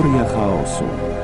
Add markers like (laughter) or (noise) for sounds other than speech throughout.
Teoria chaosu.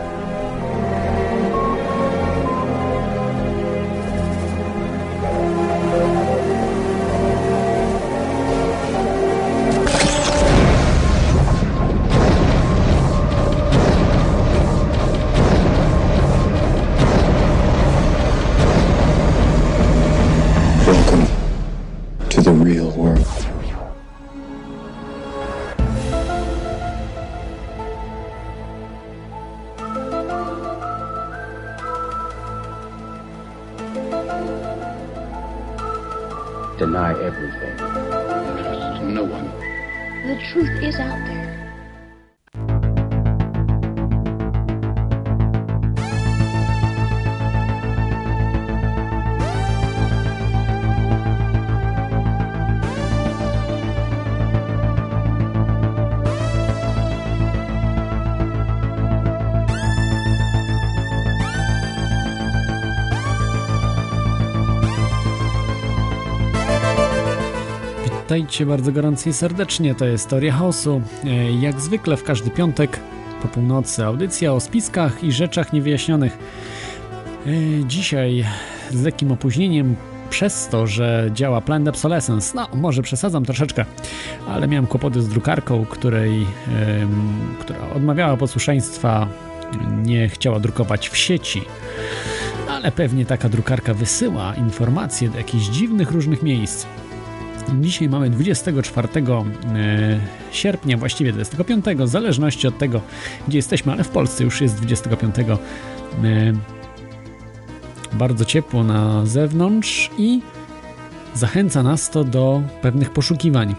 Witajcie bardzo gorąco i serdecznie, to jest Teoria Chaosu. E, jak zwykle w każdy piątek po północy audycja o spiskach i rzeczach niewyjaśnionych. E, dzisiaj z lekkim opóźnieniem przez to, że działa Planned Obsolescence. No, może przesadzam troszeczkę, ale miałem kłopoty z drukarką, której, która odmawiała posłuszeństwa, nie chciała drukować w sieci ale pewnie taka drukarka wysyła informacje do jakichś dziwnych różnych miejsc. Dzisiaj mamy 24 e, sierpnia, właściwie 25, w zależności od tego, gdzie jesteśmy, ale w Polsce już jest 25. E, bardzo ciepło na zewnątrz i zachęca nas to do pewnych poszukiwań.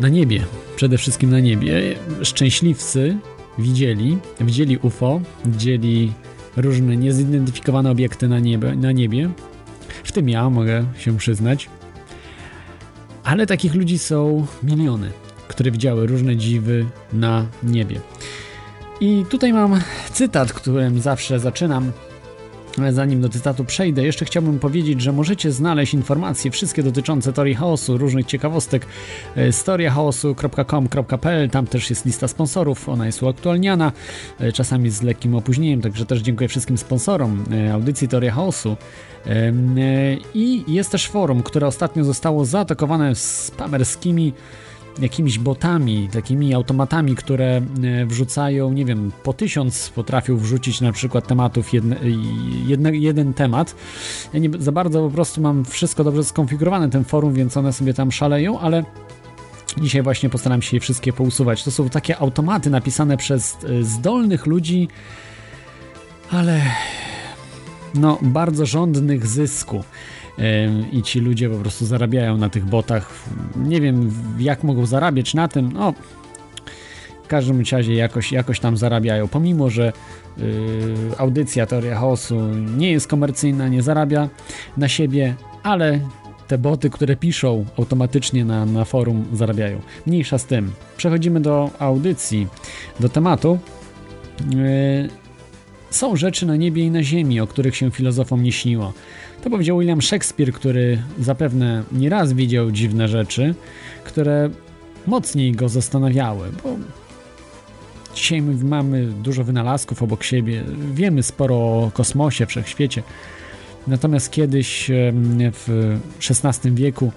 Na niebie, przede wszystkim na niebie, szczęśliwcy widzieli, widzieli UFO, widzieli różne niezidentyfikowane obiekty na, na niebie, w tym ja mogę się przyznać. Ale takich ludzi są miliony, które widziały różne dziwy na niebie. I tutaj mam cytat, którym zawsze zaczynam Zanim do cytatu przejdę, jeszcze chciałbym powiedzieć, że możecie znaleźć informacje wszystkie dotyczące teorii chaosu, różnych ciekawostek e, storiachaosu.com.pl, tam też jest lista sponsorów, ona jest uaktualniana, e, czasami z lekkim opóźnieniem, także też dziękuję wszystkim sponsorom e, audycji Teoria Chaosu. I jest też forum, które ostatnio zostało zaatakowane spamerskimi jakimiś botami, takimi automatami, które e, wrzucają, nie wiem, po tysiąc potrafią wrzucić na przykład tematów, jedne, jedne, jeden temat. Ja nie za bardzo po prostu mam wszystko dobrze skonfigurowane, ten forum, więc one sobie tam szaleją, ale Dzisiaj właśnie postaram się je wszystkie pousuwać. To są takie automaty napisane przez e, zdolnych ludzi, ale no bardzo żądnych zysku i ci ludzie po prostu zarabiają na tych botach. Nie wiem jak mogą zarabiać na tym, no w każdym razie jakoś, jakoś tam zarabiają, pomimo że yy, audycja Teoria Chaosu nie jest komercyjna, nie zarabia na siebie, ale te boty, które piszą automatycznie na, na forum zarabiają. Mniejsza z tym. Przechodzimy do audycji, do tematu. Yy, są rzeczy na niebie i na ziemi, o których się filozofom nie śniło. To powiedział William Shakespeare, który zapewne nieraz widział dziwne rzeczy, które mocniej go zastanawiały, bo dzisiaj mamy dużo wynalazków obok siebie, wiemy sporo o kosmosie, wszechświecie. Natomiast kiedyś w XVI wieku,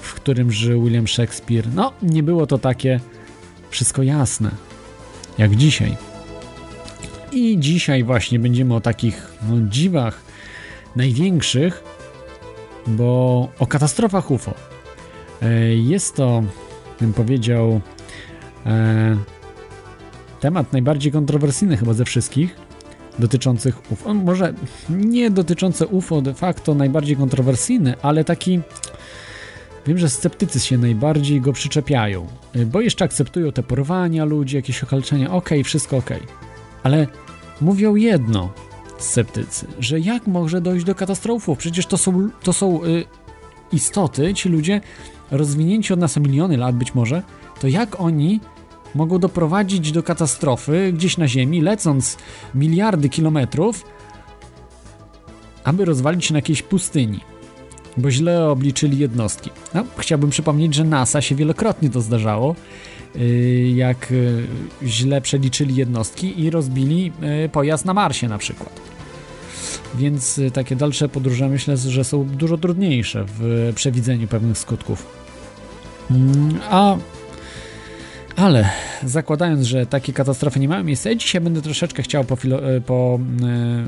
w którym żył William Shakespeare, no nie było to takie wszystko jasne, jak dzisiaj. I dzisiaj właśnie będziemy o takich no, dziwach, największych, bo o katastrofach UFO. E, jest to, bym powiedział, e, temat najbardziej kontrowersyjny chyba ze wszystkich dotyczących UFO. Może nie dotyczące UFO de facto najbardziej kontrowersyjny, ale taki Wiem, że sceptycy się najbardziej go przyczepiają, bo jeszcze akceptują te porwania ludzi, jakieś okaleczenia, ok, wszystko ok. Ale mówią jedno, sceptycy, że jak może dojść do katastrofów? Przecież to są, to są y, istoty, ci ludzie rozwinięci od nas o miliony lat być może, to jak oni mogą doprowadzić do katastrofy gdzieś na Ziemi, lecąc miliardy kilometrów, aby rozwalić się na jakiejś pustyni? Bo źle obliczyli jednostki. No, chciałbym przypomnieć, że NASA się wielokrotnie to zdarzało jak źle przeliczyli jednostki i rozbili pojazd na Marsie na przykład. Więc takie dalsze podróże myślę, że są dużo trudniejsze w przewidzeniu pewnych skutków. Mm, a ale zakładając, że takie katastrofy nie mają miejsca, ja dzisiaj będę troszeczkę chciał po, e, po, e,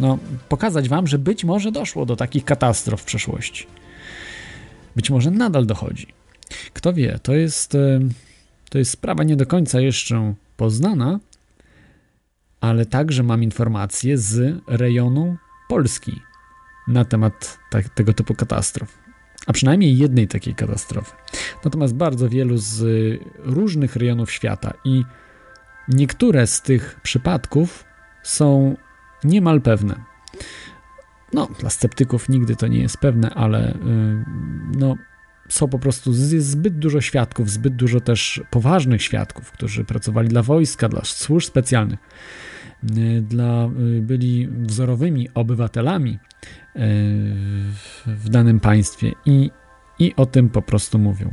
no, pokazać Wam, że być może doszło do takich katastrof w przeszłości. Być może nadal dochodzi. Kto wie, to jest, to jest sprawa nie do końca jeszcze poznana, ale także mam informacje z rejonu Polski na temat tak, tego typu katastrof a przynajmniej jednej takiej katastrofy. Natomiast bardzo wielu z różnych rejonów świata i niektóre z tych przypadków są niemal pewne. No, dla sceptyków nigdy to nie jest pewne, ale yy, no, są po prostu zbyt dużo świadków, zbyt dużo też poważnych świadków, którzy pracowali dla wojska, dla służb specjalnych, dla, yy, byli wzorowymi obywatelami w danym państwie i, i o tym po prostu mówią.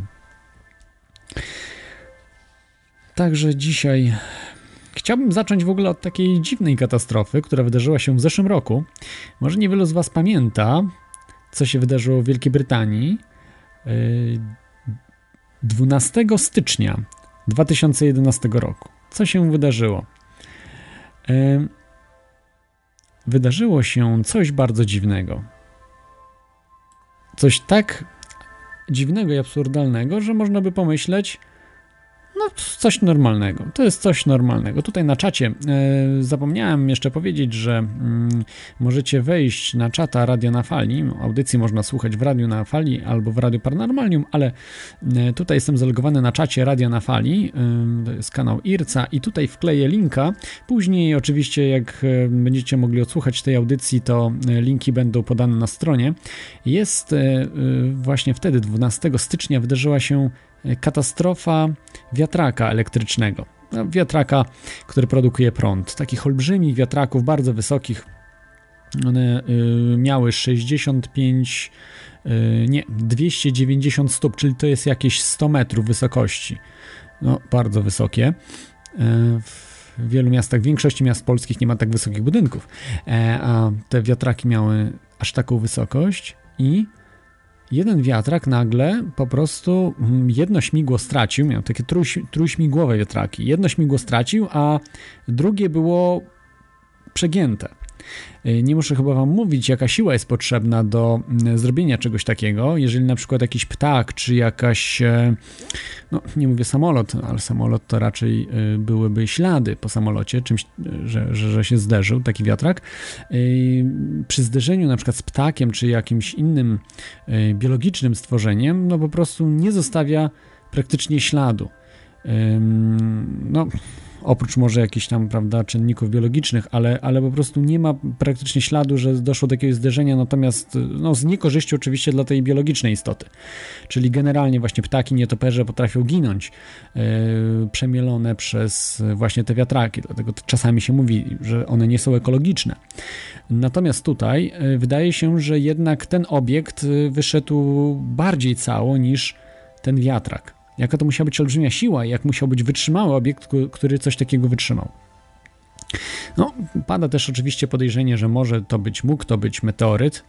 Także dzisiaj chciałbym zacząć w ogóle od takiej dziwnej katastrofy, która wydarzyła się w zeszłym roku. Może niewielu z Was pamięta, co się wydarzyło w Wielkiej Brytanii. 12 stycznia 2011 roku. Co się wydarzyło? Wydarzyło się coś bardzo dziwnego. Coś tak dziwnego i absurdalnego, że można by pomyśleć, no, coś normalnego. To jest coś normalnego. Tutaj na czacie e, zapomniałem jeszcze powiedzieć, że mm, możecie wejść na czata Radio na Fali. Audycji można słuchać w Radiu na Fali albo w Radiu Paranormalium, ale e, tutaj jestem zalogowany na czacie Radio na Fali. E, to jest kanał IRCA i tutaj wkleję linka. Później oczywiście jak e, będziecie mogli odsłuchać tej audycji, to linki będą podane na stronie. Jest właśnie wtedy, 12 stycznia, wydarzyła się katastrofa wiatraka elektrycznego. No, wiatraka, który produkuje prąd. Takich olbrzymich wiatraków, bardzo wysokich. One y, miały 65, y, nie, 290 stóp, czyli to jest jakieś 100 metrów wysokości. No, bardzo wysokie. Y, w wielu miastach, w większości miast polskich nie ma tak wysokich budynków, e, a te wiatraki miały aż taką wysokość i jeden wiatrak nagle po prostu mm, jedno śmigło stracił, miał takie trójśmigłowe wiatraki. Jedno śmigło stracił, a drugie było przegięte. Y, nie muszę chyba wam mówić, jaka siła jest potrzebna do mm, zrobienia czegoś takiego. Jeżeli na przykład jakiś ptak, czy jakaś, e, no nie mówię samolot, ale samolot to raczej e, byłyby ślady po samolocie, czymś, że, że, że się zderzył taki wiatrak. Przy zderzeniu na przykład z ptakiem, czy jakimś innym biologicznym stworzeniem, no po prostu nie zostawia praktycznie śladu. No, oprócz może jakichś tam, prawda, czynników biologicznych, ale, ale po prostu nie ma praktycznie śladu, że doszło do jakiegoś zderzenia, natomiast no, z niekorzyścią oczywiście dla tej biologicznej istoty. Czyli generalnie właśnie ptaki, nietoperze potrafią ginąć yy, przemielone przez właśnie te wiatraki, dlatego czasami się mówi, że one nie są ekologiczne. Natomiast tutaj yy, wydaje się, że jednak ten obiekt yy, wyszedł bardziej cało niż ten wiatrak. Jaka to musiała być olbrzymia siła i jak musiał być wytrzymały obiekt, który coś takiego wytrzymał. No, pada też oczywiście podejrzenie, że może to być, mógł to być meteoryt,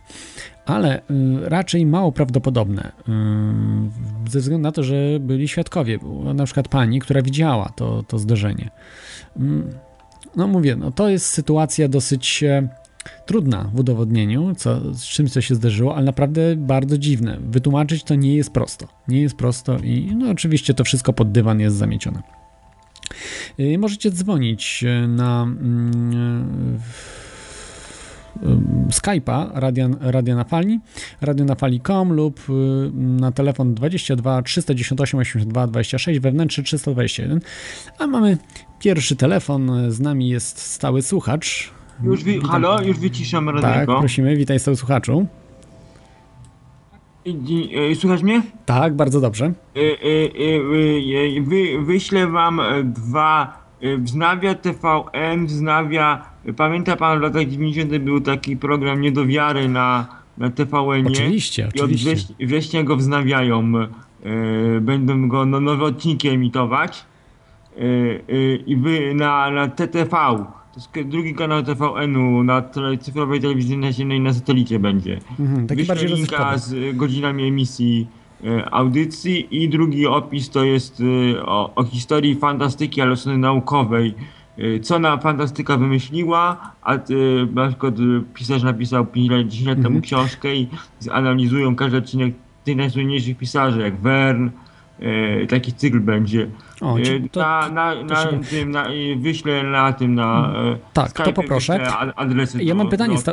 ale y, raczej mało prawdopodobne. Y, ze względu na to, że byli świadkowie. Na przykład pani, która widziała to, to zderzenie. Y, no mówię, no to jest sytuacja dosyć trudna w udowodnieniu, co, z czym to się zdarzyło, ale naprawdę bardzo dziwne. Wytłumaczyć to nie jest prosto. Nie jest prosto i no oczywiście to wszystko pod dywan jest zamiecione. Y, możecie dzwonić y, na mm, y, Skype'a Radia, Radia na Fali, radionafali.com lub na telefon 22 398 82 26 wewnętrzny 321. A mamy pierwszy telefon, z nami jest stały słuchacz. Już wi- halo, już wyciszam Tak, prosimy, witaj stały słuchaczu. I- e, Słychać mnie? Tak, bardzo dobrze. E, e, wy, wyślę wam e, dwa wznawia TVN, wznawia pamięta pan w latach 90 był taki program Niedowiary na, na TVN Oczywiście, i od oczywiście. września, września go wznawiają e, będą go no, nowe odcinki emitować e, e, i wy na, na TTV, to jest drugi kanał TVN-u na cyfrowej telewizji naziemnej na satelicie będzie. Mhm, taki Wyślę bardziej linka z godzinami emisji e, audycji i drugi opis to jest y, o, o historii fantastyki, ale strony naukowej. Y, Co na fantastyka wymyśliła, a y, na przykład y, pisarz napisał 5 lat, 10 lat temu Mhm. książkę i analizują każdy odcinek tych najsłynniejszych pisarzy, jak Verne, y, taki cykl będzie. O, Y, ci- to, na, na, na, się- tym, na, y, wyślę na tym, na e, Tak, to Skype'ie poproszę. adresy Ja do, mam pytanie, sta-.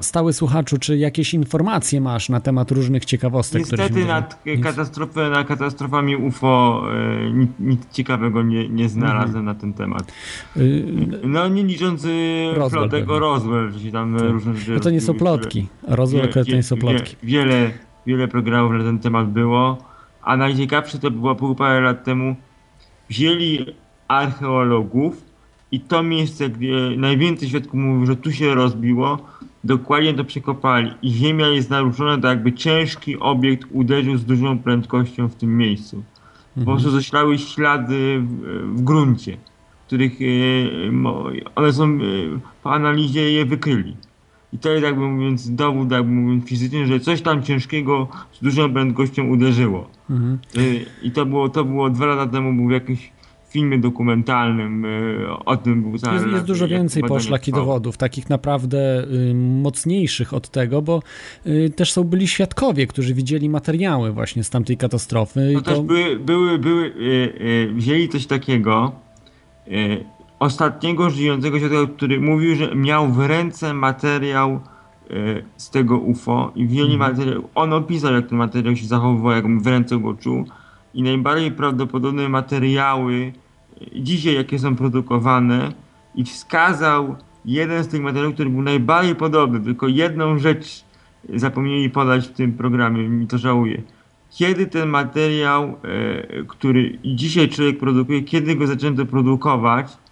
Stały słuchaczu, czy jakieś informacje masz na temat różnych ciekawostek, Niestety nad Nic. katastrofę, na katastrofami UFO e, nic, nic ciekawego nie, nie znalazłem Mhm. na ten temat. Y, No nie licząc y, Roswell pewnie. Roswell, że się tam e, różne rzeczy No to nie są plotki. Rozwój Wie- to wie- nie są wie- plotki. Wiele, wiele programów na ten temat było, a najciekawsze to było pół parę lat temu. Wzięli archeologów i to miejsce, gdzie najwięcej świadków mówił, że tu się rozbiło, dokładnie to przekopali i ziemia jest naruszona, tak jakby ciężki obiekt uderzył z dużą prędkością w tym miejscu. Po Mhm. prostu zostały ślady w, w gruncie, których e, one są e, po analizie je wykryli. I to jest jakby mówiąc dowód, jakby mówiąc fizyczny, że coś tam ciężkiego z dużą prędkością uderzyło. Mhm. Y, I to było, to było dwa lata temu, był w jakimś filmie dokumentalnym y, o tym był cały Jest, jest dużo więcej badania poszlaki trwały. dowodów, takich naprawdę y, mocniejszych od tego, bo też są byli świadkowie, którzy widzieli materiały właśnie z tamtej katastrofy. No i też to, były, były, były wzięli coś takiego, ostatniego żyjącego świadka, który mówił, że miał w ręce materiał y, z tego UFO i wzięli Mhm. materiał, on opisał jak ten materiał się zachowywał, jak w ręce go czuł i najbardziej prawdopodobne materiały y, dzisiaj jakie są produkowane i wskazał jeden z tych materiałów, który był najbardziej podobny, tylko jedną rzecz zapomnieli podać w tym programie, mi to żałuję. Kiedy ten materiał, e, który dzisiaj człowiek produkuje, kiedy go zaczęto produkować, e,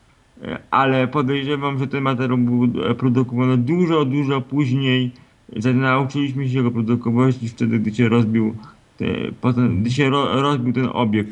ale podejrzewam, że ten materiał był produkowany dużo, dużo później. Nauczyliśmy się go produkować wtedy, gdy się rozbił, te, potem, gdy się ro, rozbił ten obiekt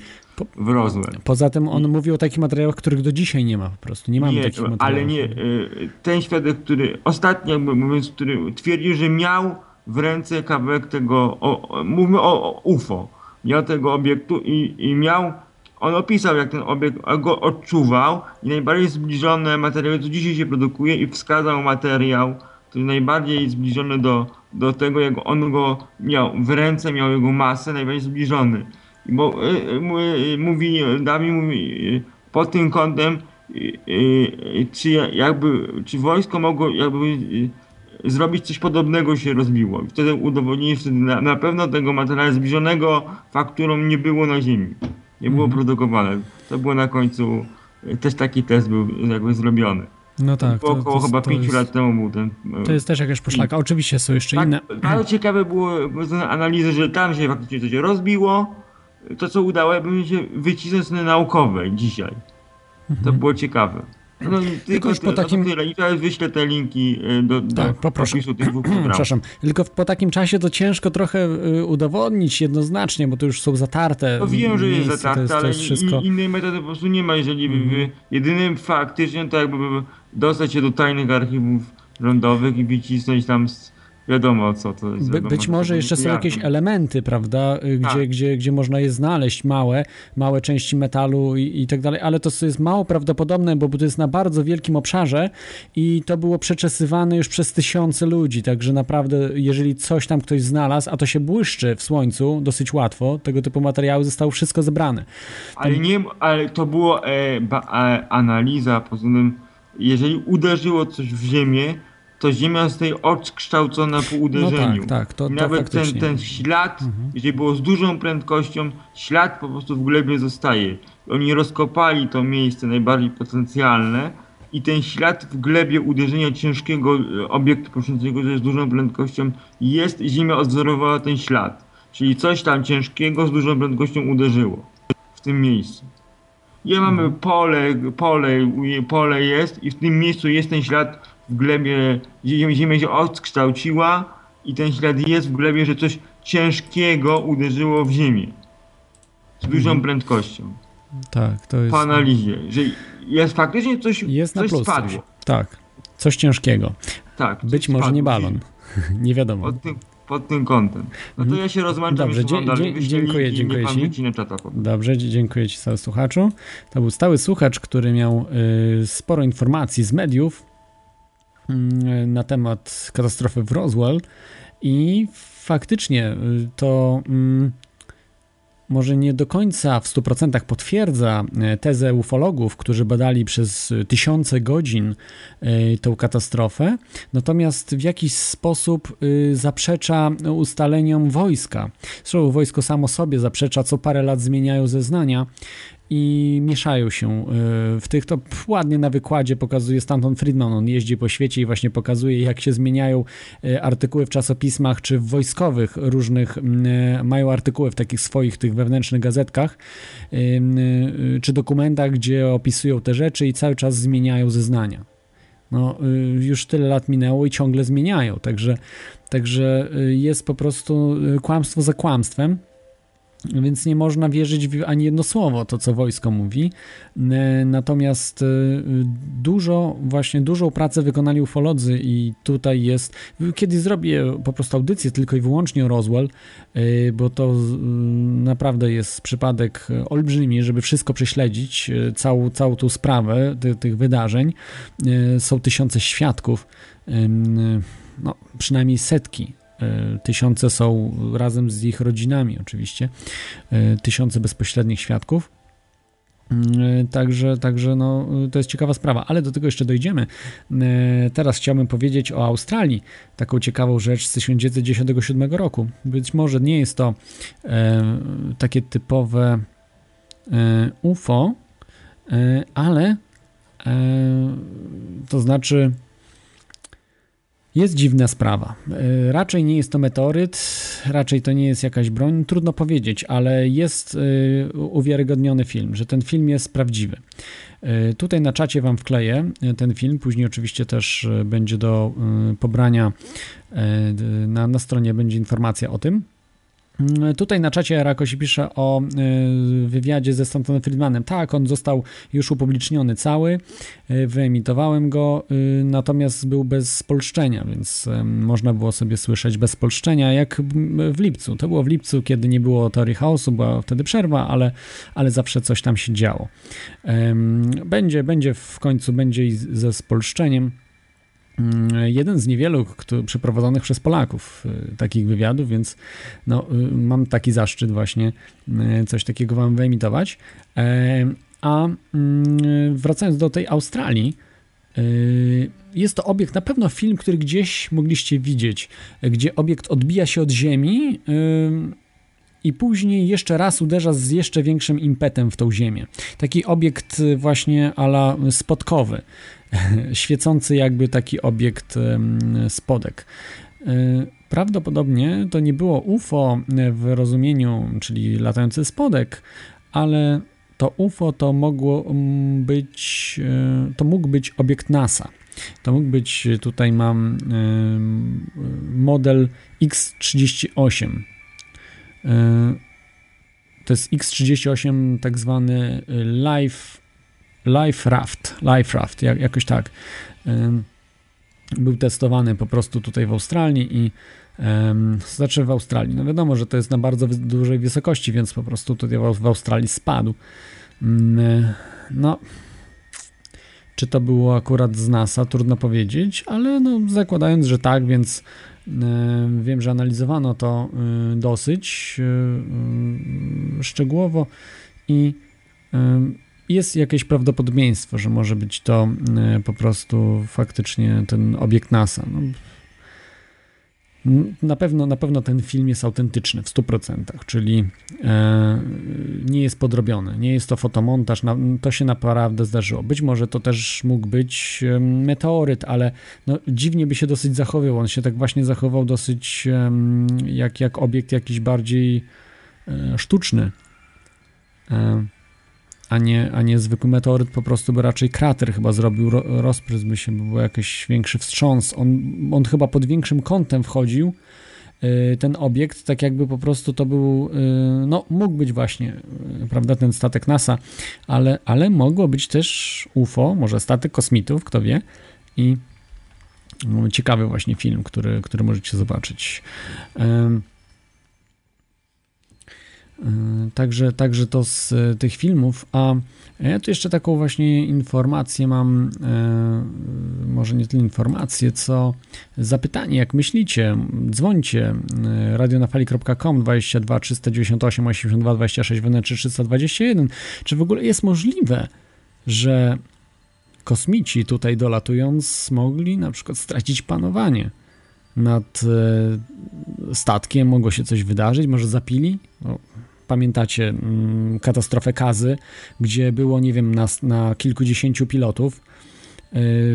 w Roswell. poza tym on mówił o takich materiałach, których do dzisiaj nie ma po prostu. Nie mamy Nie, takich materiałów. ale nie, y, ten świadek, który ostatnio jakby mówiąc, który twierdził, że miał w ręce kawałek tego, o, mówmy o, o UFO, miał tego obiektu i, i miał, on opisał jak ten obiekt go odczuwał i najbardziej zbliżone materiały, co dzisiaj się produkuje i wskazał materiał, który najbardziej zbliżony do, do tego, jak on go miał w ręce, miał jego masę, najbardziej zbliżony. Bo y, y, y, mówi, Dawid mówi, y, pod tym kątem y, y, czy ja- jakby, czy wojsko mogło jakby zrobić coś podobnego się rozbiło. Wtedy udowodnili, że na, na pewno tego materiału zbliżonego fakturą nie było na ziemi. Nie było Mhm. produkowane. To było na końcu, też taki test był jakby zrobiony. No tak, to, około to, chyba to, 5 jest, lat temu był ten. y, to jest też jakaś poszlaka. Oczywiście są jeszcze tak, inne. Bardzo ciekawe było analizy, że tam się faktycznie coś rozbiło. To co udało, jakby się wycisnąć strony naukowej dzisiaj. To Mhm. było ciekawe. No tylko już po tyle, takim- teraz wyślę te linki y, do, do Tak, poproszę. opisu tych dwóch (clears throat) programów. Przepraszam, tylko po takim czasie to ciężko trochę y, udowodnić jednoznacznie, bo to już są zatarte. No wiem, że jest zatarte, jest, ale wszystko. innej metody po prostu nie ma. Jeżeli by, by, jedynym faktycznie to jakby by dostać się do tajnych archiwów rządowych i wycisnąć tam z, wiadomo co to jest. By, być że może jeszcze są jakieś wiadomo. elementy, prawda, y, gdzie, Tak. gdzie, gdzie można je znaleźć, małe, małe części metalu i, i tak dalej, ale to jest mało prawdopodobne, bo to jest na bardzo wielkim obszarze i to było przeczesywane już przez tysiące ludzi, także naprawdę, jeżeli coś tam ktoś znalazł, a to się błyszczy w słońcu dosyć łatwo, tego typu materiały zostało wszystko zebrane. Ale nie, ale to było e, ba, e, analiza, poza tym, jeżeli uderzyło coś w ziemię, to ziemia zostaje odkształcona po No uderzeniu. tak, tak, to, to nawet ten, faktycznie. ten ślad, Mhm. jeżeli było z dużą prędkością, ślad po prostu w glebie zostaje. Oni rozkopali to miejsce najbardziej potencjalne i ten ślad w glebie uderzenia ciężkiego e, obiektu poruszającego się z dużą prędkością jest, ziemia odwzorowała ten ślad. Czyli coś tam ciężkiego z dużą prędkością uderzyło w tym miejscu. I mamy Mhm. pole, pole, pole jest i w tym miejscu jest ten ślad w glebie, ziemia, ziemia się odkształciła i ten ślad jest w glebie, że coś ciężkiego uderzyło w ziemię. z dużą Mhm. prędkością. Tak, to jest. Po analizie, że jest faktycznie coś, Jest na coś plus. spadło. Tak. Coś ciężkiego. Tak, coś Być może nie balon. (laughs) nie wiadomo. Pod tym, pod tym kątem. No to Mhm. ja się rozłączam Dobrze, dzie- dzie- dziękuję, dziękuję ci. Dobrze, dziękuję Ci cały słuchaczu. To był stały słuchacz, który miał y, sporo informacji z mediów na temat katastrofy w Roswell. I faktycznie y, to mm, może nie do końca w 100% potwierdza y, tezę ufologów, którzy badali przez y, tysiące godzin tą katastrofę, natomiast w jakiś sposób zaprzecza ustaleniom wojska. Zresztą wojsko samo sobie zaprzecza, co parę lat zmieniają zeznania i mieszają się y, w tych. To ładnie na wykładzie pokazuje Stanton Friedman. On jeździ po świecie i właśnie pokazuje, jak się zmieniają y, artykuły w czasopismach czy w wojskowych różnych, y, mają artykuły w takich swoich tych wewnętrznych gazetkach czy dokumentach, gdzie opisują te rzeczy i cały czas zmieniają zeznania. No, już tyle lat minęło i ciągle zmieniają, także, także jest po prostu kłamstwo za kłamstwem. Więc nie można wierzyć w ani jedno słowo, to co wojsko mówi. E, Natomiast e, dużo, właśnie dużą pracę wykonali ufolodzy i tutaj jest, kiedy zrobię po prostu audycję tylko i wyłącznie o Roswell, e, bo to naprawdę jest przypadek olbrzymi, żeby wszystko prześledzić, całą, całą tą sprawę ty, tych wydarzeń. Są tysiące świadków, no, przynajmniej setki Tysiące są razem z ich rodzinami, oczywiście. E, Tysiące bezpośrednich świadków. Mm, Także, także no, to jest ciekawa sprawa, ale do tego jeszcze dojdziemy. E, Teraz chciałbym powiedzieć o Australii, taką ciekawą rzecz z 1997 roku. Być może nie jest to e, takie typowe e, UFO, e, ale e, to znaczy jest dziwna sprawa. E, Raczej nie jest to meteoryt, raczej to nie jest jakaś broń, trudno powiedzieć, ale jest e, uwiarygodniony film, że ten film jest prawdziwy. E, Tutaj na czacie Wam wkleję ten film, później oczywiście też będzie do pobrania na, na stronie będzie informacja o tym. Tutaj na czacie Rakosi pisze o y, wywiadzie ze Stantonem Friedmanem. Tak, on został już upubliczniony cały, y, wyemitowałem go, y, natomiast był bez spolszczenia, więc można było sobie słyszeć bez spolszczenia, jak w lipcu. To było w lipcu, kiedy nie było teorii chaosu, była wtedy przerwa, ale, ale zawsze coś tam się działo. Będzie, będzie w końcu, będzie i ze spolszczeniem. Mm, Jeden z niewielu kto, przeprowadzonych przez Polaków y, takich wywiadów, więc no, y, mam taki zaszczyt właśnie y, coś takiego wam wyemitować. E, A mm, wracając do tej Australii, jest to obiekt, na pewno film, który gdzieś mogliście widzieć, gdzie obiekt odbija się od Ziemi i później jeszcze raz uderza z jeszcze większym impetem w tą Ziemię. Taki obiekt y, właśnie ala spotkowy, (laughs) świecący jakby taki obiekt spodek. Y, Prawdopodobnie to nie było UFO w rozumieniu, czyli latający spodek, ale to UFO to mogło być, e, to mógł być obiekt NASA. To mógł być, tutaj mam model X38. E, To jest X38, tak zwany Life, life Raft, Life Raft, jak, jakoś tak. Em, Był testowany po prostu tutaj w Australii i znaczy w Australii. No wiadomo, że to jest na bardzo dużej wysokości, więc po prostu tutaj w, Australii spadł. Mm, No, czy to było akurat z NASA, trudno powiedzieć, ale no, zakładając, że tak, więc wiem, że analizowano to e, dosyć e, szczegółowo i jest jakieś prawdopodobieństwo, że może być to po prostu faktycznie ten obiekt NASA. No, na pewno, na pewno ten film jest autentyczny w 100%, czyli e, nie jest podrobiony, nie jest to fotomontaż, to się naprawdę zdarzyło. Być może to też mógł być e, meteoryt, ale no, dziwnie by się dosyć zachowywał. On się tak właśnie zachował dosyć jak, jak obiekt jakiś bardziej e, sztuczny. A nie, a nie zwykły meteoryt, po prostu by raczej krater chyba zrobił, ro, by się, by był jakiś większy wstrząs. On, on chyba pod większym kątem wchodził y, ten obiekt, tak jakby po prostu to był, y, no mógł być właśnie, y, prawda, ten statek NASA, ale, ale mogło być też UFO, może statek kosmitów, kto wie i no, ciekawy właśnie film, który, który możecie zobaczyć. Także, także to z tych filmów, a ja tu jeszcze taką właśnie informację mam, e, może nie tyle informację, co zapytanie, jak myślicie, dzwońcie radionafali.com 22 398 82 26 wnętrze 321, czy w ogóle jest możliwe, że kosmici tutaj dolatując mogli na przykład stracić panowanie nad e, statkiem, mogło się coś wydarzyć, może zapili? Pamiętacie mm, katastrofę Kazy, gdzie było, nie wiem, na, na kilkudziesięciu pilotów y,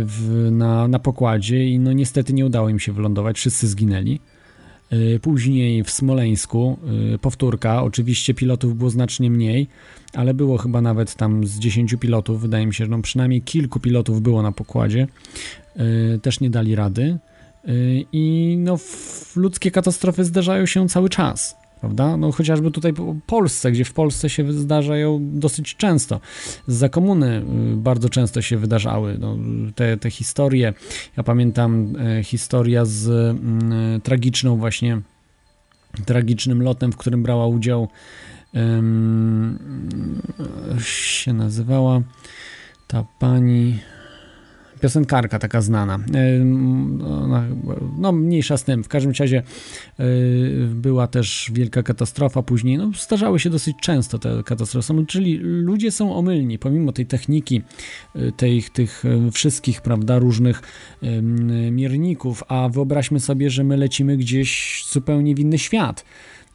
w, na, na pokładzie i no niestety nie udało im się wylądować, wszyscy zginęli. Y, później w Smoleńsku powtórka, oczywiście pilotów było znacznie mniej, ale było chyba nawet tam z 10 pilotów, wydaje mi się, że no przynajmniej kilku pilotów było na pokładzie, też nie dali rady. I no, ludzkie katastrofy zdarzają się cały czas prawda? No chociażby tutaj w Polsce, gdzie w Polsce się zdarzają dosyć często. Za komuny y, bardzo często się wydarzały no, te, te historie. Ja pamiętam e, historia z mm, tragiczną właśnie, tragicznym lotem, w którym brała udział um, się nazywała ta pani piosenkarka taka znana. E, no, mniejsza z tym. W każdym razie e, była też wielka katastrofa później. No, zdarzały się dosyć często te katastrofy, czyli ludzie są omylni, pomimo tej techniki, e, tej, tych wszystkich, prawda, różnych mierników, a wyobraźmy sobie, że my lecimy gdzieś zupełnie w inny świat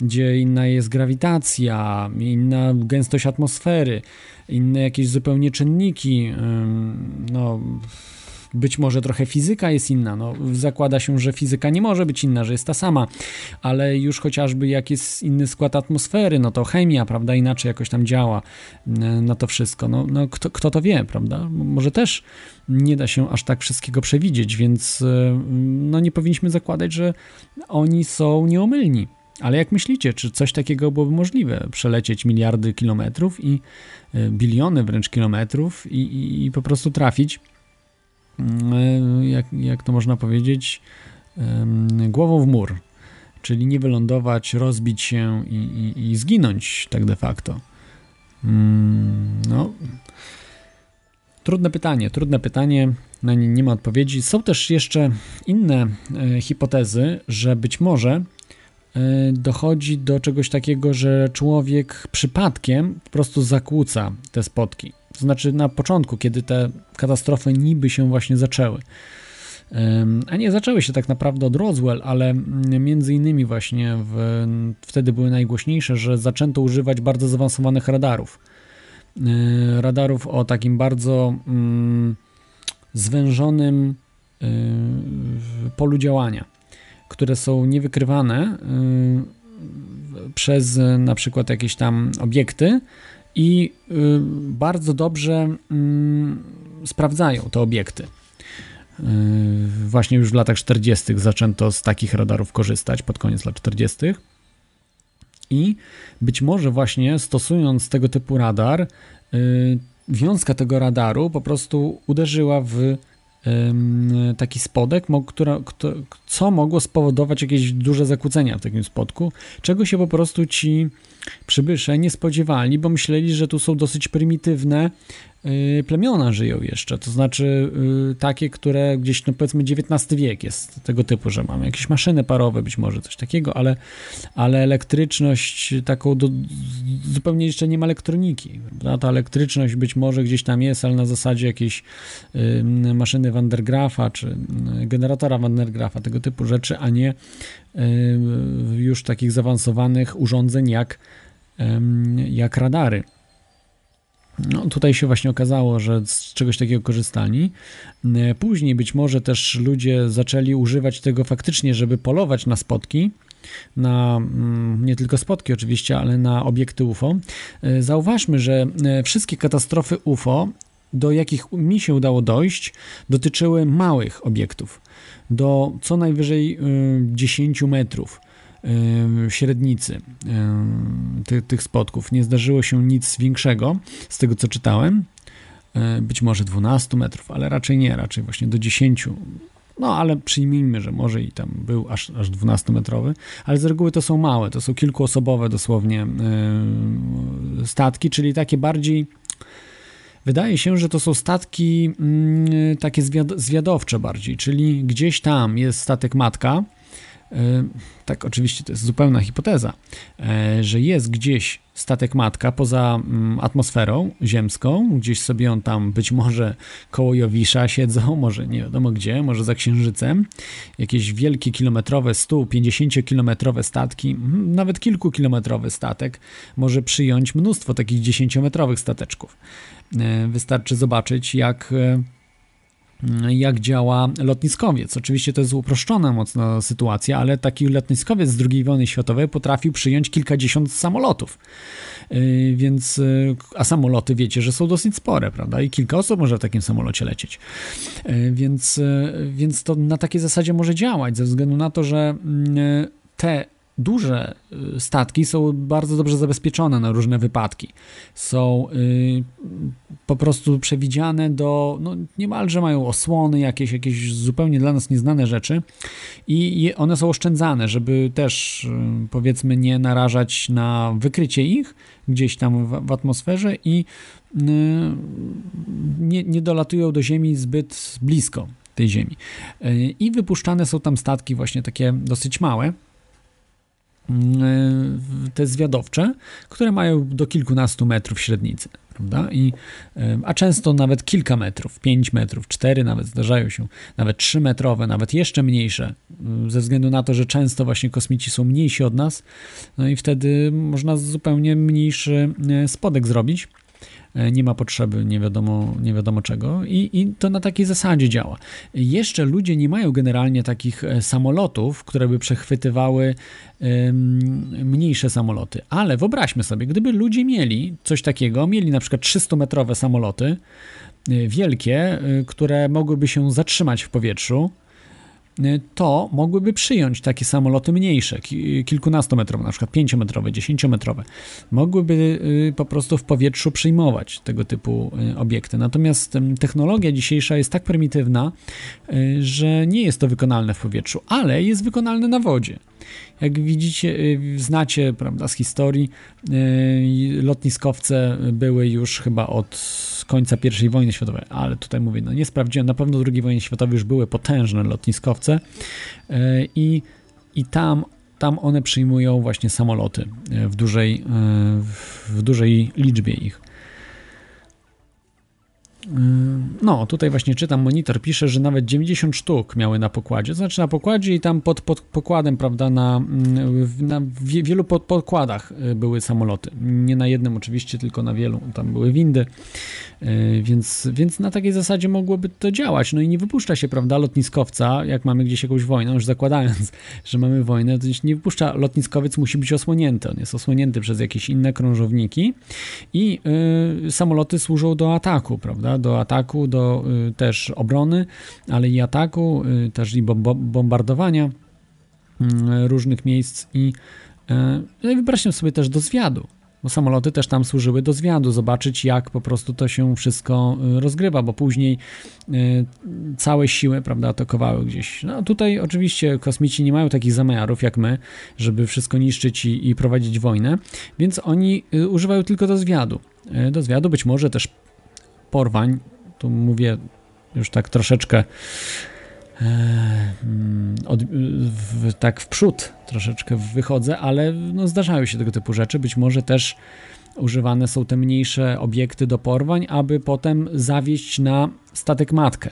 gdzie inna jest grawitacja, inna gęstość atmosfery, inne jakieś zupełnie czynniki. No, być może trochę fizyka jest inna. No, zakłada się, że fizyka nie może być inna, że jest ta sama, ale już chociażby jak jest inny skład atmosfery, no to chemia, prawda, inaczej jakoś tam działa na to wszystko. No, no kto, kto to wie, prawda? Może też nie da się aż tak wszystkiego przewidzieć, więc no nie powinniśmy zakładać, że oni są nieomylni. Ale jak myślicie, czy coś takiego byłoby możliwe? Przelecieć miliardy kilometrów i e, biliony wręcz kilometrów i, i, i po prostu trafić, e, jak, jak to można powiedzieć, głową w mur. Czyli nie wylądować, rozbić się i, i, i zginąć tak de facto. Mm, no. Trudne pytanie, trudne pytanie, na nie nie ma odpowiedzi. Są też jeszcze inne e, hipotezy, że być może E, dochodzi do czegoś takiego, że człowiek przypadkiem po prostu zakłóca te spotki. To znaczy na początku, kiedy te katastrofy niby się właśnie zaczęły. A nie zaczęły się tak naprawdę od Roswell, ale między innymi właśnie w, wtedy były najgłośniejsze, że zaczęto używać bardzo zaawansowanych radarów. E, radarów o takim bardzo mm, zwężonym y, polu działania które są niewykrywane y, przez na przykład jakieś tam obiekty i y, bardzo dobrze y, sprawdzają te obiekty. Właśnie już w latach 40. zaczęto z takich radarów korzystać, pod koniec lat 40. I być może właśnie stosując tego typu radar, wiązka tego radaru po prostu uderzyła w taki spodek, która, co mogło spowodować jakieś duże zakłócenia w takim spodku, czego się po prostu ci przybysze nie spodziewali, bo myśleli, że tu są dosyć prymitywne plemiona żyją jeszcze, to znaczy y, takie, które gdzieś, no powiedzmy XIX wiek jest tego typu, że mamy jakieś maszyny parowe, być może coś takiego, ale, ale elektryczność taką do, zupełnie jeszcze nie ma elektroniki, prawda? Ta elektryczność być może gdzieś tam jest, ale na zasadzie jakiejś y, maszyny Van der Graafa, czy generatora Van der Graafa, tego typu rzeczy, a nie już takich zaawansowanych urządzeń jak, jak radary. No, tutaj się właśnie okazało, że z czegoś takiego korzystali. E, później być może też ludzie zaczęli używać tego faktycznie, żeby polować na spotki, na mm, nie tylko spotki oczywiście, ale na obiekty UFO. E, zauważmy, że e, wszystkie katastrofy UFO, do jakich mi się udało dojść, dotyczyły małych obiektów, do co najwyżej 10 metrów średnicy ty, tych spotków. Nie zdarzyło się nic większego z tego, co czytałem. Być może 12 metrów, ale raczej nie, raczej właśnie do 10 no, ale przyjmijmy, że może i tam był aż, aż 12-metrowy, ale z reguły to są małe, to są kilkuosobowe dosłownie statki, czyli takie bardziej. Wydaje się, że to są statki yy, takie zwiad zwiadowcze bardziej, czyli gdzieś tam jest statek matka, tak oczywiście to jest zupełna hipoteza, e, że jest gdzieś statek matka poza mm, atmosferą ziemską, gdzieś sobie on tam być może koło Jowisza siedzą, (laughs) może nie wiadomo gdzie, może za Księżycem, jakieś wielkie kilometrowe, 150 kilometrowe statki, nawet kilkukilometrowy statek może przyjąć mnóstwo takich 10-metrowych stateczków. E, wystarczy zobaczyć, jak jak działa lotniskowiec. Oczywiście to jest uproszczona mocno sytuacja, ale taki lotniskowiec z II wojny światowej potrafił przyjąć kilkadziesiąt samolotów. Yy, więc, yy, a samoloty wiecie, że są dosyć spore, prawda? I kilka osób może w takim samolocie lecieć. Yy, więc, więc to na takiej zasadzie może działać, ze względu na to, że mm, te duże y, statki są bardzo dobrze zabezpieczone na różne wypadki. Są y, po prostu przewidziane do, no niemalże mają osłony, jakieś, jakieś zupełnie dla nas nieznane rzeczy i one są oszczędzane, żeby też y, powiedzmy nie narażać na wykrycie ich gdzieś tam w, w atmosferze i nie, nie dolatują do Ziemi zbyt blisko tej Ziemi. I wypuszczane są tam statki właśnie takie dosyć małe, te zwiadowcze, które mają do kilkunastu metrów średnicy, prawda? I, a często nawet kilka metrów, 5 metrów, 4 nawet zdarzają się, nawet 3 metrowe, nawet jeszcze mniejsze, mm, ze względu na to, że często właśnie kosmici są mniejsi od nas, no i wtedy można zupełnie mniejszy spodek zrobić nie ma potrzeby nie wiadomo, nie wiadomo czego I, i to na takiej zasadzie działa. Jeszcze ludzie nie mają generalnie takich e, samolotów, które by przechwytywały mniejsze samoloty, ale wyobraźmy sobie, gdyby ludzie mieli coś takiego, mieli na przykład 300-metrowe samoloty, e, wielkie, które mogłyby się zatrzymać w powietrzu, to mogłyby przyjąć takie samoloty mniejsze, kilkunastometrowe, na przykład pięciometrowe, dziesięciometrowe. Mogłyby y, po prostu w powietrzu przyjmować tego typu y, obiekty. Natomiast technologia dzisiejsza jest tak prymitywna, że nie jest to wykonalne w powietrzu, ale jest wykonalne na wodzie. Jak widzicie, znacie prawda, z historii, lotniskowce były już chyba od końca I wojny światowej, ale tutaj mówię, no nie sprawdziłem, na pewno II wojny światowej już były potężne lotniskowce e, i, i tam, tam one przyjmują właśnie samoloty w dużej, w dużej liczbie ich. No, tutaj właśnie czytam, monitor pisze, że nawet 90 sztuk miały na pokładzie. Znaczy na pokładzie i tam pod, pod pokładem, prawda, na, na wielu pod, podkładach y, były samoloty. Nie na jednym oczywiście, tylko na wielu. Tam były windy, y, więc, więc na takiej zasadzie mogłoby to działać. No i nie wypuszcza się, prawda, lotniskowca, jak mamy gdzieś jakąś wojnę, już zakładając, (laughs) że mamy wojnę, to nie wypuszcza, lotniskowiec musi być osłonięty. On jest osłonięty przez jakieś inne krążowniki i y, samoloty służą do ataku, prawda, do ataku, do y, też obrony, ale i ataku, y, też i bombardowania y, różnych miejsc no i wyobraźmy sobie też do zwiadu, bo samoloty też tam służyły do zwiadu, zobaczyć jak po prostu to się wszystko rozgrywa, bo później całe siły, prawda, atakowały gdzieś. No tutaj oczywiście kosmici nie mają takich zamiarów jak my, żeby wszystko niszczyć i, i prowadzić wojnę, więc oni używają tylko do zwiadu. Do zwiadu być może też porwań, tu mówię już tak troszeczkę e, mm, od, w, tak w przód troszeczkę wychodzę, ale no zdarzają się tego typu rzeczy. Być może też używane są te mniejsze obiekty do porwań, aby potem zawieść na statek matkę.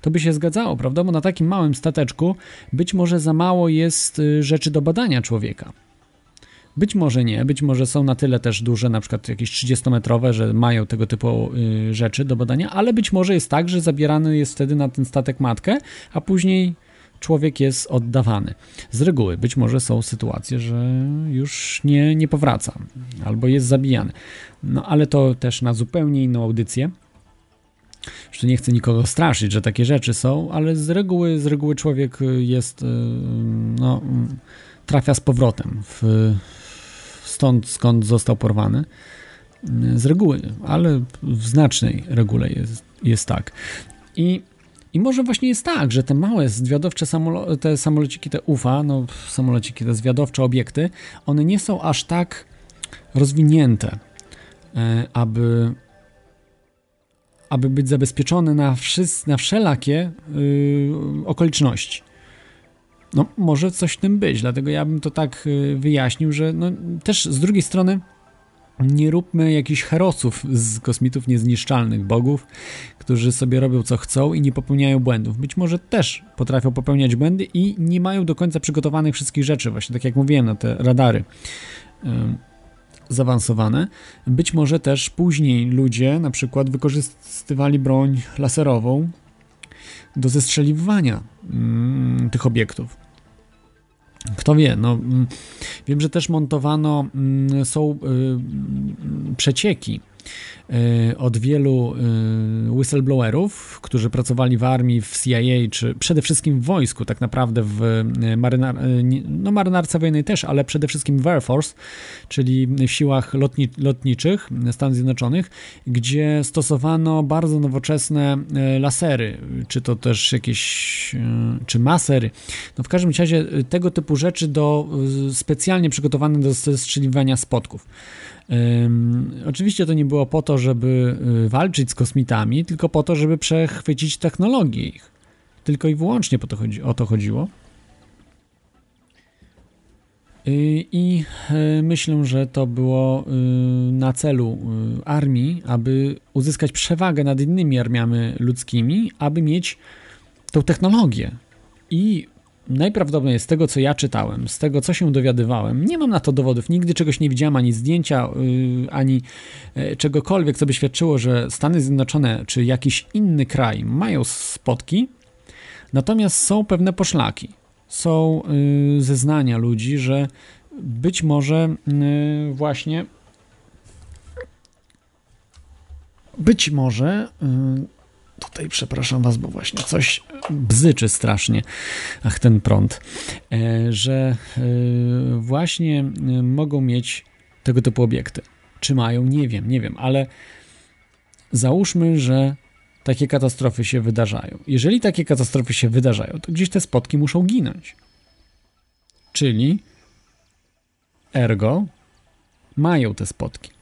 To by się zgadzało, prawda? Bo na takim małym stateczku być może za mało jest y, rzeczy do badania człowieka. Być może nie, być może są na tyle też duże, na przykład jakieś 30-metrowe, że mają tego typu y, rzeczy do badania, ale być może jest tak, że zabierany jest wtedy na ten statek matkę, a później człowiek jest oddawany. Z reguły być może są sytuacje, że już nie, nie powraca albo jest zabijany. No ale to też na zupełnie inną audycję. Jeszcze nie chcę nikogo straszyć, że takie rzeczy są, ale z reguły, z reguły człowiek jest y, no trafia z powrotem w, stąd, skąd został porwany. Z reguły, ale w znacznej regule jest, jest tak. I, I może właśnie jest tak, że te małe zwiadowcze samolo te samolociki, te UFA, no samolociki, te zwiadowcze obiekty, one nie są aż tak rozwinięte, e, aby aby być zabezpieczone na, na wszelakie yy, okoliczności. No, może coś w tym być, dlatego ja bym to tak yy, wyjaśnił, że no, też z drugiej strony nie róbmy jakichś herosów z kosmitów niezniszczalnych bogów, którzy sobie robią co chcą i nie popełniają błędów. Być może też potrafią popełniać błędy i nie mają do końca przygotowanych wszystkich rzeczy, właśnie tak jak mówiłem na te radary. Yy zaawansowane. Być może też później ludzie na przykład wykorzystywali broń laserową do zestrzeliwania mm, tych obiektów. Kto wie, no, mm, wiem, że też montowano, mm, są y, przecieki od wielu y, whistleblowerów, którzy pracowali w armii, w CIA, czy przede wszystkim w wojsku, tak naprawdę w y, marynar, no marynarce wojennej też, ale przede wszystkim w Air Force, czyli w siłach lotni, lotniczych Stanów Zjednoczonych, gdzie stosowano bardzo nowoczesne lasery, czy to też jakieś, czy masery, no w każdym razie tego typu rzeczy do, specjalnie przygotowane do strzeliwania spotków. Oczywiście to nie było po to, żeby y, walczyć z kosmitami, tylko po to, żeby przechwycić technologię ich. Tylko i wyłącznie po to chodzi, o to chodziło. Y, I y, myślę, że to było na celu armii, aby uzyskać przewagę nad innymi armiami ludzkimi, aby mieć tą technologię. I najprawdopodobniej z tego, co ja czytałem, z tego, co się dowiadywałem, nie mam na to dowodów, nigdy czegoś nie widziałem, ani zdjęcia, yy, ani yy, czegokolwiek, co by świadczyło, że Stany Zjednoczone czy jakiś inny kraj mają spotki, natomiast są pewne poszlaki. Są yy, zeznania ludzi, że być może y, właśnie być może y, Tutaj przepraszam was, bo właśnie coś bzyczy strasznie. Ach, ten prąd. E, że e, właśnie e, mogą mieć tego typu obiekty. Czy mają? Nie wiem, nie wiem, ale załóżmy, że takie katastrofy się wydarzają. Jeżeli takie katastrofy się wydarzają, to gdzieś te spotki muszą ginąć. Czyli ergo mają te spotki.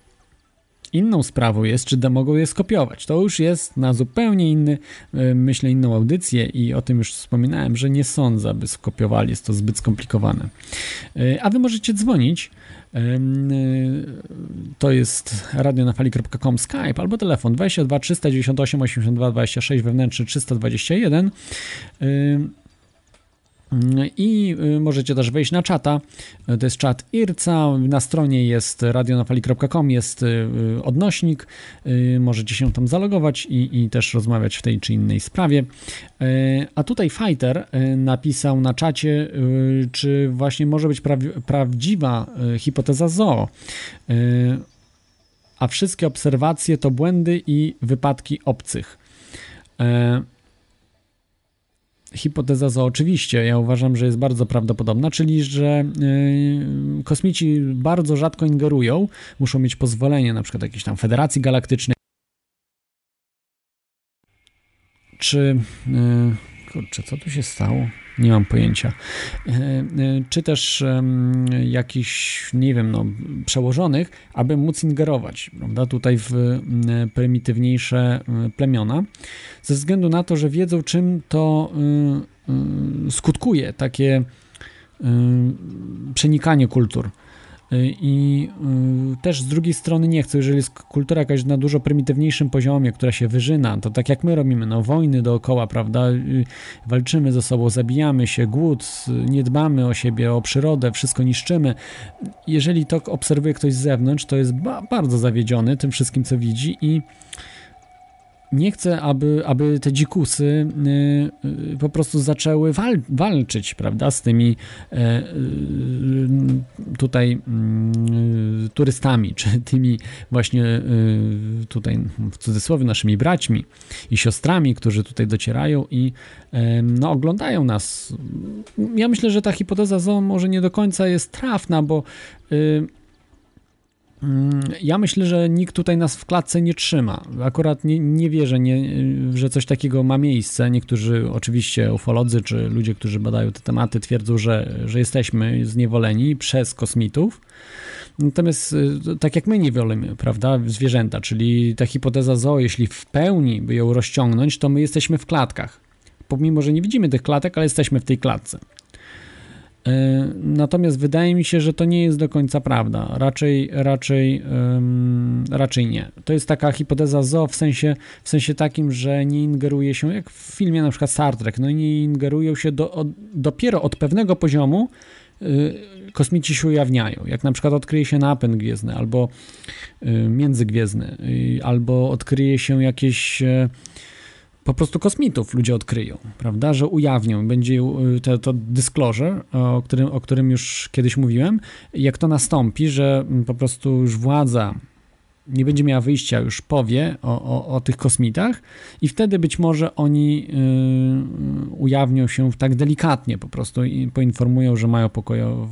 Inną sprawą jest, czy mogą je skopiować. To już jest na zupełnie inny, e, myślę, inną audycję i o tym już wspominałem, że nie sądzę, aby skopiowali, jest to zbyt skomplikowane. E, a wy możecie dzwonić. E, to jest radionafali.com Skype albo telefon 22 398 82 26 wewnętrzny 321 i y, możecie też wejść na czata. To jest czat IRCA. Na stronie jest radionafali.com, jest y, odnośnik. Y, możecie się tam zalogować i, i też rozmawiać w tej czy innej sprawie. A tutaj Fighter napisał na czacie, czy właśnie może być prawdziwa hipoteza zoo. A wszystkie obserwacje to błędy i wypadki obcych. Hipoteza za oczywiście, ja uważam, że jest bardzo prawdopodobna, czyli że yy, kosmici bardzo rzadko ingerują, muszą mieć pozwolenie na przykład jakiejś tam federacji galaktycznej, czy yy, kurczę, co tu się stało? Nie mam pojęcia. E, e, czy też jakichś, nie wiem, no, przełożonych, aby móc ingerować, prawda, tutaj w prymitywniejsze plemiona, ze względu na to, że wiedzą, czym to y, y, skutkuje takie y, przenikanie kultur. Y, I y, też z drugiej strony nie chcę, jeżeli jest kultura jakaś na dużo prymitywniejszym poziomie, która się wyżyna, to tak jak my robimy, no wojny dookoła, prawda, y, walczymy ze sobą, zabijamy się, głód, nie dbamy o siebie, o przyrodę, wszystko niszczymy. Jeżeli to obserwuje ktoś z zewnątrz, to jest ba bardzo zawiedziony tym wszystkim, co widzi i nie chcę, aby, aby te dzikusy y, y, po prostu zaczęły wal, walczyć, prawda, z tymi y, tutaj mm, turystami, czy tymi właśnie tutaj w cudzysłowie naszymi braćmi i siostrami, którzy tutaj docierają i no, oglądają nas. Ja myślę, że ta hipoteza może nie do końca jest trafna, bo ja myślę, że nikt tutaj nas w klatce nie trzyma. Akurat nie, nie wierzę, nie, że coś takiego ma miejsce. Niektórzy, oczywiście ufolodzy czy ludzie, którzy badają te tematy, twierdzą, że, że jesteśmy zniewoleni przez kosmitów. Natomiast y, tak jak my nie wiolimy, prawda, zwierzęta, czyli ta hipoteza zoo, jeśli w pełni by ją rozciągnąć, to my jesteśmy w klatkach. Pomimo, że nie widzimy tych klatek, ale jesteśmy w tej klatce. E, natomiast wydaje mi się, że to nie jest do końca prawda. Raczej, raczej, raczej nie. To jest taka hipoteza zo w sensie, w sensie takim, że nie ingeruje się, jak w filmie na przykład Star Trek, no nie ingerują się do, od, dopiero od pewnego poziomu y, kosmici się ujawniają. Jak na przykład odkryje się napęd gwiezdny albo y, międzygwiezdny, y, albo odkryje się jakieś y, po prostu kosmitów ludzie odkryją, prawda, że ujawnią, będzie y, to, to disclosure, o którym, o którym już kiedyś mówiłem, jak to nastąpi, że mm, po prostu już władza nie będzie miała wyjścia, już powie o, o, o tych kosmitach i wtedy być może oni yy, ujawnią się tak delikatnie po prostu i poinformują, że mają pokojowe,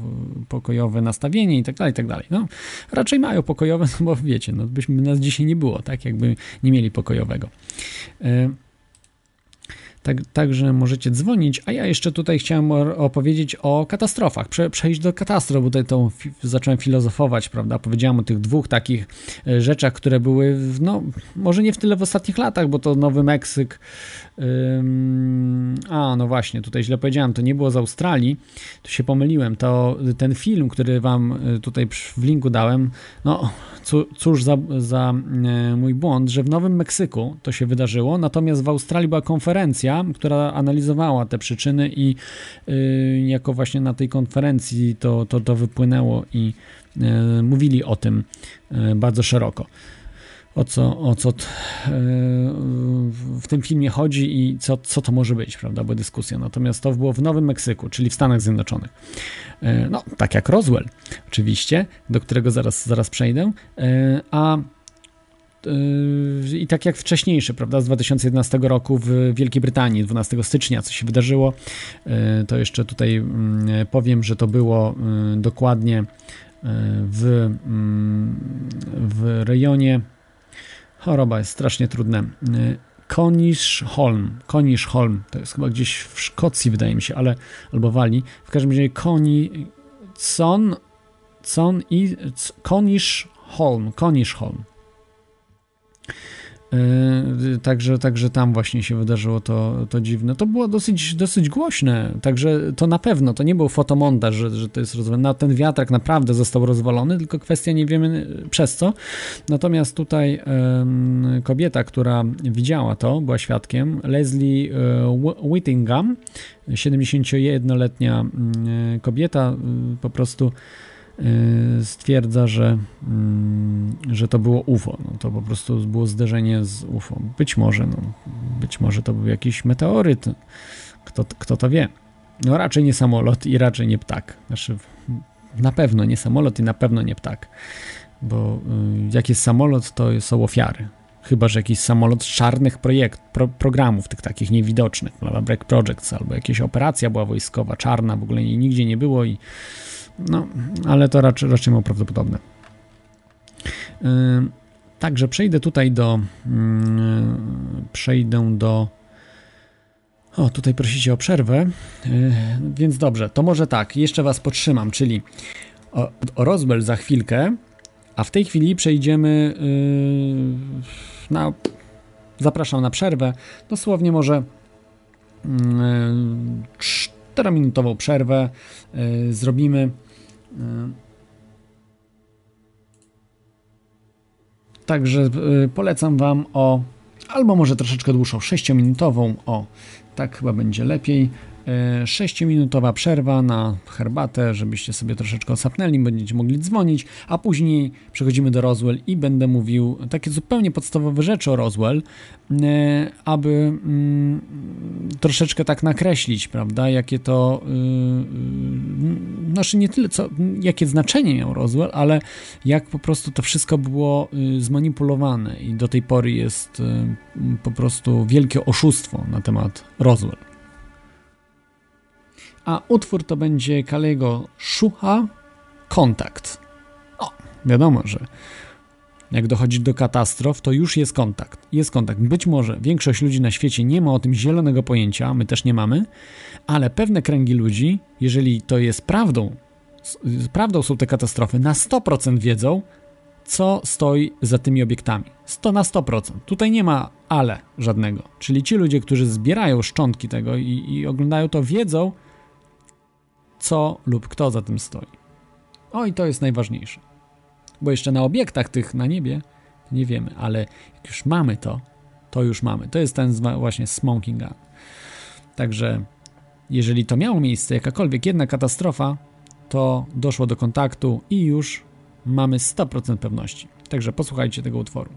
pokojowe nastawienie i tak dalej, i tak dalej. No, raczej mają pokojowe, no bo wiecie, no byśmy nas dzisiaj nie było, tak, jakby nie mieli pokojowego. Yy. Tak, także możecie dzwonić, a ja jeszcze tutaj chciałem opowiedzieć o katastrofach, Prze, przejść do katastrof, bo tutaj to zacząłem filozofować, prawda, powiedziałem o tych dwóch takich e, rzeczach, które były, no, może nie w tyle w ostatnich latach, bo to Nowy Meksyk, a no właśnie, tutaj źle powiedziałem, to nie było z Australii, tu się pomyliłem, to ten film, który wam e, tutaj w linku dałem, no cóż za, za e, mój błąd, że w Nowym Meksyku to się wydarzyło, natomiast w Australii była konferencja, która analizowała te przyczyny i y, jako właśnie na tej konferencji to, to, to wypłynęło i y, mówili o tym y, bardzo szeroko o co, o co w tym filmie chodzi i co, co to może być, prawda, bo dyskusja. Natomiast to było w Nowym Meksyku, czyli w Stanach Zjednoczonych. No, tak jak Roswell, oczywiście, do którego zaraz, zaraz przejdę, a i tak jak wcześniejszy, prawda, z 2011 roku w Wielkiej Brytanii, 12 stycznia, co się wydarzyło, to jeszcze tutaj mm, powiem, że to było dokładnie w, mm, w rejonie Choroba jest strasznie trudne. Koniszholm. Koniszholm. To jest chyba gdzieś w Szkocji, wydaje mi się, ale albo Walii. W każdym razie Koni... Con... Con i... Koniszholm. Koniszholm. Yy, także, także tam właśnie się wydarzyło to, to dziwne. To było dosyć, dosyć głośne, także to na pewno, to nie był fotomontaż, że, że to jest rozwalone. Ten wiatrak naprawdę został rozwalony, tylko kwestia nie wiemy przez co. Natomiast tutaj um, kobieta, która widziała to, była świadkiem, Leslie Whittingham, 71-letnia um, kobieta, po prostu stwierdza, że, mm, że to było UFO. No, to po prostu było zderzenie z UFO. Być może, no, być może to był jakiś meteoryt. Kto, kto to wie? No raczej nie samolot i raczej nie ptak. Znaczy, na pewno nie samolot i na pewno nie ptak. Bo y, jak jest samolot, to są ofiary. Chyba, że jakiś samolot z czarnych projekt, pro, programów, tych takich niewidocznych, Black Projects, albo jakaś operacja była wojskowa, czarna, w ogóle nigdzie nie było i no, ale to raczej, raczej mało prawdopodobne. Także przejdę tutaj do. Yy, przejdę do. O, tutaj prosicie o przerwę, yy, więc dobrze, to może tak, jeszcze Was podtrzymam, czyli o, o Roswell za chwilkę, a w tej chwili przejdziemy yy, na. Zapraszam na przerwę, dosłownie może 4-minutową yy, przerwę zrobimy. E, także e, polecam Wam o, albo może troszeczkę dłuższą, 6-minutową, o, tak chyba będzie lepiej. 6-minutowa przerwa na herbatę, żebyście sobie troszeczkę osapnęli, będziecie mogli dzwonić, a później przechodzimy do Roswell i będę mówił takie zupełnie podstawowe rzeczy o Roswell, e, aby mm, troszeczkę tak nakreślić, prawda, jakie to, yy, znaczy nie tyle, co, jakie znaczenie miał Roswell, ale jak po prostu to wszystko było zmanipulowane i do tej pory jest po prostu wielkie oszustwo na temat Roswell a utwór to będzie Kalego Szucha Kontakt. O, wiadomo, że jak dochodzi do katastrof, to już jest kontakt. Jest kontakt. Być może większość ludzi na świecie nie ma o tym zielonego pojęcia, my też nie mamy, ale pewne kręgi ludzi, jeżeli to jest prawdą, prawdą są te katastrofy, na 100% wiedzą, co stoi za tymi obiektami. 100 na 100%. Tutaj nie ma ale żadnego. Czyli ci ludzie, którzy zbierają szczątki tego i, i oglądają to, wiedzą, co lub kto za tym stoi. O i to jest najważniejsze. Bo jeszcze na obiektach tych na niebie nie wiemy, ale jak już mamy to, to już mamy. To jest ten właśnie smoking gun. Także jeżeli to miało miejsce, jakakolwiek jedna katastrofa, to doszło do kontaktu i już mamy 100% pewności. Także posłuchajcie tego utworu.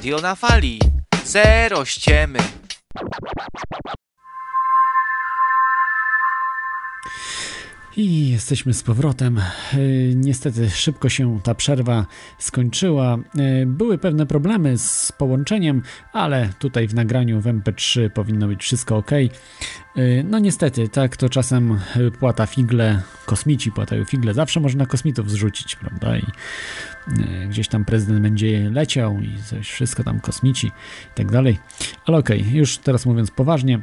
Radio na fali. Zero ściemy. I jesteśmy z powrotem. E, Niestety szybko się ta przerwa skończyła. E, Były pewne problemy z połączeniem, ale tutaj w nagraniu w MP3 powinno być wszystko ok. E, No niestety, tak to czasem płata figle, kosmici płatają figle. Zawsze można kosmitów zrzucić, prawda? I gdzieś tam prezydent będzie leciał i coś, wszystko tam kosmici i tak dalej. Ale okej, już teraz mówiąc poważnie.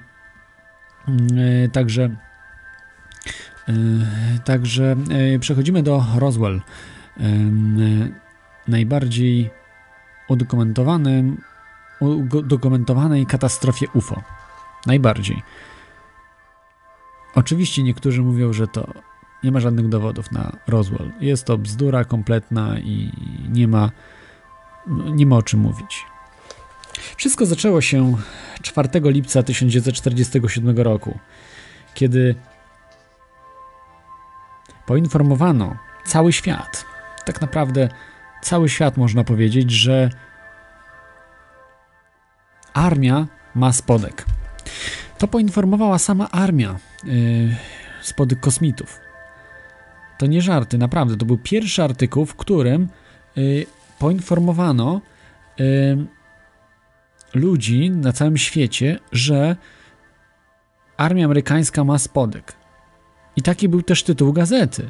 Mm, e, Także Yy, Także przechodzimy do Roswell. Najbardziej udokumentowanym, udokumentowanej katastrofie UFO. Najbardziej. Oczywiście niektórzy mówią, że to nie ma żadnych dowodów na Roswell. Jest to bzdura kompletna i nie ma, nie ma o czym mówić. Wszystko zaczęło się 4 lipca 1947 roku, kiedy poinformowano cały świat, tak naprawdę cały świat można powiedzieć, że armia ma spodek. To poinformowała sama armia yy, spodek kosmitów. To nie żarty, naprawdę. To był pierwszy artykuł, w którym yy, poinformowano yy, ludzi na całym świecie, że armia amerykańska ma spodek. I taki był też tytuł gazety.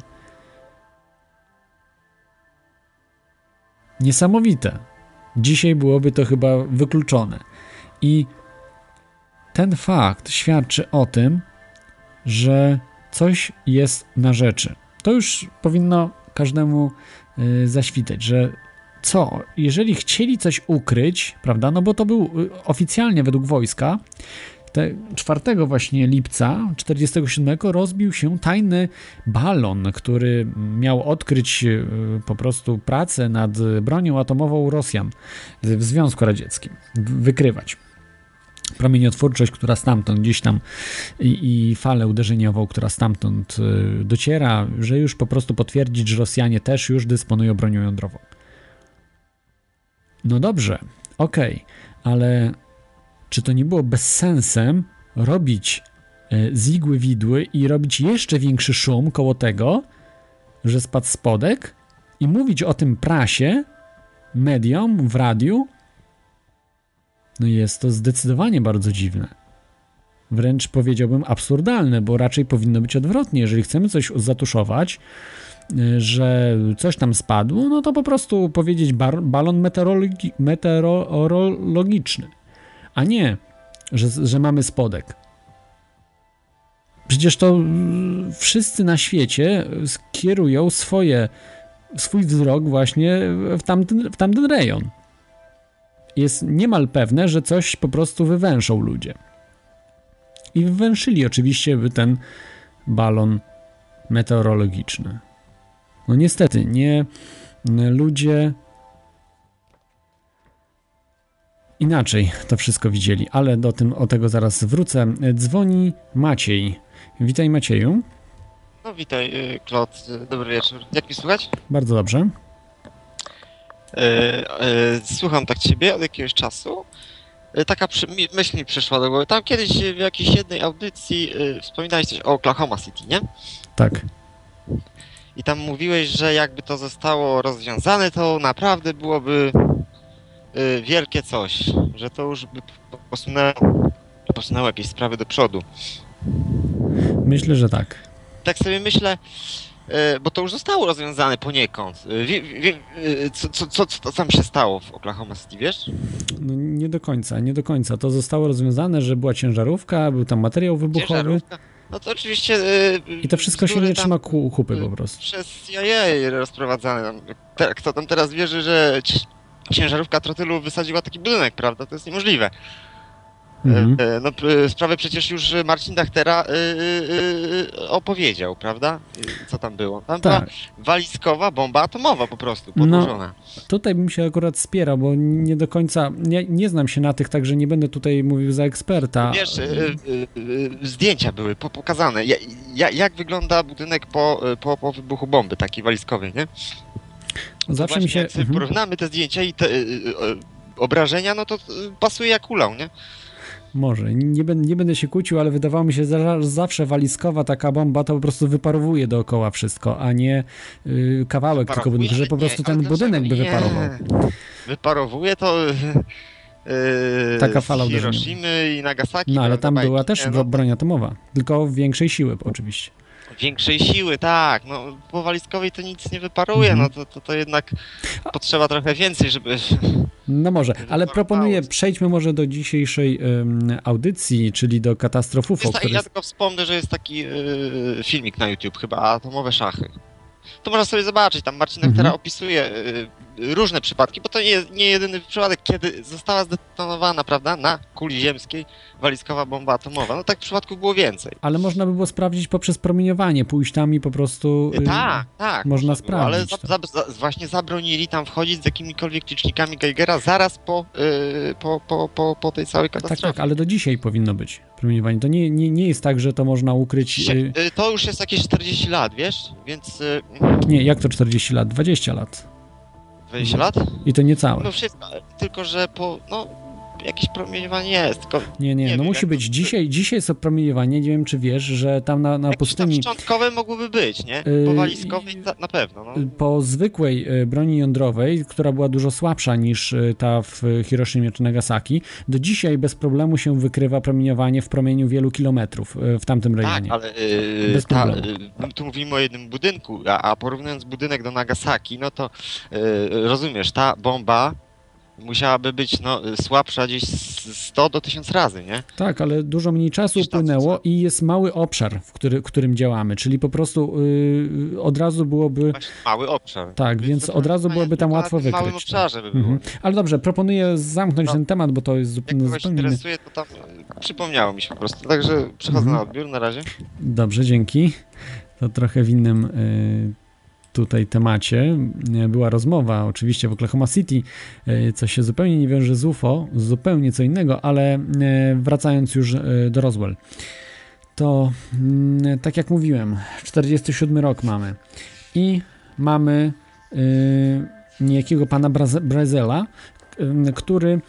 Niesamowite. Dzisiaj byłoby to chyba wykluczone. I ten fakt świadczy o tym, że coś jest na rzeczy. To już powinno każdemu y, zaświtać, że co, jeżeli chcieli coś ukryć, prawda, no bo to był y, oficjalnie według wojska, te 4 właśnie lipca 47 rozbił się tajny balon, który miał odkryć y, po prostu pracę nad bronią atomową Rosjan w Związku Radzieckim, wykrywać promieniotwórczość, która stamtąd gdzieś tam i, i falę uderzeniową, która stamtąd y, dociera, że już po prostu potwierdzić, że Rosjanie też już dysponują bronią jądrową. No dobrze, okej, okay, ale czy to nie było bezsensem robić y, z igły widły i robić jeszcze większy szum koło tego, że spadł spodek i mówić o tym prasie, mediom, w radiu, no jest to zdecydowanie bardzo dziwne. Wręcz powiedziałbym absurdalne, bo raczej powinno być odwrotnie. Jeżeli chcemy coś zatuszować, że coś tam spadło, no to po prostu powiedzieć bar- balon meteorologi- meteorologiczny, a nie, że, że mamy spodek. Przecież to wszyscy na świecie skierują swoje, swój wzrok właśnie w tamten, w tamten rejon jest niemal pewne, że coś po prostu wywęszą ludzie. I wywęszyli oczywiście ten balon meteorologiczny. No niestety, nie ludzie inaczej to wszystko widzieli, ale do tym o tego zaraz wrócę. Dzwoni Maciej. Witaj Macieju. No witaj, Klot. Dobry wieczór. Jak mi słychać? Bardzo dobrze. E, e, słucham tak ciebie od jakiegoś czasu. E, taka przy, myśl mi przyszła do głowy. Tam kiedyś w jakiejś jednej audycji wspominałeś coś o Oklahoma City, nie? Tak. I tam mówiłeś, że jakby to zostało rozwiązane, to naprawdę byłoby wielkie coś. Że to już by posunęło, posunęło jakieś sprawy do przodu. Myślę, że tak. Tak sobie myślę, bo to już zostało rozwiązane poniekąd. Wie, wie, co, co, co, co tam się stało w Oklahoma City, wiesz? No nie do końca, nie do końca. To zostało rozwiązane, że była ciężarówka, był tam materiał wybuchowy. Ciężarówka? No to oczywiście... I to wszystko się nie trzyma kupy po prostu. Przez CIA rozprowadzane. Kto tam teraz wierzy, że ciężarówka trotylu wysadziła taki budynek, prawda? To jest niemożliwe. Mhm. No, sprawę przecież już Marcin Dachtera opowiedział, prawda? Co tam było? Tam tak. była walizkowa bomba atomowa po prostu, podłożona. No, tutaj bym się akurat spierał, bo nie do końca, nie, nie znam się na tych, także nie będę tutaj mówił za eksperta. Wiesz, zdjęcia były pokazane. Ja, jak wygląda budynek po, po, po wybuchu bomby takiej walizkowej, nie? Zawsze mi się... Jak mhm. porównamy te zdjęcia i te, obrażenia, no to pasuje jak ulał, nie? Może. Nie, nie będę się kłócił, ale wydawało mi się, że zawsze walizkowa taka bomba to po prostu wyparowuje dookoła wszystko, a nie y, kawałek tylko budynku, że po Nie, prostu ale ten budynek by Nie. wyparował. Wyparowuje to yy, Taka fala uderzenia. Hiroshimy i Nagasaki. No ale tam była też nie? no, broń atomowa, tylko większej siły oczywiście. Większej siły, tak. No, po walizkowej to nic nie wyparuje, Mhm. no to, to, to jednak potrzeba trochę więcej, żeby... No może, ale Wyparowało. proponuję, przejdźmy może do dzisiejszej em, audycji, czyli do katastrof UFO, Jest który ja tylko wspomnę, że jest taki yy, filmik na YouTube chyba, Atomowe Szachy. To można sobie zobaczyć, tam Marcin Mhm. Opisuje yy, różne przypadki, bo to nie, nie jedyny przypadek, kiedy została zdetonowana, prawda, na kuli ziemskiej walizkowa bomba atomowa. No tak przypadków było więcej. Ale można by było sprawdzić poprzez promieniowanie, pójść tam i po prostu... y, Tak, tak. można było, Ale sprawdzić za, to. za, za, właśnie zabronili tam wchodzić z jakimikolwiek licznikami Geigera zaraz po, yy, po, po, po, po tej całej Tak, katastrofie. tak, ale do dzisiaj powinno być promieniowanie. To nie, nie, nie jest tak, że to można ukryć... Y, yy, To już jest jakieś 40 lat, wiesz? Więc yy, Nie, jak to 40 lat? 20 lat. 20 lat? I to niecałe. No wszystko, tylko że po, no, jakieś promieniowanie jest, tylko Nie, nie, nie no wiem, musi być. to- Dzisiaj, dzisiaj jest promieniowanie, nie wiem czy wiesz, że tam na, na pustyni szczątkowe mogłyby być, nie? Yy, Po walizkowej na pewno, no. po zwykłej y, broni jądrowej, która była dużo słabsza niż y, ta w Hiroshimie czy Nagasaki, do dzisiaj bez problemu się wykrywa promieniowanie w promieniu wielu kilometrów y, w tamtym Tak, rejonie. ale yy, Bez ta, problemu. yy, tu mówimy o jednym budynku, a, a porównując budynek do Nagasaki, no to yy, rozumiesz, ta bomba musiałaby być no, słabsza gdzieś z 100 do 1000 razy, nie? Tak, ale dużo mniej czasu upłynęło i jest mały obszar, w, który, w którym działamy, czyli po prostu y, od razu byłoby... Mały obszar. Tak, więc od razu byłoby tam łatwo na tym małym wykryć. to. obszarze by było. Mhm. Ale dobrze, proponuję zamknąć No. ten temat, bo to jest Jak zupełnie, kogoś zupełnie interesuje, to tam yy, przypomniało mi się po prostu. Także przechodzę Mhm. na odbiór na razie. Dobrze, dzięki. To trochę w innym y, tutaj temacie. Y, Była rozmowa oczywiście w Oklahoma City, y, co się zupełnie nie wiąże z UFO, zupełnie co innego, ale y, wracając już do Roswell. To mm, tak jak mówiłem, 47 rok mamy i mamy niejakiego pana Braze- Brazela, który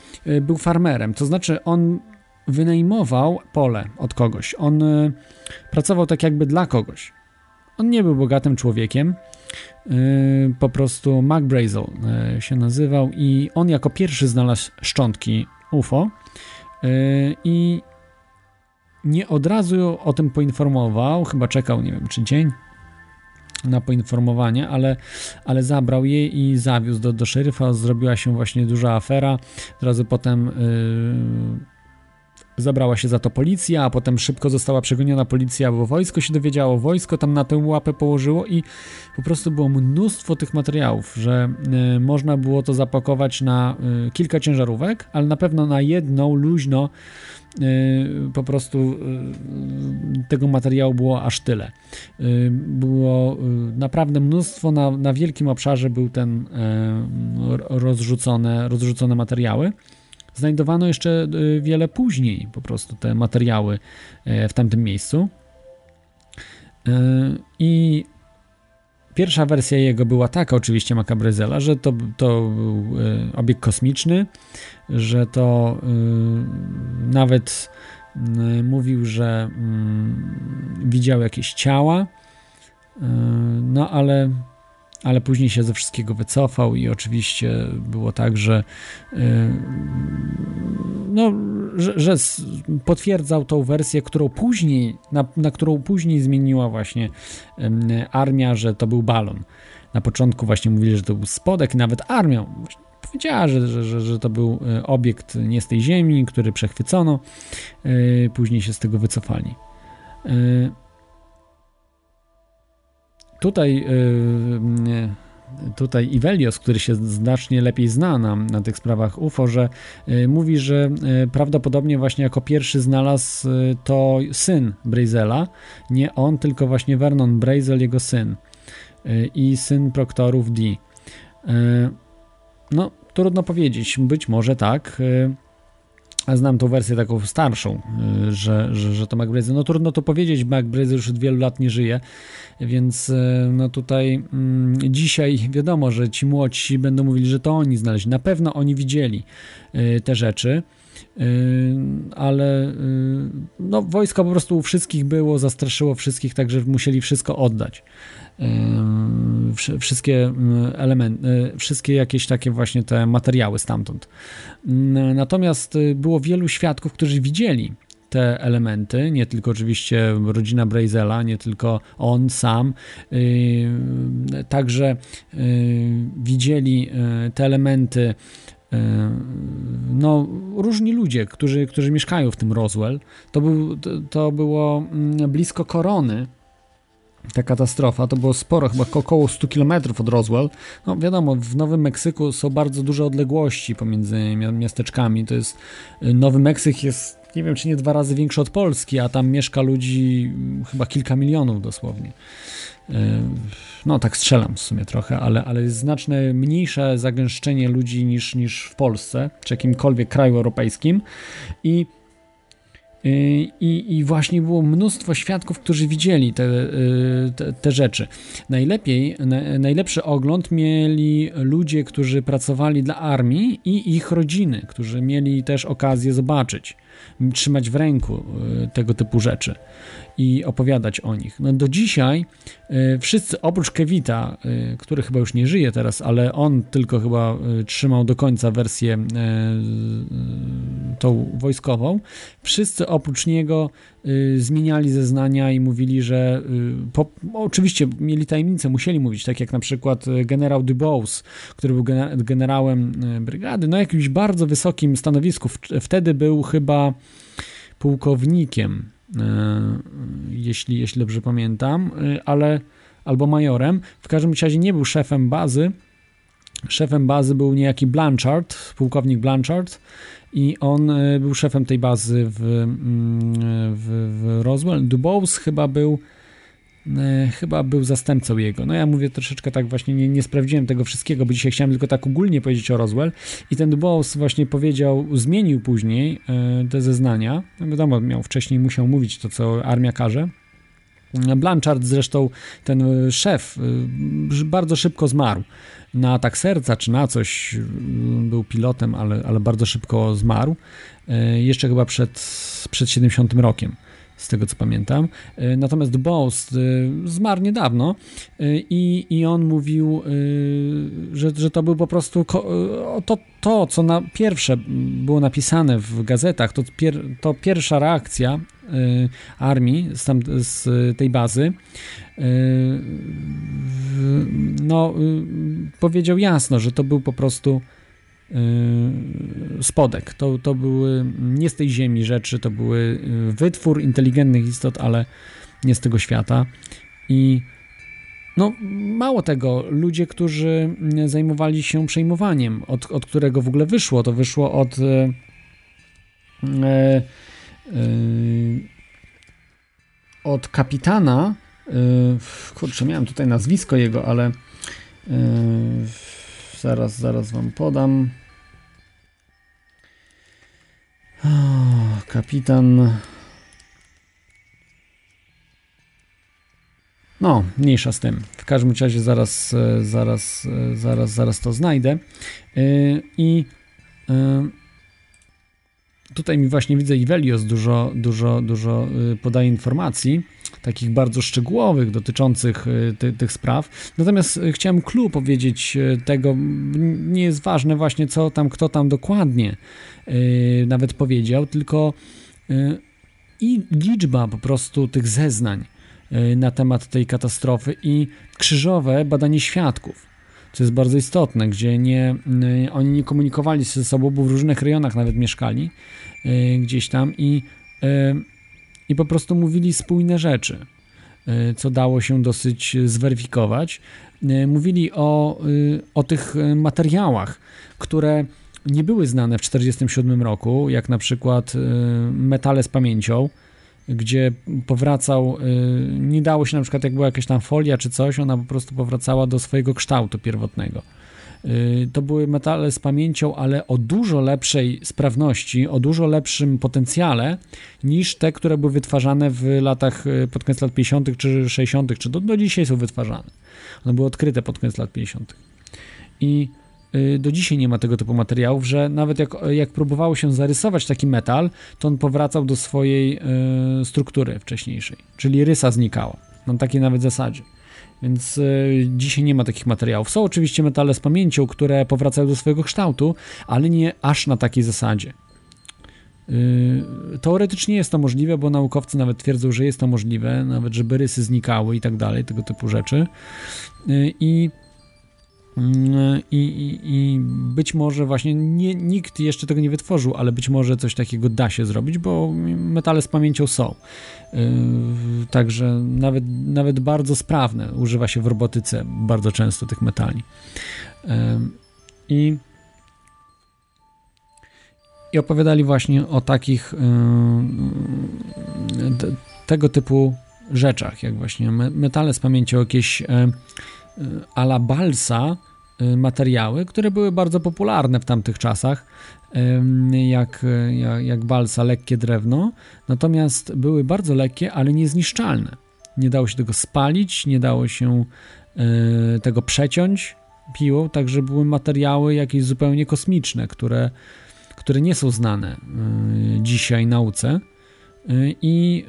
był farmerem, to znaczy on wynajmował pole od kogoś. On pracował tak jakby dla kogoś. On nie był bogatym człowiekiem. Yy, po prostu Mac Brazel yy, się nazywał i on jako pierwszy znalazł szczątki UFO yy, i nie od razu o tym poinformował, chyba czekał, nie wiem, czy dzień na poinformowanie, ale, ale zabrał je i zawiózł do, do szeryfa. Zrobiła się właśnie duża afera. Od razu potem zabrała się za to policja, a potem szybko została przegoniona policja, bo wojsko się dowiedziało, wojsko tam na tę łapę położyło i po prostu było mnóstwo tych materiałów, że y, można było to zapakować na y, kilka ciężarówek, ale na pewno na jedną luźno y, po prostu y, tego materiału było aż tyle. Y, było naprawdę mnóstwo, na, na wielkim obszarze był ten rozrzucone, rozrzucone materiały. Znajdowano jeszcze y, wiele później po prostu te materiały e, w tamtym miejscu. Y, I pierwsza wersja jego była taka, oczywiście Macabryzela, że to, to był y, obiekt kosmiczny, że to nawet mówił, że y, widział jakieś ciała, no ale ale później się ze wszystkiego wycofał i oczywiście było tak, że y, no, że, że potwierdzał tą wersję, którą później, na, na którą później zmieniła właśnie armia, że to był balon. Na początku właśnie mówili, że to był spodek nawet armia powiedziała, że, że, że, to był e, obiekt nie z tej ziemi, który przechwycono. E, Później się z tego wycofali. Tutaj e, tutaj Ivelios, który się znacznie lepiej zna na, na tych sprawach UFO, że y, mówi, że y, prawdopodobnie właśnie jako pierwszy znalazł y, to syn Brazela, nie on, tylko właśnie Vernon Brazel, jego syn y, i syn proktorów D. Y, no, trudno powiedzieć, być może tak. Y, znam tą wersję taką starszą, y, że, że, że to MacBrazy, no trudno to powiedzieć, MacBrazy już od wielu lat nie żyje, więc y, no tutaj mm, dzisiaj wiadomo, że ci młodsi będą mówili, że to oni znaleźli. Na pewno oni widzieli y, te rzeczy, ale no, wojsko po prostu u wszystkich było, zastraszyło wszystkich, także musieli wszystko oddać wszystkie elementy, e, wszystkie jakieś takie właśnie te materiały stamtąd. Natomiast y, było wielu świadków, którzy widzieli te elementy, nie tylko oczywiście rodzina Brazela, nie tylko on sam, y, także y, widzieli te elementy no, różni ludzie, którzy, którzy mieszkają w tym Roswell. To, był, to było blisko korony, ta katastrofa, to było sporo, chyba około 100 km od Roswell. No wiadomo, w Nowym Meksyku są bardzo duże odległości pomiędzy miasteczkami. To jest, y, Nowy Meksyk jest, nie wiem czy nie dwa razy większy od Polski, a tam mieszka ludzi mm, chyba kilka milionów dosłownie. Y, no tak strzelam w sumie trochę, ale, ale jest znacznie mniejsze zagęszczenie ludzi niż, niż w Polsce, czy jakimkolwiek kraju europejskim i I, I, właśnie było mnóstwo świadków, którzy widzieli te, y, te, te, rzeczy. Najlepiej, na, najlepszy ogląd mieli ludzie, którzy pracowali dla armii i ich rodziny, którzy mieli też okazję zobaczyć, trzymać w ręku y, tego typu rzeczy i opowiadać o nich. No do dzisiaj y, wszyscy oprócz Kevita, y, który chyba już nie żyje teraz, ale on tylko chyba y, trzymał do końca wersję tą wojskową, wszyscy oprócz niego zmieniali zeznania i mówili, że po, oczywiście mieli tajemnicę, musieli mówić, tak jak na przykład generał Dubose, który był generałem brygady, na jakimś bardzo wysokim stanowisku, wtedy był chyba pułkownikiem E, jeśli, jeśli dobrze pamiętam, e, ale albo majorem. W każdym razie nie był szefem bazy. Szefem bazy był niejaki Blanchard, pułkownik Blanchard i on e, był szefem tej bazy w, mm, w, w Roswell. Dubose chyba był E, chyba był zastępcą jego. No ja mówię troszeczkę tak właśnie, nie, nie sprawdziłem tego wszystkiego, bo dzisiaj chciałem tylko tak ogólnie powiedzieć o Roswell i ten Dubose właśnie powiedział, zmienił później e, te zeznania, no wiadomo, miał wcześniej, musiał mówić to, co armia każe, Blanchard zresztą, ten szef, e, bardzo szybko zmarł na atak serca czy na coś. Był pilotem, ale, ale bardzo szybko zmarł. Jeszcze chyba przed, przed 70 rokiem z tego co pamiętam. E, natomiast Boss e, zmarł niedawno e, i, i on mówił, że, że to był po prostu to, to, co na pierwsze było napisane w gazetach, to, pier, to pierwsza reakcja armii z, tam, z tej bazy no, powiedział jasno, że to był po prostu spodek. To, to były nie z tej ziemi rzeczy, to były y, wytwór inteligentnych istot, ale nie z tego świata. I no, mało tego, ludzie, którzy zajmowali się przejmowaniem, od, od którego w ogóle wyszło, to wyszło od e, e, od kapitana e, kurczę, miałem tutaj nazwisko jego, ale zaraz, zaraz wam podam. Kapitan. No, mniejsza z tym. W każdym razie zaraz, e, zaraz, e, zaraz, zaraz to znajdę. E, I tutaj mi właśnie widzę Ivelios dużo, dużo, dużo podaje informacji takich bardzo szczegółowych dotyczących y, ty, tych spraw. Natomiast y, chciałem clue powiedzieć y, tego, nie jest ważne właśnie co tam, kto tam dokładnie nawet powiedział, tylko i liczba po prostu tych zeznań na temat tej katastrofy i krzyżowe badanie świadków co jest bardzo istotne, gdzie nie, oni nie komunikowali się ze sobą, bo w różnych rejonach nawet mieszkali gdzieś tam i i po prostu mówili spójne rzeczy, co dało się dosyć zweryfikować. Mówili o, o tych materiałach, które nie były znane w 1947 roku, jak na przykład metale z pamięcią, gdzie powracał, y, nie dało się na przykład, jak była jakaś tam folia czy coś, ona po prostu powracała do swojego kształtu pierwotnego. Y, to były metale z pamięcią, ale o dużo lepszej sprawności, o dużo lepszym potencjale niż te, które były wytwarzane w latach y, pod koniec lat 50. czy 60., czy do, do dzisiaj są wytwarzane. One były odkryte pod koniec lat 50. I do dzisiaj nie ma tego typu materiałów, że nawet jak, jak próbowało się zarysować taki metal, to on powracał do swojej y, struktury wcześniejszej, czyli rysa znikała. Na takiej nawet zasadzie. Więc y, dzisiaj nie ma takich materiałów. Są oczywiście metale z pamięcią, które powracają do swojego kształtu, ale nie aż na takiej zasadzie. Y, teoretycznie jest to możliwe, bo naukowcy nawet twierdzą, że jest to możliwe, nawet żeby rysy znikały i tak dalej, tego typu rzeczy. Y, I i, i, I, być może właśnie nie, nikt jeszcze tego nie wytworzył, ale być może coś takiego da się zrobić, bo metale z pamięcią są. Yy, także nawet, nawet bardzo sprawne używa się w robotyce bardzo często tych metali. Yy, I i opowiadali właśnie o takich yy, tego typu rzeczach, jak właśnie metale z pamięcią, jakieś ala balsa, Y, materiały, które były bardzo popularne w tamtych czasach, jak, jak, jak balsa, lekkie drewno, natomiast były bardzo lekkie, ale niezniszczalne. Nie dało się tego spalić, nie dało się y, tego przeciąć piłą, także były materiały jakieś zupełnie kosmiczne, które, które nie są znane y, dzisiaj nauce i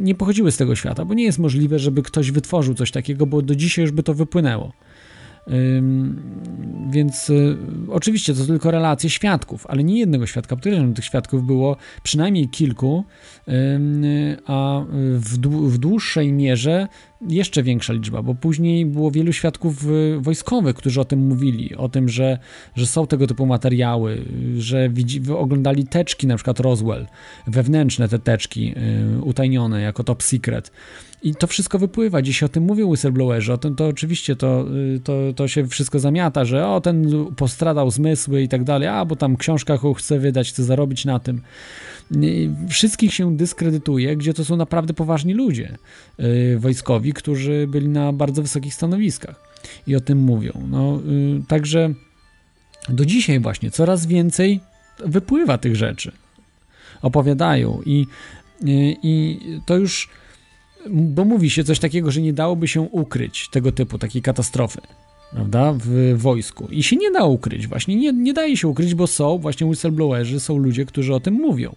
nie pochodziły z tego świata, bo nie jest możliwe, żeby ktoś wytworzył coś takiego, bo do dzisiaj już by to wypłynęło. Więc y, oczywiście to tylko relacje świadków, ale nie jednego świadka. Podejrzewam, tych świadków było przynajmniej kilku, a w dłuższej mierze jeszcze większa liczba, bo później było wielu świadków y, wojskowych, którzy o tym mówili, o tym, że, że są tego typu materiały, że oglądali teczki, na przykład Roswell, wewnętrzne te teczki, y, utajnione jako top secret. I to wszystko wypływa. Dziś o tym mówią whistleblowerzy, o tym to oczywiście to, y, to, to się wszystko zamiata, że o, ten postradał zmysły i tak dalej, a bo tam książka chce wydać, chce zarobić na tym. Wszystkich się dyskredytuje, gdzie to są naprawdę poważni ludzie yy, wojskowi, którzy byli na bardzo wysokich stanowiskach i o tym mówią. No, yy, także do dzisiaj właśnie coraz więcej wypływa tych rzeczy. Opowiadają i, yy, i to już bo mówi się coś takiego, że nie dałoby się ukryć tego typu, takiej katastrofy, prawda, w wojsku. I się nie da ukryć, właśnie nie, nie daje się ukryć, bo są właśnie whistleblowerzy, są ludzie, którzy o tym mówią.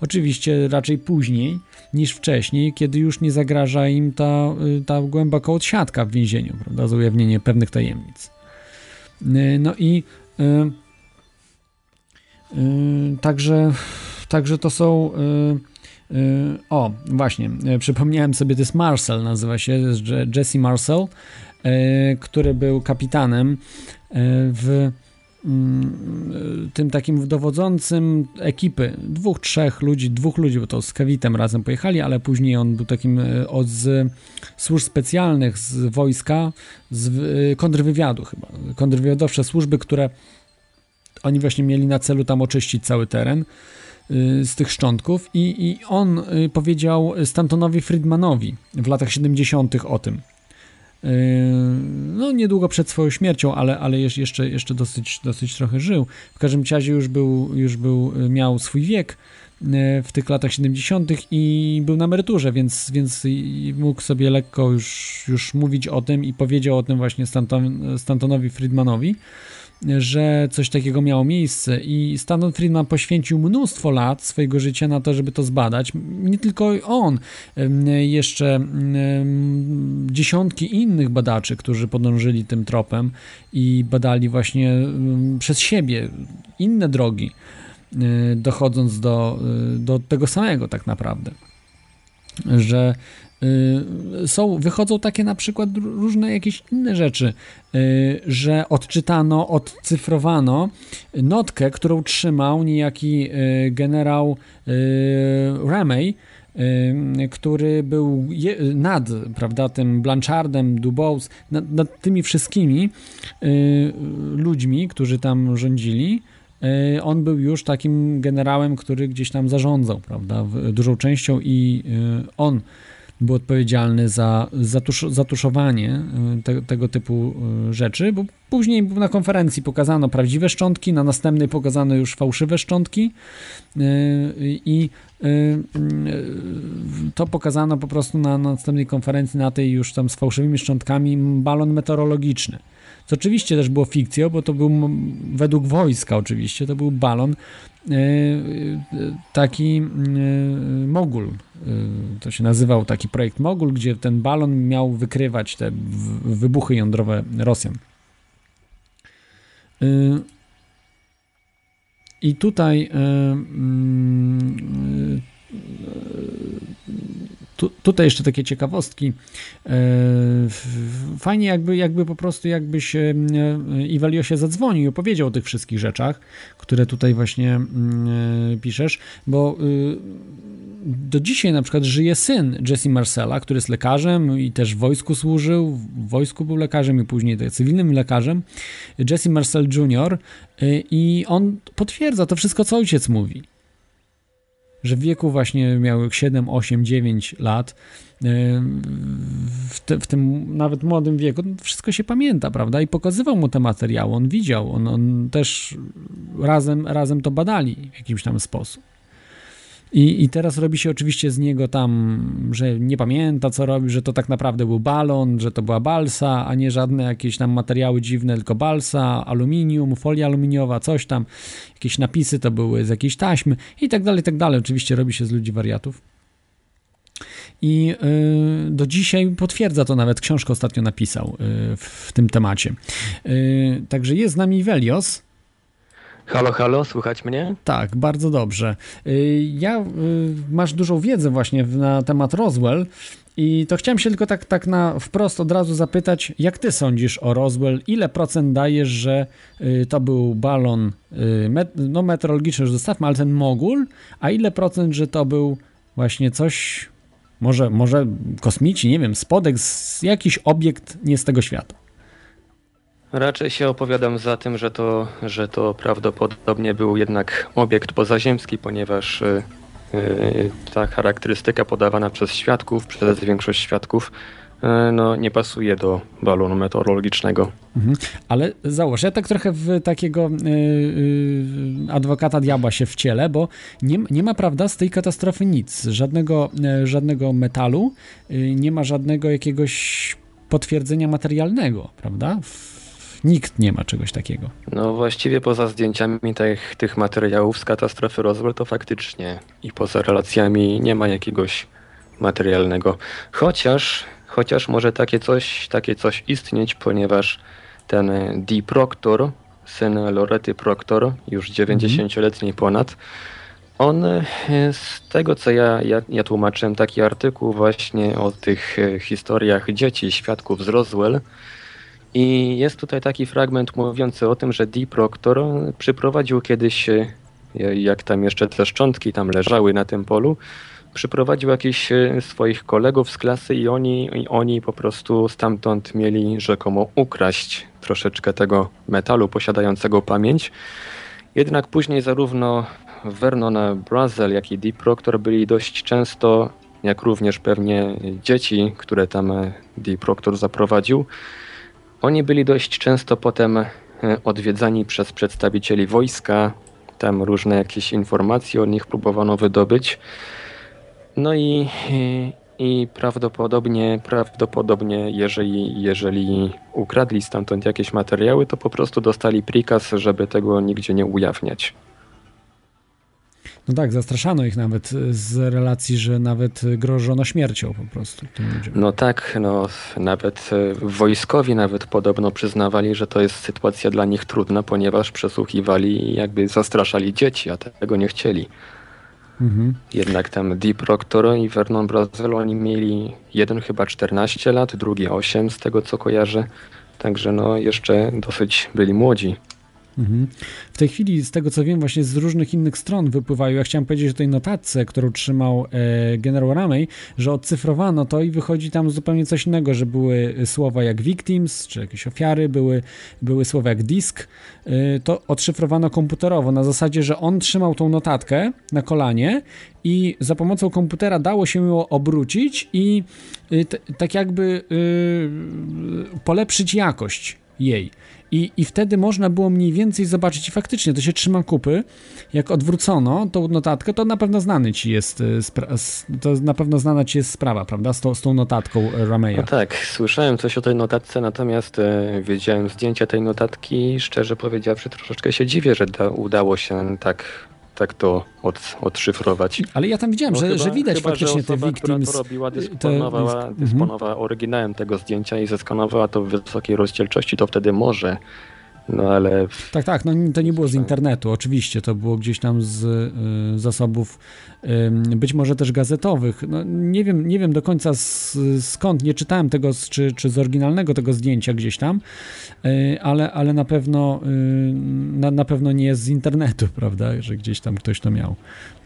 Oczywiście raczej później niż wcześniej, kiedy już nie zagraża im ta, y, ta głęboka odsiadka w więzieniu, prawda, za ujawnienie pewnych tajemnic. Y, no i yy, także, także to są. O, właśnie, przypomniałem sobie, to jest Marcel, nazywa się Jesse Marcel, który był kapitanem w Mm, tym takim dowodzącym ekipy, dwóch, trzech ludzi, dwóch ludzi, bo to z Kewitem razem pojechali, ale później on był takim e, od z służb specjalnych, z wojska, z e, kontrwywiadu chyba, kontrwywiadowcze służby, które oni właśnie mieli na celu tam oczyścić cały teren. e, z tych szczątków i, i on powiedział Stantonowi Friedmanowi w latach 70. o tym, Yy, no niedługo przed swoją śmiercią, ale, ale jeszcze, jeszcze dosyć, dosyć trochę żył. W każdym razie już był, już był, miał swój wiek w tych latach 70. i był na emeryturze, więc, więc mógł sobie lekko już, już mówić o tym i powiedział o tym właśnie Stanton, Stantonowi Friedmanowi że coś takiego miało miejsce i Stanton Friedman poświęcił mnóstwo lat swojego życia na to, żeby to zbadać. Nie tylko on, jeszcze dziesiątki innych badaczy, którzy podążyli tym tropem i badali właśnie przez siebie inne drogi, e, dochodząc do, e, do tego samego tak naprawdę. Że są, wychodzą takie na przykład różne jakieś inne rzeczy, y, że odczytano, odcyfrowano notkę, którą trzymał niejaki y, generał Ramey, który był nad, prawda, tym Blanchardem, Dubose, nad, nad tymi wszystkimi ludźmi, którzy tam rządzili. Y, on był już takim generałem, który gdzieś tam zarządzał, prawda, dużą częścią i y, on był odpowiedzialny za zatusz, zatuszowanie te, tego typu rzeczy, bo później na konferencji pokazano prawdziwe szczątki, na następnej pokazano już fałszywe szczątki i to pokazano po prostu na następnej konferencji, na tej już tam z fałszywymi szczątkami, balon meteorologiczny. Co oczywiście też było fikcją, bo to był według wojska oczywiście, to był balon taki e, Mogul. E, to się nazywał taki projekt Mogul, gdzie ten balon miał wykrywać te wybuchy jądrowe Rosjan. I tutaj mm, tu, tutaj jeszcze takie ciekawostki. E, fajnie jakby, jakby po prostu jakbyś e, Iweliosie zadzwonił i opowiedział o tych wszystkich rzeczach, które tutaj właśnie mm, e, piszesz, bo y, do dzisiaj na przykład żyje syn Jesse Marcela, który jest lekarzem i też w wojsku służył, w wojsku był lekarzem i później cywilnym lekarzem, Jesse Marcel Jr. i on potwierdza to wszystko, co ojciec mówi że w wieku właśnie miał 7, 8, 9 lat, e, w, te, w, tym nawet młodym wieku, wszystko się pamięta, prawda? I pokazywał mu te materiały, on widział, on, on też razem, razem to badali w jakiś tam sposób. I, I teraz robi się oczywiście z niego tam, że nie pamięta co robi, że to tak naprawdę był balon, że to była balsa, a nie żadne jakieś tam materiały dziwne, tylko balsa, aluminium, folia aluminiowa, coś tam, jakieś napisy to były z jakiejś taśmy i tak dalej, i tak dalej. Oczywiście robi się z ludzi wariatów. I yy, do dzisiaj potwierdza to nawet książkę ostatnio napisał yy, w tym temacie. Yy, także jest z nami Velios. Halo, halo, słychać mnie? Tak, bardzo dobrze. Y, ja, y, masz dużą wiedzę właśnie na temat Roswell i to chciałem się tylko tak, tak na wprost od razu zapytać, jak ty sądzisz o Roswell? Ile procent dajesz, że y, to był balon no meteorologiczny, już zostawmy, ale ten mogul, a ile procent, że to był właśnie coś, może, może kosmici, nie wiem, spodek, jakiś obiekt nie z tego świata? Raczej się opowiadam za tym, że to, że to prawdopodobnie był jednak obiekt pozaziemski, ponieważ y, y, ta charakterystyka podawana przez świadków, przez większość świadków, y, no, nie pasuje do balonu meteorologicznego. Mhm. Ale załóż, ja tak trochę w takiego yy, adwokata diabła się wcielę, bo nie, nie ma, prawda, z tej katastrofy nic. Żadnego, yy, żadnego metalu, yy, nie ma żadnego jakiegoś potwierdzenia materialnego, prawda? Nikt nie ma czegoś takiego. No właściwie poza zdjęciami tych, tych materiałów z katastrofy Roswell to faktycznie i poza relacjami nie ma jakiegoś materialnego. Chociaż, chociaż może takie coś, takie coś istnieć, ponieważ ten Dee Proctor, syn Lorety Proctor, już 90-letni ponad, on e, z tego co ja, ja, ja tłumaczyłem taki artykuł właśnie o tych e, historiach dzieci, świadków z Roswell, i jest tutaj taki fragment mówiący o tym, że Dee Proctor przyprowadził kiedyś, e, jak tam jeszcze te szczątki tam leżały na tym polu, przyprowadził jakichś e, swoich kolegów z klasy i oni, i oni po prostu stamtąd mieli rzekomo ukraść troszeczkę tego metalu posiadającego pamięć. Jednak później zarówno Vernon Brazel, jak i Deep Proctor byli dość często, jak również pewnie dzieci, które tam e, Deep Proctor zaprowadził, oni byli dość często potem e, odwiedzani przez przedstawicieli wojska, tam różne jakieś informacje o nich próbowano wydobyć. No i, i prawdopodobnie, prawdopodobnie jeżeli, jeżeli ukradli stamtąd jakieś materiały, to po prostu dostali prikaz, żeby tego nigdzie nie ujawniać. No tak, zastraszano ich nawet z relacji, że nawet grożono śmiercią po prostu tym ludziom. No tak, no nawet e, wojskowi nawet podobno przyznawali, że to jest sytuacja dla nich trudna, ponieważ przesłuchiwali i jakby zastraszali dzieci, a tego nie chcieli. Mhm. Jednak tam Deep Proctor i Vernon Brazel, oni mieli jeden chyba 14 lat, drugi 8 z tego co kojarzę. Także no jeszcze dosyć byli młodzi. Mhm. W tej chwili, z tego co wiem, właśnie z różnych innych stron wypływają. Ja chciałem powiedzieć o tej notatce, którą trzymał e, generał Ramey, że odcyfrowano to i wychodzi tam zupełnie coś innego, że były słowa jak victims, czy jakieś ofiary, były, były słowa jak disk. E, to odszyfrowano komputerowo na zasadzie, że on trzymał tą notatkę na kolanie i za pomocą komputera dało się ją obrócić i y, t, tak jakby y, polepszyć jakość jej. I, I wtedy można było mniej więcej zobaczyć, i faktycznie to się trzyma kupy. Jak odwrócono tą notatkę, to na pewno znany ci jest, y, to na pewno znana ci jest sprawa, prawda, z tą, z tą notatką Rameya. No tak, słyszałem coś o tej notatce, natomiast e, wiedziałem zdjęcia tej notatki szczerze powiedziawszy troszeczkę się dziwię, że da, udało się tak tak to od, odszyfrować. Ale ja tam widziałem, no że, chyba, że widać chyba, faktycznie że osoba, te victims. Która to robiła, dysponowała, te... dysponowała mhm. oryginałem tego zdjęcia i zeskanowała to w wysokiej rozdzielczości, to wtedy może no ale. Tak, tak, no to nie było z internetu, oczywiście, to było gdzieś tam z y, zasobów, y, być może też gazetowych. No, nie, wiem, nie wiem do końca skąd, nie czytałem tego, czy, czy z oryginalnego tego zdjęcia gdzieś tam, y, ale, ale na pewno y, na, na pewno nie jest z internetu, (laughs) prawda, że gdzieś tam ktoś to miał.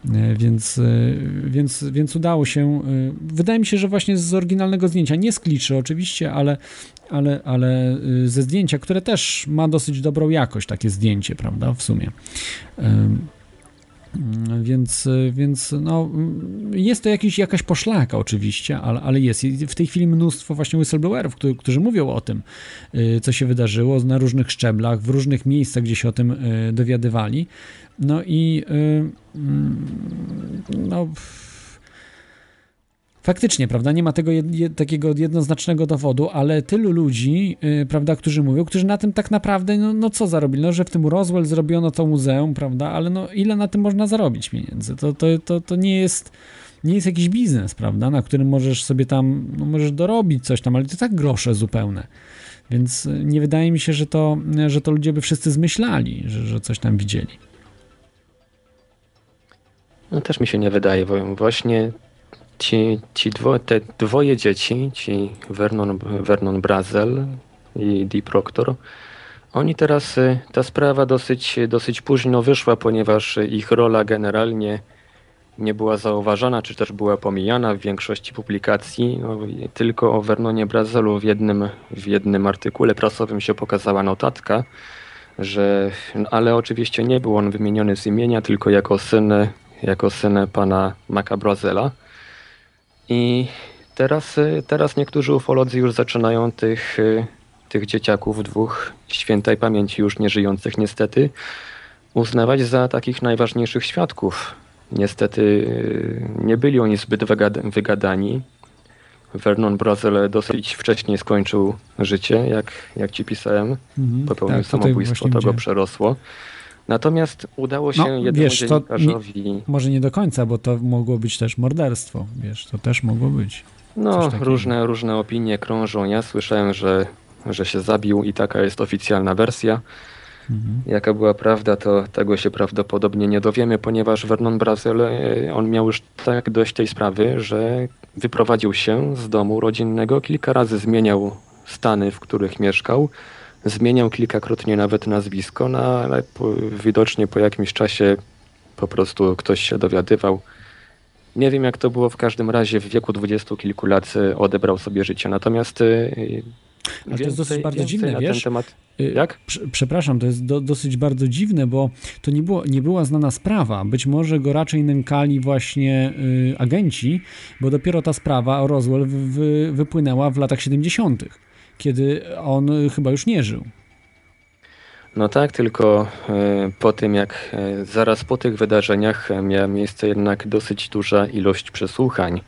Y, więc, więc, więc udało się. Wydaje mi się, że właśnie z oryginalnego zdjęcia, nie z kliczy oczywiście, ale, ale, ale ze zdjęcia, które też ma dosyć dobrą jakość, takie zdjęcie, prawda, w sumie. Więc, więc no, jest to jakiś, jakaś poszlaka oczywiście, ale, ale jest. W tej chwili mnóstwo właśnie whistleblowerów, którzy, którzy mówią o tym, y, co się wydarzyło na różnych szczeblach, w różnych miejscach, gdzie się o tym y, dowiadywali. No i mm, no Faktycznie, prawda, nie ma tego jed, jed, takiego jednoznacznego dowodu, ale tylu ludzi, yy, prawda, którzy mówią, którzy na tym tak naprawdę, no, no co zarobili? No, że w tym Roswell zrobiono to muzeum, prawda, ale no ile na tym można zarobić pieniędzy? To, to, to, to nie jest nie jest jakiś biznes, prawda, na którym możesz sobie tam, no możesz dorobić coś tam, ale to tak grosze zupełne. Więc y, nie wydaje mi się, że to, że to ludzie by wszyscy zmyślali, że, że coś tam widzieli. No też mi się nie wydaje, bo właśnie ci, ci dwo, te dwoje dzieci, ci Vernon, Vernon Brazel i Dee Proctor, oni teraz, y, ta sprawa dosyć, dosyć późno wyszła, ponieważ ich rola generalnie nie była zauważana, czy też była pomijana w większości publikacji. No, tylko o Vernonie Brazelu w jednym, w jednym artykule prasowym się pokazała notatka, że, ale oczywiście nie był on wymieniony z imienia, tylko jako syn, jako syn pana Maca Brazela. I teraz, y, teraz niektórzy ufolodzy już zaczynają tych, y, tych dzieciaków dwóch świętej pamięci już nieżyjących niestety uznawać za takich najważniejszych świadków. Niestety y, nie byli oni zbyt wygadani. Vernon Brazel dosyć wcześnie skończył życie, jak, jak ci pisałem. Mhm, Popełnił tak, samobójstwo, to go przerosło. Natomiast udało się no, jednemu wiesz, dziennikarzowi... Nie, może nie do końca, bo to mogło być też morderstwo, wiesz, to też mogło być. No, różne, różne opinie krążą. Ja słyszałem, że, że się zabił i taka jest oficjalna wersja. Mhm. Jaka była prawda, to tego się prawdopodobnie nie dowiemy, ponieważ Vernon Brazel, e, on miał już tak dość tej sprawy, że wyprowadził się z domu rodzinnego, kilka razy zmieniał stany, w których mieszkał, Zmieniał kilkakrotnie nawet nazwisko, no ale po, widocznie po jakimś czasie po prostu ktoś się dowiadywał. Nie wiem jak to było, w każdym razie w wieku dwudziestu kilku lat e, odebrał sobie życie. Natomiast e, ale to jest dosyć bardzo dziwne, wiesz? Temat... Y, Jak? Przepraszam, to jest do, dosyć bardzo dziwne, bo to nie, było, nie była znana sprawa. Być może go raczej nękali właśnie y, agenci, bo dopiero ta sprawa o Roswell wy, wypłynęła w latach 70 kiedy on chyba już nie żył. No tak, tylko e, po tym jak e, zaraz po tych wydarzeniach miała miejsce jednak dosyć duża ilość przesłuchań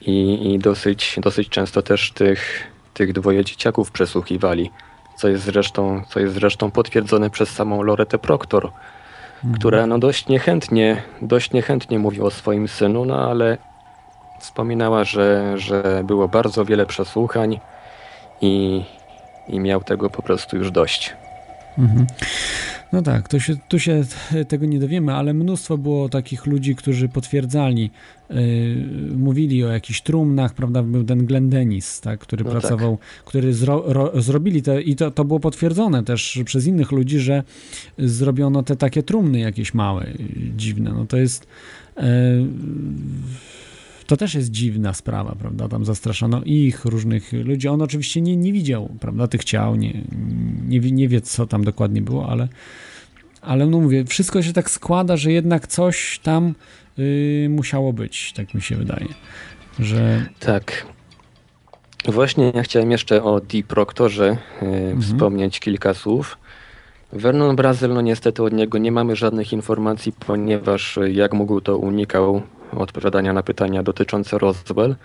i, i dosyć, dosyć często też tych, tych dwoje dzieciaków przesłuchiwali, co jest zresztą, co jest zresztą potwierdzone przez samą Loretę Proctor, mhm. która no dość niechętnie, dość niechętnie mówi o swoim synu, no ale wspominała, że, że było bardzo wiele przesłuchań, i, i miał tego po prostu już dość. Mhm. No tak, to się, tu się tego nie dowiemy, ale mnóstwo było takich ludzi, którzy potwierdzali, yy, mówili o jakichś trumnach, prawda, był ten Glenn Dennis, tak, który No pracował, który zro, ro, zrobili te, i to, to było potwierdzone też przez innych ludzi, że zrobiono te takie trumny jakieś małe, yy, dziwne, no to jest yy, to też jest dziwna sprawa, prawda? Tam zastraszano ich, różnych ludzi. On oczywiście nie, nie widział, prawda, tych ciał, nie, nie, wie- nie wie, co tam dokładnie było, ale, ale no mówię, wszystko się tak składa, że jednak coś tam y, musiało być, tak mi się wydaje. Że Tak. Właśnie ja chciałem jeszcze o Deep Proctorze e, wspomnieć kilka słów. Vernon Brazel, no niestety od niego nie mamy żadnych informacji, ponieważ e, jak mógł to unikał odpowiadania na pytania dotyczące Roswell.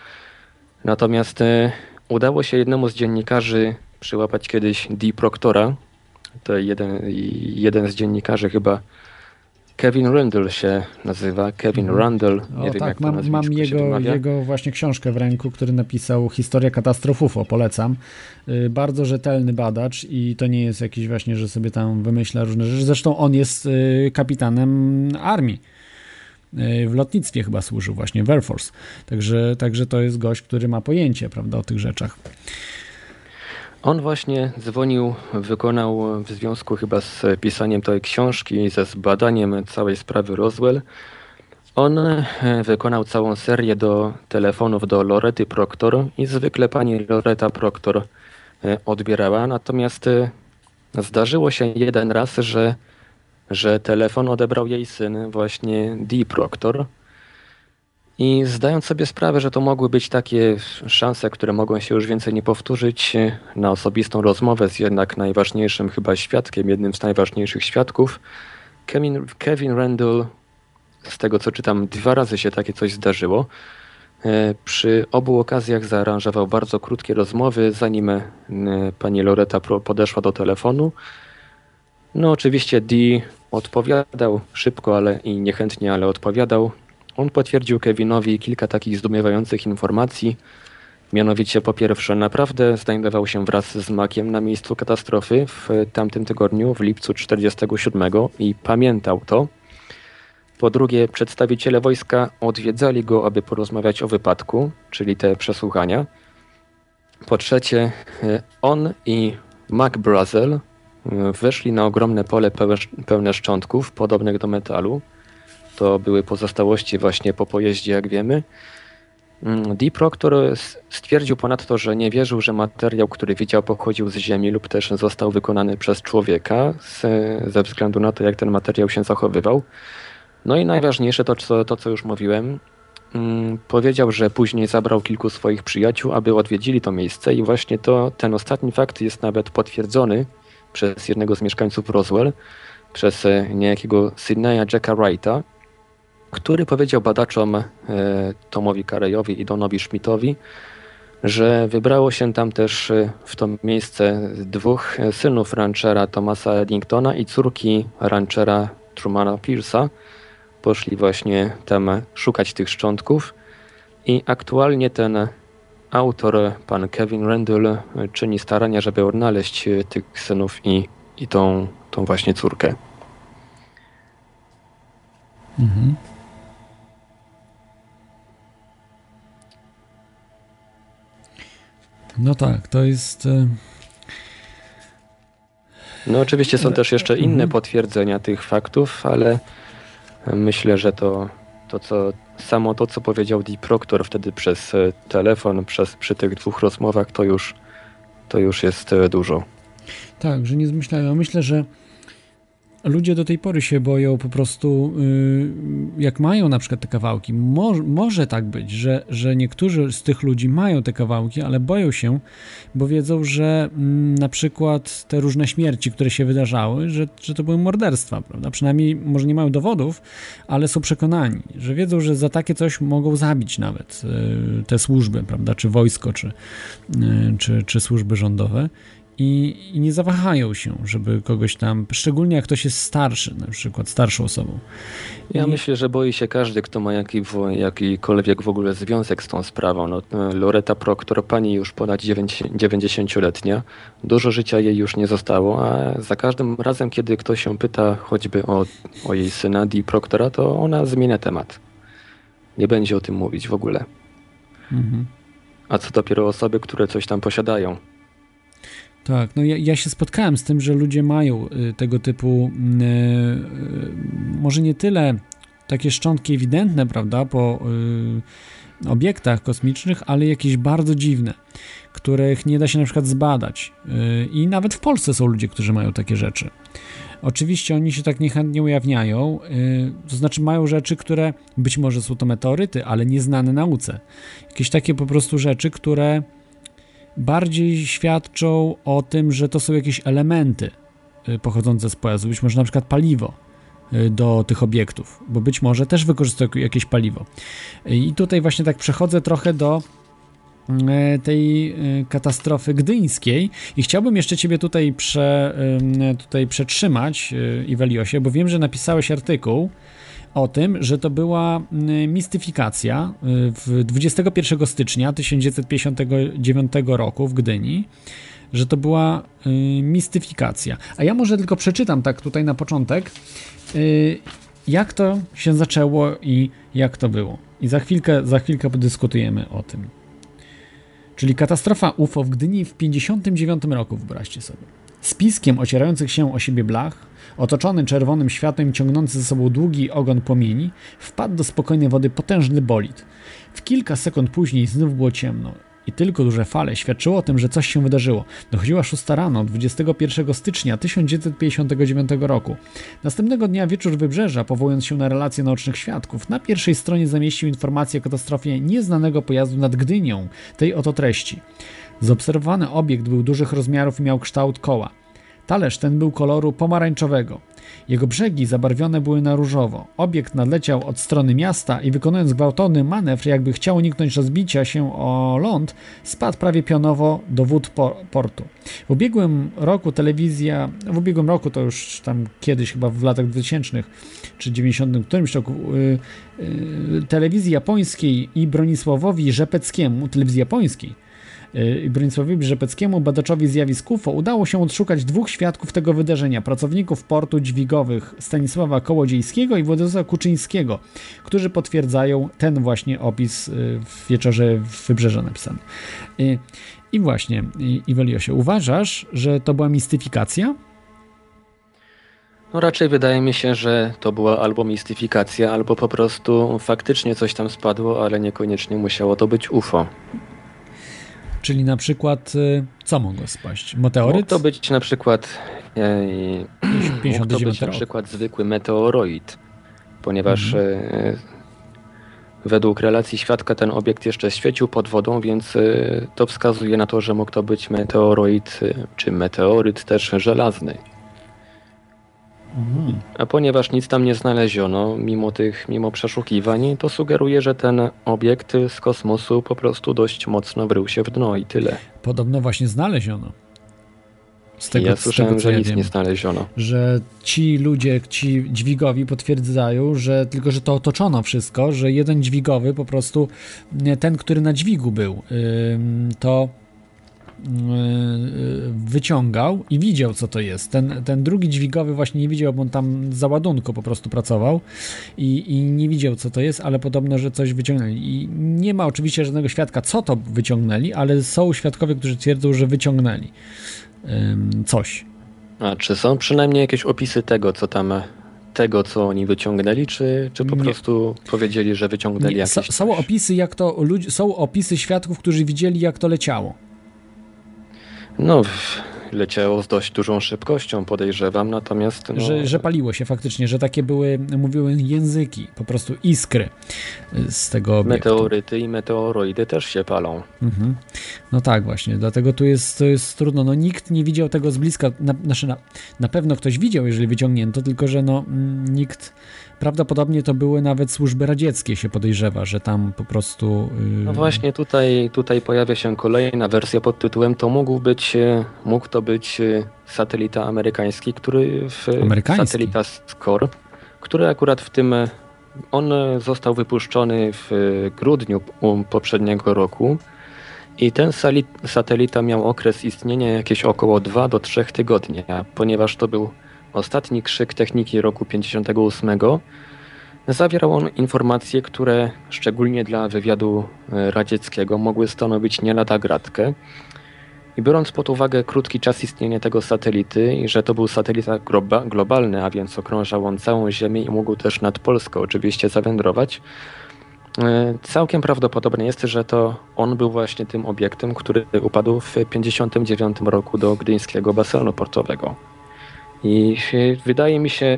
Natomiast e, udało się jednemu z dziennikarzy przyłapać kiedyś Deep Proctora. To jeden, jeden z dziennikarzy chyba Kevin Randall się nazywa. Kevin Randall. Nie o, wiem tak, jak mam, mam jego, jego właśnie książkę w ręku, który napisał Historia katastrof UFO, polecam. Y, Bardzo rzetelny badacz i to nie jest jakiś właśnie, że sobie tam wymyśla różne rzeczy. Zresztą on jest y, kapitanem armii. Y, W lotnictwie chyba służył właśnie w Air Force. Także, także to jest gość, który ma pojęcie, prawda, o tych rzeczach. On właśnie dzwonił, wykonał w związku chyba z pisaniem tej książki, ze zbadaniem całej sprawy Roswell. On e, wykonał całą serię do telefonów do Lorety Proctor i zwykle pani Loreta Proctor e, odbierała. Natomiast e, zdarzyło się jeden raz, że, że telefon odebrał jej syn, właśnie Dee Proctor. I zdając sobie sprawę, że to mogły być takie szanse, które mogą się już więcej nie powtórzyć, na osobistą rozmowę z jednak najważniejszym chyba świadkiem, jednym z najważniejszych świadków, Kevin, Kevin Randall, z tego co czytam, dwa razy się takie coś zdarzyło. E, Przy obu okazjach zaaranżował bardzo krótkie rozmowy, zanim e, pani Loreta podeszła do telefonu. No oczywiście Dee odpowiadał szybko, ale i niechętnie, ale odpowiadał. On potwierdził Kevinowi kilka takich zdumiewających informacji. Mianowicie po pierwsze, naprawdę znajdował się wraz z Makiem na miejscu katastrofy w tamtym tygodniu, w lipcu 47 i pamiętał to. Po drugie, przedstawiciele wojska odwiedzali go, aby porozmawiać o wypadku, czyli te przesłuchania. Po trzecie, e, on i Mac Brazel weszli na ogromne pole pełne szczątków, podobnych do metalu. To były pozostałości właśnie po pojeździe, jak wiemy. Mm, Dee Proctor s- stwierdził ponadto, że nie wierzył, że materiał, który widział, pochodził z Ziemi lub też został wykonany przez człowieka, z, ze względu na to, jak ten materiał się zachowywał. No i najważniejsze to, co, to, co już mówiłem. Mm, Powiedział, że później zabrał kilku swoich przyjaciół, aby odwiedzili to miejsce i właśnie to, ten ostatni fakt jest nawet potwierdzony przez jednego z mieszkańców Roswell, przez e, niejakiego Sydneya Jacka Wrighta, który powiedział badaczom e, Tomowi Karejowi i Donowi Schmidtowi, że wybrało się tam też e, w to miejsce dwóch synów ranchera Thomasa Eddingtona i córki ranchera Trumana Pierce'a. Poszli właśnie tam szukać tych szczątków i aktualnie ten autor, pan Kevin Randall, czyni starania, żeby odnaleźć e, tych synów i, i tą, tą właśnie córkę. Mhm. No tak, to jest. e, No oczywiście są też jeszcze inne Mhm. potwierdzenia tych faktów, ale myślę, że to, to co, samo to, co powiedział Dee Proctor wtedy przez e, telefon, przez, przy tych dwóch rozmowach, to już, to już jest e, dużo. Tak, że nie zmyślają. Myślę, że ludzie do tej pory się boją po prostu, y, jak mają na przykład te kawałki. Mo może tak być, że, że niektórzy z tych ludzi mają te kawałki, ale boją się, bo wiedzą, że mm, na przykład te różne śmierci, które się wydarzały, że, że to były morderstwa, prawda? Przynajmniej może nie mają dowodów, ale są przekonani, że wiedzą, że za takie coś mogą zabić nawet y, te służby, prawda? Czy wojsko, czy, y, czy, czy służby rządowe. I, i nie zawahają się, żeby kogoś tam, szczególnie jak ktoś jest starszy, na przykład starszą osobą. Ja I- myślę, że boi się każdy, kto ma jaki, jakikolwiek w ogóle związek z tą sprawą. No, e, Loreta Proctor, pani już ponad 90-letnia, dużo życia jej już nie zostało, a za każdym razem, kiedy ktoś się pyta choćby o, o jej syna Dee Proctora, to ona zmienia temat. Nie będzie o tym mówić w ogóle. Mhm. A co dopiero osoby, które coś tam posiadają. Tak, no ja, ja się spotkałem z tym, że ludzie mają y, tego typu, y, y, może nie tyle takie szczątki ewidentne, prawda, po y, obiektach kosmicznych, ale jakieś bardzo dziwne, których nie da się na przykład zbadać. Y, I nawet w Polsce są ludzie, którzy mają takie rzeczy. Oczywiście oni się tak niechętnie ujawniają, y, to znaczy mają rzeczy, które być może są to meteoryty, ale nieznane nauce. Jakieś takie po prostu rzeczy, które bardziej świadczą o tym, że to są jakieś elementy y, pochodzące z pojazu, być może na przykład paliwo y, do tych obiektów, bo być może też wykorzystują jakieś paliwo. I tutaj właśnie tak przechodzę trochę do y, tej katastrofy gdyńskiej i chciałbym jeszcze ciebie tutaj, prze, tutaj przetrzymać Iweliosie, bo wiem, że napisałeś artykuł o tym, że to była y, mistyfikacja y, w 21 stycznia 1959 roku w Gdyni, że to była y, mistyfikacja. A ja może tylko przeczytam tak tutaj na początek, y, jak to się zaczęło i jak to było. I za chwilkę, za chwilkę podyskutujemy o tym. Czyli katastrofa UFO w Gdyni w 59 roku, wyobraźcie sobie. Z piskiem ocierających się o siebie blach, otoczony czerwonym światłem, ciągnący ze sobą długi ogon płomieni, wpadł do spokojnej wody potężny bolid. W kilka sekund później znów było ciemno i tylko duże fale świadczyło o tym, że coś się wydarzyło. Dochodziła 6 rano 21 stycznia 1959 roku. Następnego dnia wieczór wybrzeża, powołując się na relacje naocznych świadków, na pierwszej stronie zamieścił informację o katastrofie nieznanego pojazdu nad Gdynią, tej oto treści. Zaobserwowany obiekt był dużych rozmiarów i miał kształt koła. Talerz ten był koloru pomarańczowego. Jego brzegi zabarwione były na różowo. Obiekt nadleciał od strony miasta i wykonując gwałtowny manewr, jakby chciał uniknąć rozbicia się o ląd, spadł prawie pionowo do wód po- portu. W ubiegłym roku telewizja, w ubiegłym roku to już tam kiedyś, chyba w latach 2000 czy 90 którymś roku, y, y, telewizji japońskiej i Bronisławowi Rzepeckiemu, telewizji japońskiej, Bronisławowi Rzepeckiemu, badaczowi zjawisk UFO, udało się odszukać dwóch świadków tego wydarzenia, pracowników portu dźwigowych Stanisława Kołodziejskiego i Władysława Kuczyńskiego, którzy potwierdzają ten właśnie opis y, w wieczorze w Wybrzeża napisany. Y, I właśnie, Iweliosie, uważasz, że to była mistyfikacja? No raczej wydaje mi się, że to była albo mistyfikacja, albo po prostu faktycznie coś tam spadło, ale niekoniecznie musiało to być UFO. Czyli na przykład, y, co mogło spaść? Meteoryt? Mógł to być na przykład e, mógł to 59 być na przykład zwykły meteoroid, ponieważ Mhm. e, według relacji świadka ten obiekt jeszcze świecił pod wodą, więc e, to wskazuje na to, że mógł to być meteoroid e, czy meteoryt też żelazny. Mhm. A ponieważ nic tam nie znaleziono, mimo tych, mimo przeszukiwań, to sugeruje, że ten obiekt z kosmosu po prostu dość mocno wrył się w dno i tyle. Podobno właśnie znaleziono. Z tego, ja z słyszałem, tego, że ja nic wiem. nie znaleziono. że ci ludzie, ci dźwigowi potwierdzają, że tylko, że to otoczono wszystko, że jeden dźwigowy po prostu, ten, który na dźwigu był, to wyciągał i widział, co to jest. Ten, ten drugi dźwigowy właśnie nie widział, bo on tam za ładunku po prostu pracował i, i nie widział, co to jest, ale podobno, że coś wyciągnęli. I nie ma oczywiście żadnego świadka, co to wyciągnęli, ale są świadkowie, którzy twierdzą, że wyciągnęli coś. A czy są przynajmniej jakieś opisy tego, co tam, tego, co oni wyciągnęli, czy, czy po Nie. prostu powiedzieli, że wyciągnęli Nie, jakieś s- są opisy, jak to ludzi, są opisy świadków, którzy widzieli, jak to leciało. No, leciało z dość dużą szybkością, podejrzewam, natomiast no, Że, że paliło się faktycznie, że takie były, mówiły języki, po prostu iskry z tego obiektu. meteoryty i meteoroidy też się palą. Mhm. No tak, właśnie, dlatego tu jest, to jest trudno. No, nikt nie widział tego z bliska. Na, znaczy na, na pewno ktoś widział, jeżeli wyciągnięto, tylko że no, mm, nikt. Prawdopodobnie to były nawet służby radzieckie, się podejrzewa, że tam po prostu. Yy, No właśnie tutaj, tutaj pojawia się kolejna wersja pod tytułem to mógł być, e, mógł to być y, satelita amerykański, który w Amerykański? satelita SCORE, który akurat w tym y, on y, został wypuszczony w y, grudniu poprzedniego roku i ten satelita miał okres istnienia jakieś około 2 do 3 tygodni, ponieważ to był ostatni krzyk techniki roku 58, zawierał on informacje, które szczególnie dla wywiadu y, radzieckiego mogły stanowić nie lada gratkę. I biorąc pod uwagę krótki czas istnienia tego satelity i że to był satelita globa- globalny, a więc okrążał on całą Ziemię i mógł też nad Polską oczywiście zawędrować, e, całkiem prawdopodobne jest, że to on był właśnie tym obiektem, który upadł w 1959 roku do gdyńskiego basenu portowego. I wydaje mi się,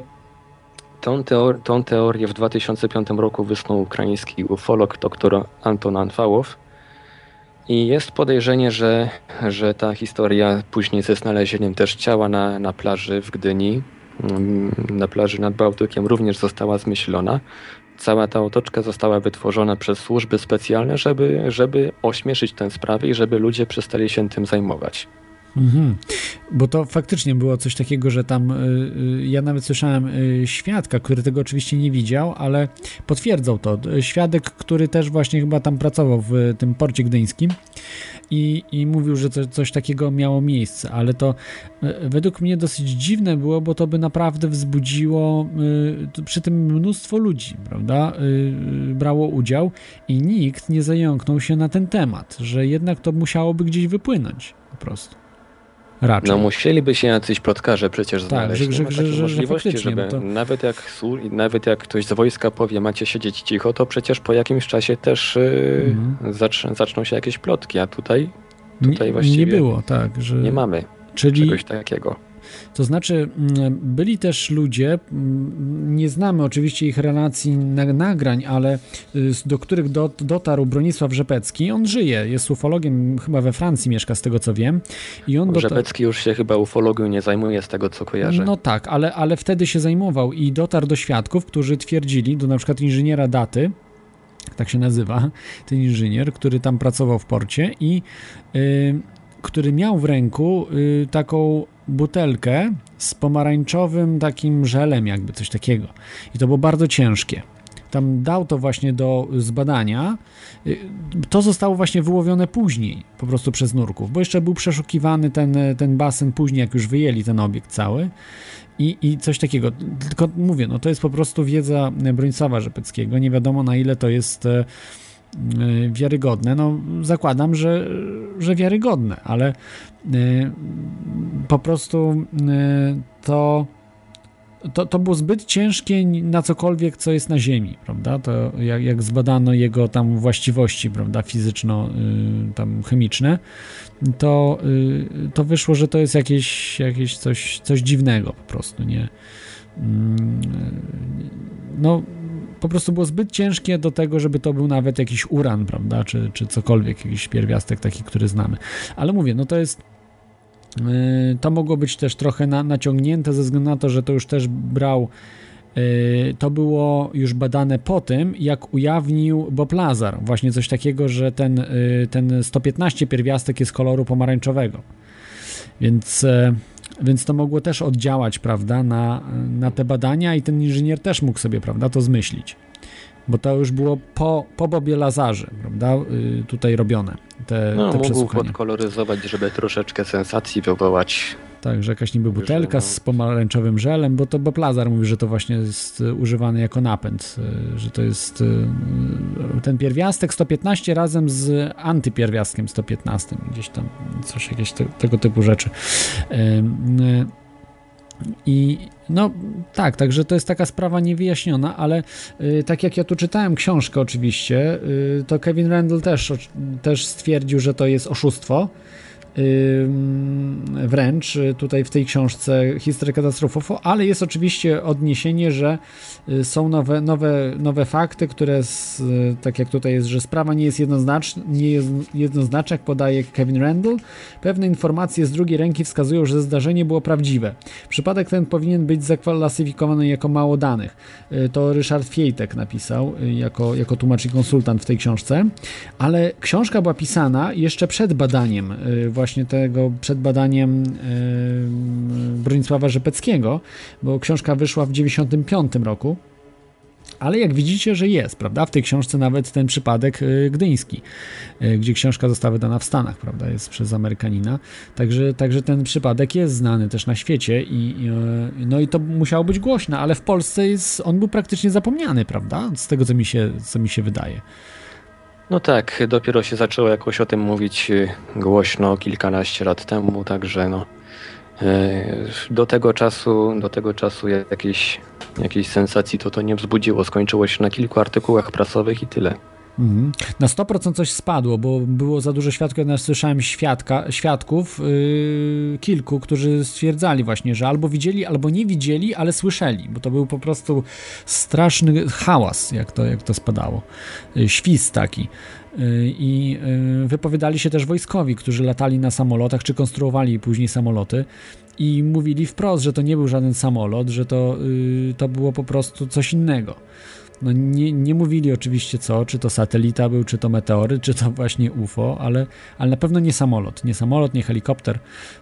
tą, teor- tą teorię w 2005 roku wysnuł ukraiński ufolog dr Anton Anfałow, i jest podejrzenie, że, że ta historia później ze znalezieniem też ciała na, na plaży w Gdyni, mm, na plaży nad Bałtykiem również została zmyślona. Cała ta otoczka została wytworzona przez służby specjalne, żeby, żeby ośmieszyć tę sprawę i żeby ludzie przestali się tym zajmować. Mhm. Bo to faktycznie było coś takiego, że tam y, y, ja nawet słyszałem y, świadka, który tego oczywiście nie widział, ale potwierdzał to. Y, Świadek, który też właśnie chyba tam pracował w y, tym porcie gdyńskim i, i mówił, że to, coś takiego miało miejsce, ale to y, według mnie dosyć dziwne było, bo to by naprawdę wzbudziło przy tym mnóstwo ludzi, prawda? Brało udział i nikt nie zająknął się na ten temat, że jednak to musiałoby gdzieś wypłynąć po prostu. Raczej. No musieliby się jacyś plotkarze przecież znaleźć. że- Nie że- że- że- możliwości, faktycznie, żeby no to- nawet, jak, nawet jak ktoś z wojska powie macie siedzieć cicho, to przecież po jakimś czasie też yy, Mhm. zacz- zaczną się jakieś plotki, a tutaj tutaj nie, właściwie nie było, tak, że nie mamy czyli czegoś takiego. To znaczy mm, byli też ludzie, mm, nie znamy oczywiście ich relacji na, nagrań, ale y, do których dot, dotarł Bronisław Rzepecki. On żyje, jest ufologiem, chyba we Francji mieszka z tego co wiem i on Rzepecki już się chyba ufologią nie zajmuje z tego co kojarzę. No tak, ale, ale wtedy się zajmował i dotarł do świadków, którzy twierdzili, do na przykład inżyniera daty, tak się nazywa, ten inżynier, który tam pracował w porcie i y, który miał w ręku y, taką butelkę z pomarańczowym takim żelem, jakby coś takiego. I to było bardzo ciężkie. Tam dał to właśnie do zbadania. Y, To zostało właśnie wyłowione później, po prostu przez nurków, bo jeszcze był przeszukiwany ten, ten basen później, jak już wyjęli ten obiekt cały. I, I coś takiego. Tylko mówię, no to jest po prostu wiedza Bronisława Rzepeckiego. Nie wiadomo na ile to jest e, wiarygodne. No, zakładam, że, że wiarygodne, ale e, po prostu e, to, to, to było zbyt ciężkie na cokolwiek, co jest na Ziemi, prawda? To jak, jak zbadano jego tam właściwości, prawda, fizyczno, y, tam chemiczne, to, y, to wyszło, że to jest jakieś, jakieś coś, coś dziwnego po prostu, nie? Mm, No, po prostu było zbyt ciężkie do tego, żeby to był nawet jakiś uran, prawda, czy, czy cokolwiek, jakiś pierwiastek taki, który znamy. Ale mówię, no to jest y, to mogło być też trochę na, naciągnięte ze względu na to, że to już też brał y, to było już badane po tym, jak ujawnił Bob Lazar. Właśnie coś takiego, że ten, y, ten 115 pierwiastek jest koloru pomarańczowego. Więc, więc to mogło też oddziałać, prawda, na, na te badania i ten inżynier też mógł sobie, prawda, to zmyślić. Bo to już było po, po Bobie Lazarze, prawda, y, tutaj robione, te, No, te mógł podkoloryzować, żeby troszeczkę sensacji wywołać. Tak, że jakaś niby butelka z pomarańczowym żelem, bo to Bob Lazar mówi, że to właśnie jest y, używany jako napęd, y, że to jest y, ten pierwiastek 115 razem z antypierwiastkiem 115, gdzieś tam coś, jakieś te, tego typu rzeczy. I no tak, także to jest taka sprawa niewyjaśniona, ale y, tak jak ja tu czytałem książkę oczywiście, y, to Kevin Randall też, też stwierdził, że to jest oszustwo. Wręcz y, tutaj w tej książce Historia katastrofów, ale jest oczywiście odniesienie, że y, są nowe, nowe, nowe fakty, które z, y, tak jak tutaj jest, że sprawa nie jest jednoznaczna, nie jest jednoznaczna, jak podaje Kevin Randall. Pewne informacje z drugiej ręki wskazują, że zdarzenie było prawdziwe. Przypadek ten powinien być zaklasyfikowany jako mało danych. To Ryszard Fiejtek napisał jako, jako tłumacz i konsultant w tej książce, ale książka była pisana jeszcze przed badaniem właśnie właśnie tego przed badaniem yy, Bronisława Rzepeckiego, bo książka wyszła w 95 roku. Ale jak widzicie, że jest, prawda? W tej książce nawet ten przypadek y, gdyński, y, gdzie książka została wydana w Stanach, prawda? Jest przez Amerykanina. Także, także ten przypadek jest znany też na świecie i, i no i to musiało być głośne, ale w Polsce jest, on był praktycznie zapomniany, prawda? Z tego, co mi się, co mi się wydaje. No tak, dopiero się zaczęło jakoś o tym mówić głośno kilkanaście lat temu, także no do tego czasu, do tego czasu jakieś jakiejś sensacji to to nie wzbudziło. Skończyło się na kilku artykułach prasowych i tyle. Mhm. Na 100% coś spadło, bo było za dużo świadków. Ja słyszałem świadka, świadków, yy, kilku, którzy stwierdzali właśnie, że albo widzieli, albo nie widzieli, ale słyszeli, bo to był po prostu straszny hałas, jak to, jak to spadało. Yy, świst taki. Yy, I yy, wypowiadali się też wojskowi, którzy latali na samolotach, czy konstruowali później samoloty i mówili wprost, że to nie był żaden samolot, że to, yy, to było po prostu coś innego. No nie, nie mówili oczywiście co, czy to satelita był, czy to meteory, czy to właśnie UFO, ale, ale na pewno nie samolot. Nie samolot, nie helikopter.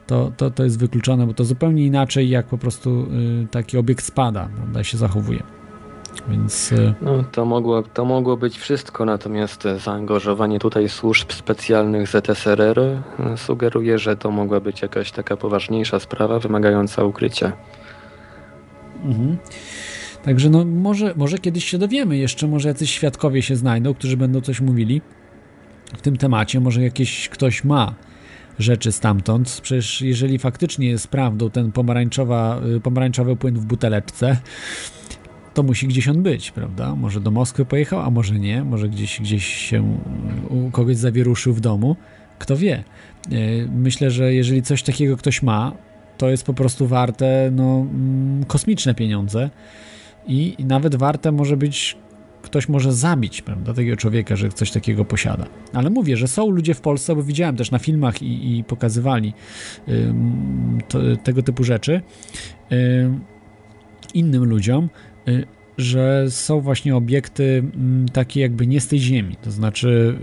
To, to, to jest wykluczone, bo to zupełnie inaczej, jak po prostu y, taki obiekt spada, prawda, się zachowuje. Więc... Y, no, to, mogło, to mogło być wszystko, natomiast zaangażowanie tutaj służb specjalnych ZSRR y, sugeruje, że to mogła być jakaś taka poważniejsza sprawa wymagająca ukrycia. Mhm. Także no może, może kiedyś się dowiemy jeszcze, może jacyś świadkowie się znajdą, którzy będą coś mówili w tym temacie, może jakieś ktoś ma rzeczy stamtąd. Przecież jeżeli faktycznie jest prawdą ten pomarańczowa, y, pomarańczowy płyn w buteleczce, to musi gdzieś on być, prawda? Może do Moskwy pojechał, a może nie, może gdzieś, gdzieś się u kogoś zawieruszył w domu. Kto wie? Y, myślę, że jeżeli coś takiego ktoś ma, to jest po prostu warte no, mm, kosmiczne pieniądze i, nawet warte może być ktoś może zabić prawda, takiego człowieka, że coś takiego posiada. Ale mówię, że są ludzie w Polsce, bo widziałem też na filmach i, i pokazywali to, tego typu rzeczy innym ludziom, y, że są właśnie obiekty takie jakby nie z tej ziemi. To znaczy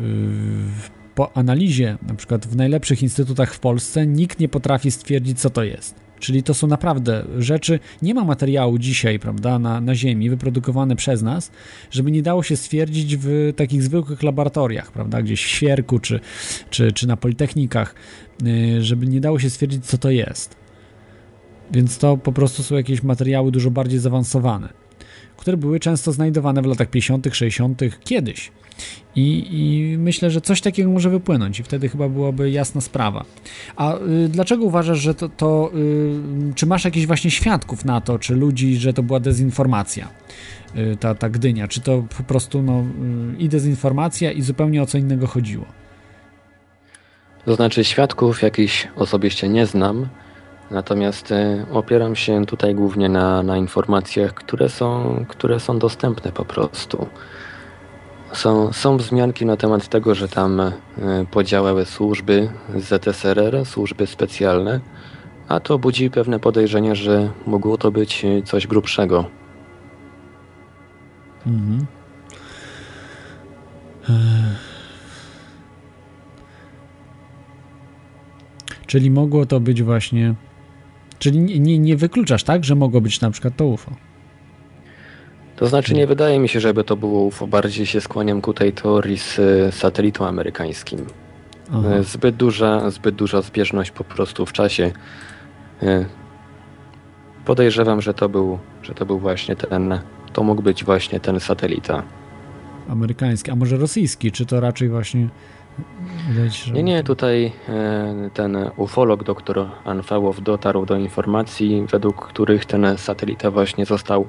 y, po analizie, na przykład w najlepszych instytutach w Polsce, nikt nie potrafi stwierdzić, co to jest. Czyli to są naprawdę rzeczy, nie ma materiału dzisiaj, prawda, na, na Ziemi wyprodukowane przez nas, żeby nie dało się stwierdzić w takich zwykłych laboratoriach, prawda, gdzieś w Świerku czy, czy, czy na politechnikach, y, żeby nie dało się stwierdzić, co to jest. Więc to po prostu są jakieś materiały dużo bardziej zaawansowane, które były często znajdowane w latach 50., 60., kiedyś. I, I, myślę, że coś takiego może wypłynąć i wtedy chyba byłaby jasna sprawa. A y, dlaczego uważasz, że to, to y, czy masz jakichś właśnie świadków na to, czy ludzi, że to była dezinformacja, y, ta, ta Gdynia, czy to po prostu no, y, i dezinformacja i zupełnie o co innego chodziło? To znaczy świadków jakichś osobiście nie znam, natomiast y, opieram się tutaj głównie na, na informacjach, które są, które są dostępne po prostu. Są, są wzmianki na temat tego, że tam e, podziałały służby ZSRR, służby specjalne, a to budzi pewne podejrzenie, że mogło to być e, coś grubszego. Mhm. Czyli mogło to być właśnie. Czyli nie, nie, nie wykluczasz, tak, że mogło być na przykład to UFO? To znaczy nie wydaje mi się, żeby to było UFO. Bardziej się skłaniam ku tej teorii z satelitą amerykańskim. Aha. E, zbyt duża, zbyt duża zbieżność po prostu w czasie. E, podejrzewam, że to był, że to był właśnie ten, to mógł być właśnie ten satelita. Amerykański, a może rosyjski, czy to raczej właśnie Widać. Nie, nie, tutaj e, ten ufolog, doktor Anfałow dotarł do informacji, według których ten satelita właśnie został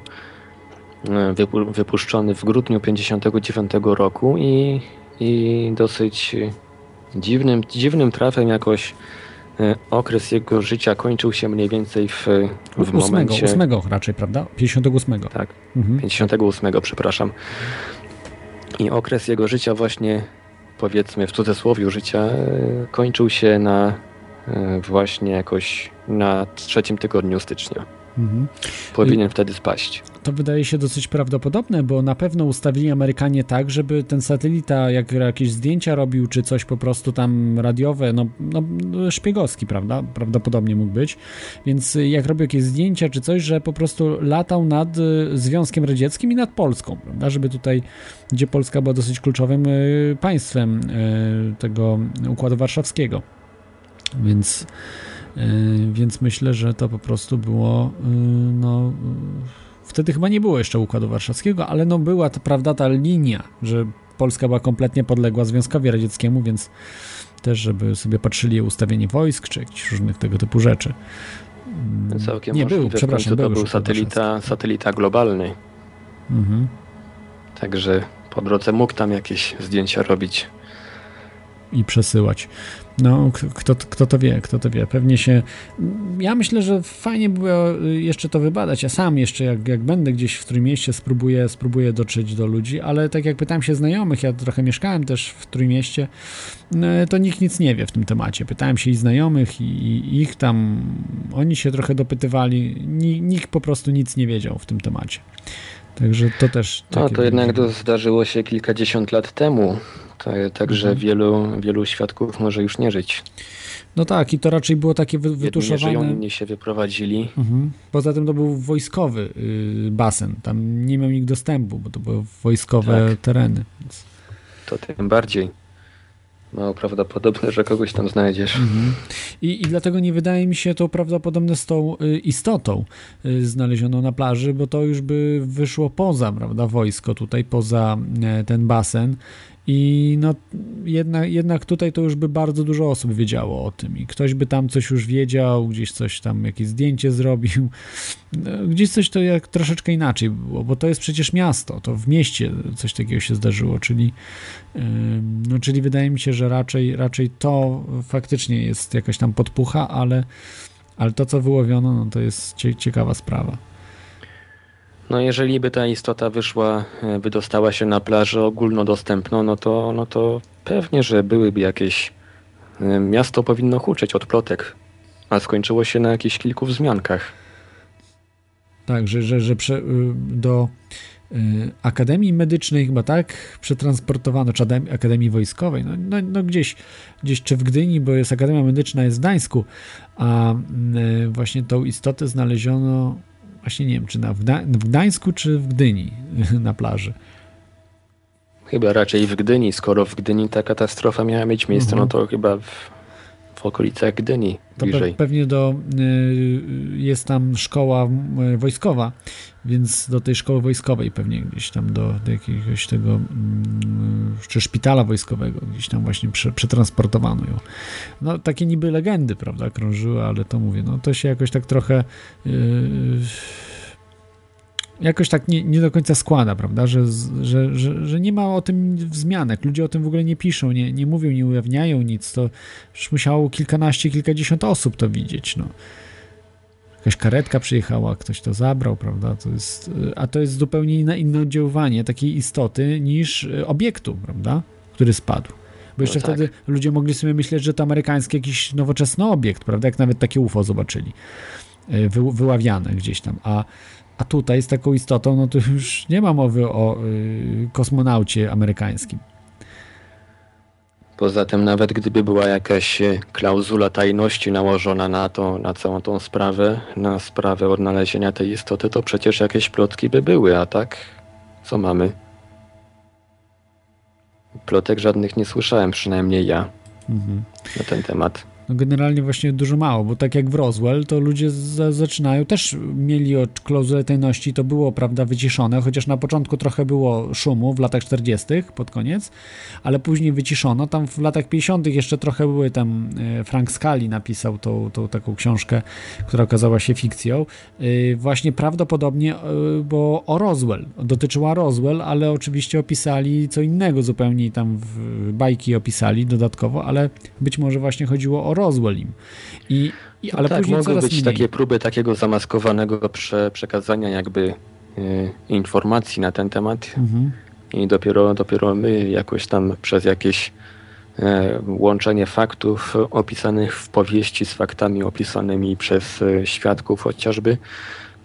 E, wypuszczony w grudniu 59 roku i, i dosyć dziwnym, dziwnym trafem jakoś e, okres jego życia kończył się mniej więcej w, w 8, momencie... 8 raczej, prawda? 58. Tak, mhm. 58, przepraszam. I okres jego życia właśnie, powiedzmy w cudzysłowie życia, e, kończył się na właśnie jakoś na trzecim tygodniu stycznia. Mhm. powinien wtedy spaść. To wydaje się dosyć prawdopodobne, bo na pewno ustawili Amerykanie tak, żeby ten satelita, jak jakieś zdjęcia robił, czy coś po prostu tam radiowe, no, no szpiegowski, prawda? Prawdopodobnie mógł być. Więc jak robił jakieś zdjęcia, czy coś, że po prostu latał nad y, Związkiem Radzieckim i nad Polską, prawda? Żeby tutaj, gdzie Polska była dosyć kluczowym y, państwem y, tego Układu Warszawskiego. Więc więc myślę, że to po prostu było yy, no yy, wtedy chyba nie było jeszcze Układu Warszawskiego, ale no była to prawda ta linia, że Polska była kompletnie podległa Związkowi Radzieckiemu, więc też żeby sobie patrzyli ustawienie wojsk czy jakichś różnych tego typu rzeczy. Całkiem nie był, przepraszam, to był był już satelita, satelita globalny. Mhm. Także po drodze mógł tam jakieś zdjęcia robić. I przesyłać. No, kto, kto to wie, kto to wie. Pewnie się. Ja myślę, że fajnie by było jeszcze to wybadać. Ja sam jeszcze, jak, jak będę gdzieś w Trójmieście, spróbuję, spróbuję dotrzeć do ludzi, ale tak jak pytałem się znajomych, ja trochę mieszkałem też w Trójmieście, no, to nikt nic nie wie w tym temacie. Pytałem się i znajomych, i, i ich tam, oni się trochę dopytywali. Nikt po prostu nic nie wiedział w tym temacie. Także to też. No to jednak to zdarzyło się kilkadziesiąt lat temu. Także mhm. wielu, wielu świadków może już nie żyć. No tak, i to raczej było takie wy, wytuszowane. Jedni inni się wyprowadzili. Mhm. Poza tym to był wojskowy y, basen. Tam nie miał nikt dostępu, bo to były wojskowe tak. tereny. Więc... To tym bardziej. Mało prawdopodobne, że kogoś tam znajdziesz. Mhm. I, I dlatego nie wydaje mi się to prawdopodobne z tą y, istotą y, znalezioną na plaży, bo to już by wyszło poza, prawda, wojsko tutaj, poza y, ten basen i no, jednak, jednak tutaj to już by bardzo dużo osób wiedziało o tym i ktoś by tam coś już wiedział, gdzieś coś tam, jakieś zdjęcie zrobił. No, gdzieś coś to jak troszeczkę inaczej było, bo to jest przecież miasto, to w mieście coś takiego się zdarzyło, czyli, no, czyli wydaje mi się, że raczej, raczej to faktycznie jest jakaś tam podpucha, ale, ale to, co wyłowiono, no, to jest ciekawa sprawa. No jeżeli by ta istota wyszła, e, wydostała się na plażę ogólnodostępną, no to, no to pewnie, że byłyby jakieś... E, miasto powinno huczeć od plotek, a skończyło się na jakichś kilku wzmiankach. Tak, że, że, że prze, y, do y, Akademii Medycznej chyba tak przetransportowano, czy Akademii Wojskowej, no, no, no, gdzieś, gdzieś czy w Gdyni, bo jest Akademia Medyczna jest w Gdańsku, a y, właśnie tą istotę znaleziono Właśnie nie wiem, czy na, w, Gdańsku, czy w Gdyni (laughs) na plaży. Chyba raczej w Gdyni. Skoro w Gdyni ta katastrofa miała mieć miejsce, no to chyba w, w okolicach Gdyni to bliżej. Pe pewnie do, y, jest tam szkoła y, wojskowa, więc do tej szkoły wojskowej pewnie gdzieś tam do, do jakiegoś tego mm, czy szpitala wojskowego gdzieś tam właśnie prze, przetransportowano ją. No takie niby legendy, prawda, krążyły, ale to mówię, no to się jakoś tak trochę yy, jakoś tak nie, nie do końca składa, prawda, że, że, że, że nie ma o tym wzmianek, ludzie o tym w ogóle nie piszą, nie, nie mówią, nie ujawniają nic, to już musiało kilkanaście, kilkadziesiąt osób to widzieć, no. Jakaś karetka przyjechała, ktoś to zabrał, prawda, to jest, a to jest zupełnie inne, inne oddziaływanie takiej istoty niż e, obiektu, prawda, który spadł. Bo jeszcze no tak. wtedy ludzie mogli sobie myśleć, że to amerykański jakiś nowoczesny obiekt, prawda, jak nawet takie UFO zobaczyli, e, wy, wyławiane gdzieś tam, a a tutaj z taką istotą, no to już nie ma mowy o y, kosmonaucie amerykańskim. Poza tym, nawet gdyby była jakaś y, klauzula tajności nałożona na to, na całą tą sprawę, na sprawę odnalezienia tej istoty, to przecież jakieś plotki by były, a tak co mamy? Plotek żadnych nie słyszałem, przynajmniej ja, mhm. na ten temat. No generalnie właśnie dużo mało, bo tak jak w Roswell, to ludzie zaczynają, też mieli o klauzulę tajności, to było, prawda, wyciszone, chociaż na początku trochę było szumu w latach 40. pod koniec, ale później wyciszono. Tam w latach 50. jeszcze trochę były tam, e, Frank Scali napisał tą, tą taką książkę, która okazała się fikcją, e, właśnie prawdopodobnie, e, bo o Roswell, dotyczyła Roswell, ale oczywiście opisali co innego zupełnie tam bajki opisali dodatkowo, ale być może właśnie chodziło o Roswell im. I, i, ale no tak, później mogły być mniej. takie próby takiego zamaskowanego prze, przekazania jakby y, informacji na ten temat mhm. i dopiero, dopiero my jakoś tam przez jakieś e, łączenie faktów opisanych w powieści z faktami opisanymi przez e, świadków chociażby,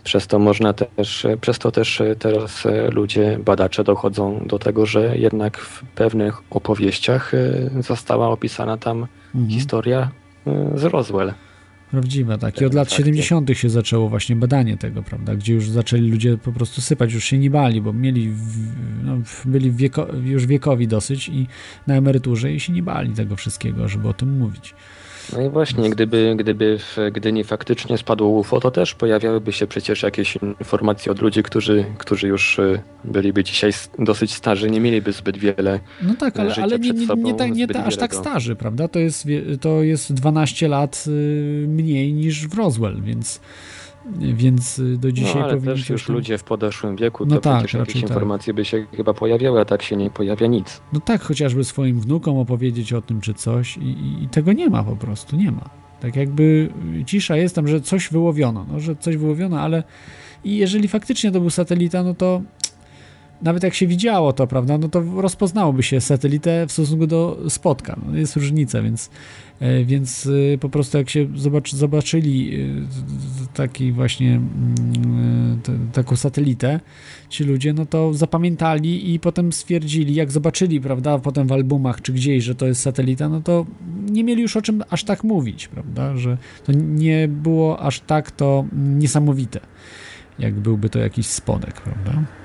Przez to można też, przez to też teraz ludzie, badacze dochodzą do tego, że jednak w pewnych opowieściach została opisana tam Mhm. historia z Roswell. Prawdziwe, tak. I od lat Fakty. 70. się zaczęło właśnie badanie tego, prawda? Gdzie już zaczęli ludzie po prostu sypać, już się nie bali, bo mieli, w, no, byli wieko, już wiekowi dosyć i na emeryturze i się nie bali tego wszystkiego, żeby o tym mówić. No i właśnie, gdyby, gdyby w Gdyni faktycznie spadło UFO, to też pojawiałyby się przecież jakieś informacje od ludzi, którzy, którzy już y, byliby dzisiaj dosyć starzy, nie mieliby zbyt wiele. No tak, ale, Życia ale nie, nie, nie, tak, nie ta, aż tak starzy, prawda? To jest, to jest 12 lat y, mniej niż w Roswell, więc, więc y, do dzisiaj no ale też już tam- ludzie w podeszłym wieku, No to tak, przecież jakieś tak. informacje by się chyba pojawiały, a tak się nie pojawia nic. No tak, chociażby swoim wnukom opowiedzieć o tym czy coś i, i, i tego nie ma po prostu, nie ma. Tak jakby cisza jest tam, że coś wyłowiono, no, że coś wyłowiono, ale i jeżeli faktycznie to był satelita, no to nawet jak się widziało to, prawda, no to rozpoznałoby się satelitę w stosunku do spotka. No, jest różnica, więc, e, więc e, po prostu jak się zobacz, zobaczyli e, taki właśnie mm, taką satelitę, ci ludzie, no to zapamiętali i potem stwierdzili, jak zobaczyli, prawda, potem w albumach czy gdzieś, że to jest satelita, no to nie mieli już o czym aż tak mówić, prawda, że to nie było aż tak to niesamowite, jak byłby to jakiś spodek, prawda.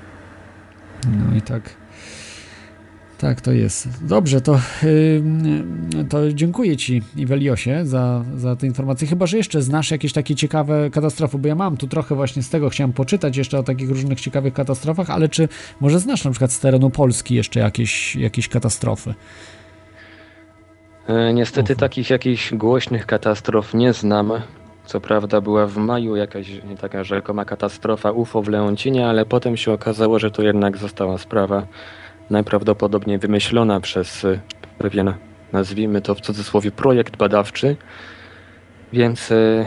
No i tak. Tak, to jest. Dobrze, to, ym, to dziękuję Ci, Iweliosie, za, za te informacje. Chyba, że jeszcze znasz jakieś takie ciekawe katastrofy, bo ja mam tu trochę właśnie z tego, chciałem poczytać jeszcze o takich różnych ciekawych katastrofach, ale czy może znasz na przykład z terenu Polski jeszcze jakieś, jakieś katastrofy? E, Niestety UFO. takich jakichś głośnych katastrof nie znam. Co prawda była w maju jakaś taka rzekoma katastrofa UFO w Leoncinie, ale potem się okazało, że to jednak została sprawa najprawdopodobniej wymyślona przez e, pewien, nazwijmy to w cudzysłowie, projekt badawczy. Więc e,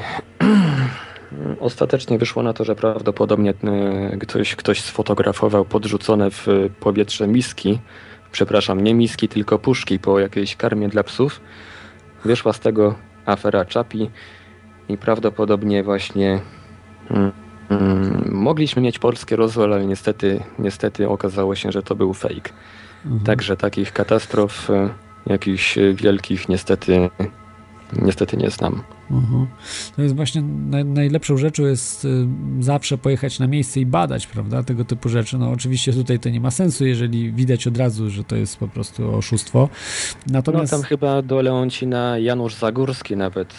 (clears throat) ostatecznie wyszło na to, że prawdopodobnie e, ktoś, ktoś sfotografował podrzucone w powietrze miski, przepraszam, nie miski, tylko puszki po jakiejś karmie dla psów. Wyszła z tego afera Czapi i prawdopodobnie właśnie mm, mm, mogliśmy mieć polskie Roswell, ale niestety, niestety okazało się, że to był fake. Mhm. Także takich katastrof e, jakichś wielkich niestety, niestety nie znam. Mhm. To jest właśnie naj, najlepszą rzeczą jest y, zawsze pojechać na miejsce i badać, prawda, tego typu rzeczy. No oczywiście tutaj to nie ma sensu, jeżeli widać od razu, że to jest po prostu oszustwo. No Natomiast tam chyba do Leoncina Janusz Zagórski nawet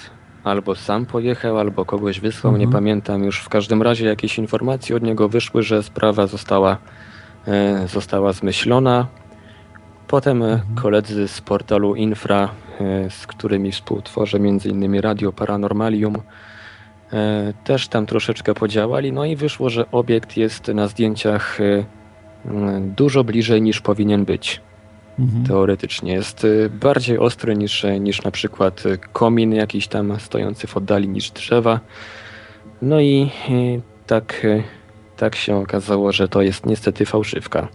albo sam pojechał, albo kogoś wysłał, nie Mhm. pamiętam już. W każdym razie jakieś informacje od niego wyszły, że sprawa została, e, została zmyślona. Potem e, Mhm. koledzy z portalu Infra, e, z którymi współtworzę m.in. Radio Paranormalium, e, też tam troszeczkę podziałali. No i wyszło, że obiekt jest na zdjęciach e, dużo bliżej niż powinien być mhm. teoretycznie. Jest y, bardziej ostry niż, niż na przykład y, komin jakiś tam stojący w oddali niż drzewa. No i y, tak, y, tak się okazało, że to jest niestety fałszywka.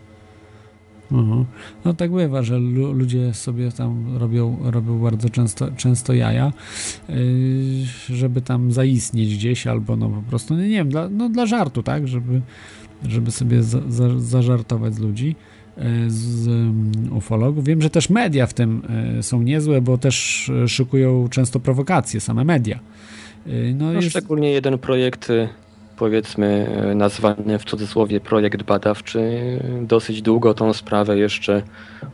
Mhm. No tak bywa, że lu- ludzie sobie tam robią, robią bardzo często, często jaja, yy, żeby tam zaistnieć gdzieś, albo no po prostu, no nie wiem, dla, no dla żartu, tak, żeby, żeby sobie za, za, zażartować z ludzi, z um, ufologów. Wiem, że też media w tym yy, są niezłe, bo też yy, szykują często prowokacje, same media. No No, szczególnie jeden projekt, y, powiedzmy nazwany w cudzysłowie projekt badawczy, dosyć długo tą sprawę jeszcze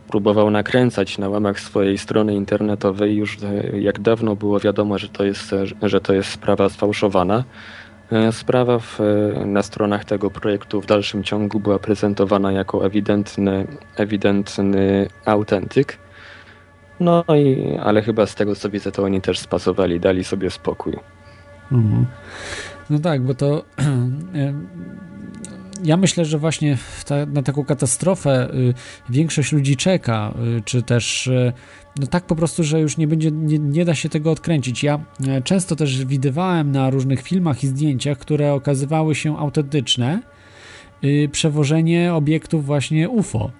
próbował nakręcać na łamach swojej strony internetowej. Już jak dawno było wiadomo, że to jest, że to jest sprawa sfałszowana. Y, Sprawa w, y, na stronach tego projektu w dalszym ciągu była prezentowana jako ewidentny, ewidentny autentyk. No i, ale chyba z tego co widzę, to oni też spasowali, dali sobie spokój. Mhm. No tak, bo to em, (clears throat) ja myślę, że właśnie ta, na taką katastrofę y, większość ludzi czeka, y, czy też y, no tak po prostu, że już nie będzie, nie, nie da się tego odkręcić. Ja e, często też widywałem na różnych filmach i zdjęciach, które okazywały się autentyczne, y, przewożenie obiektów właśnie UFO.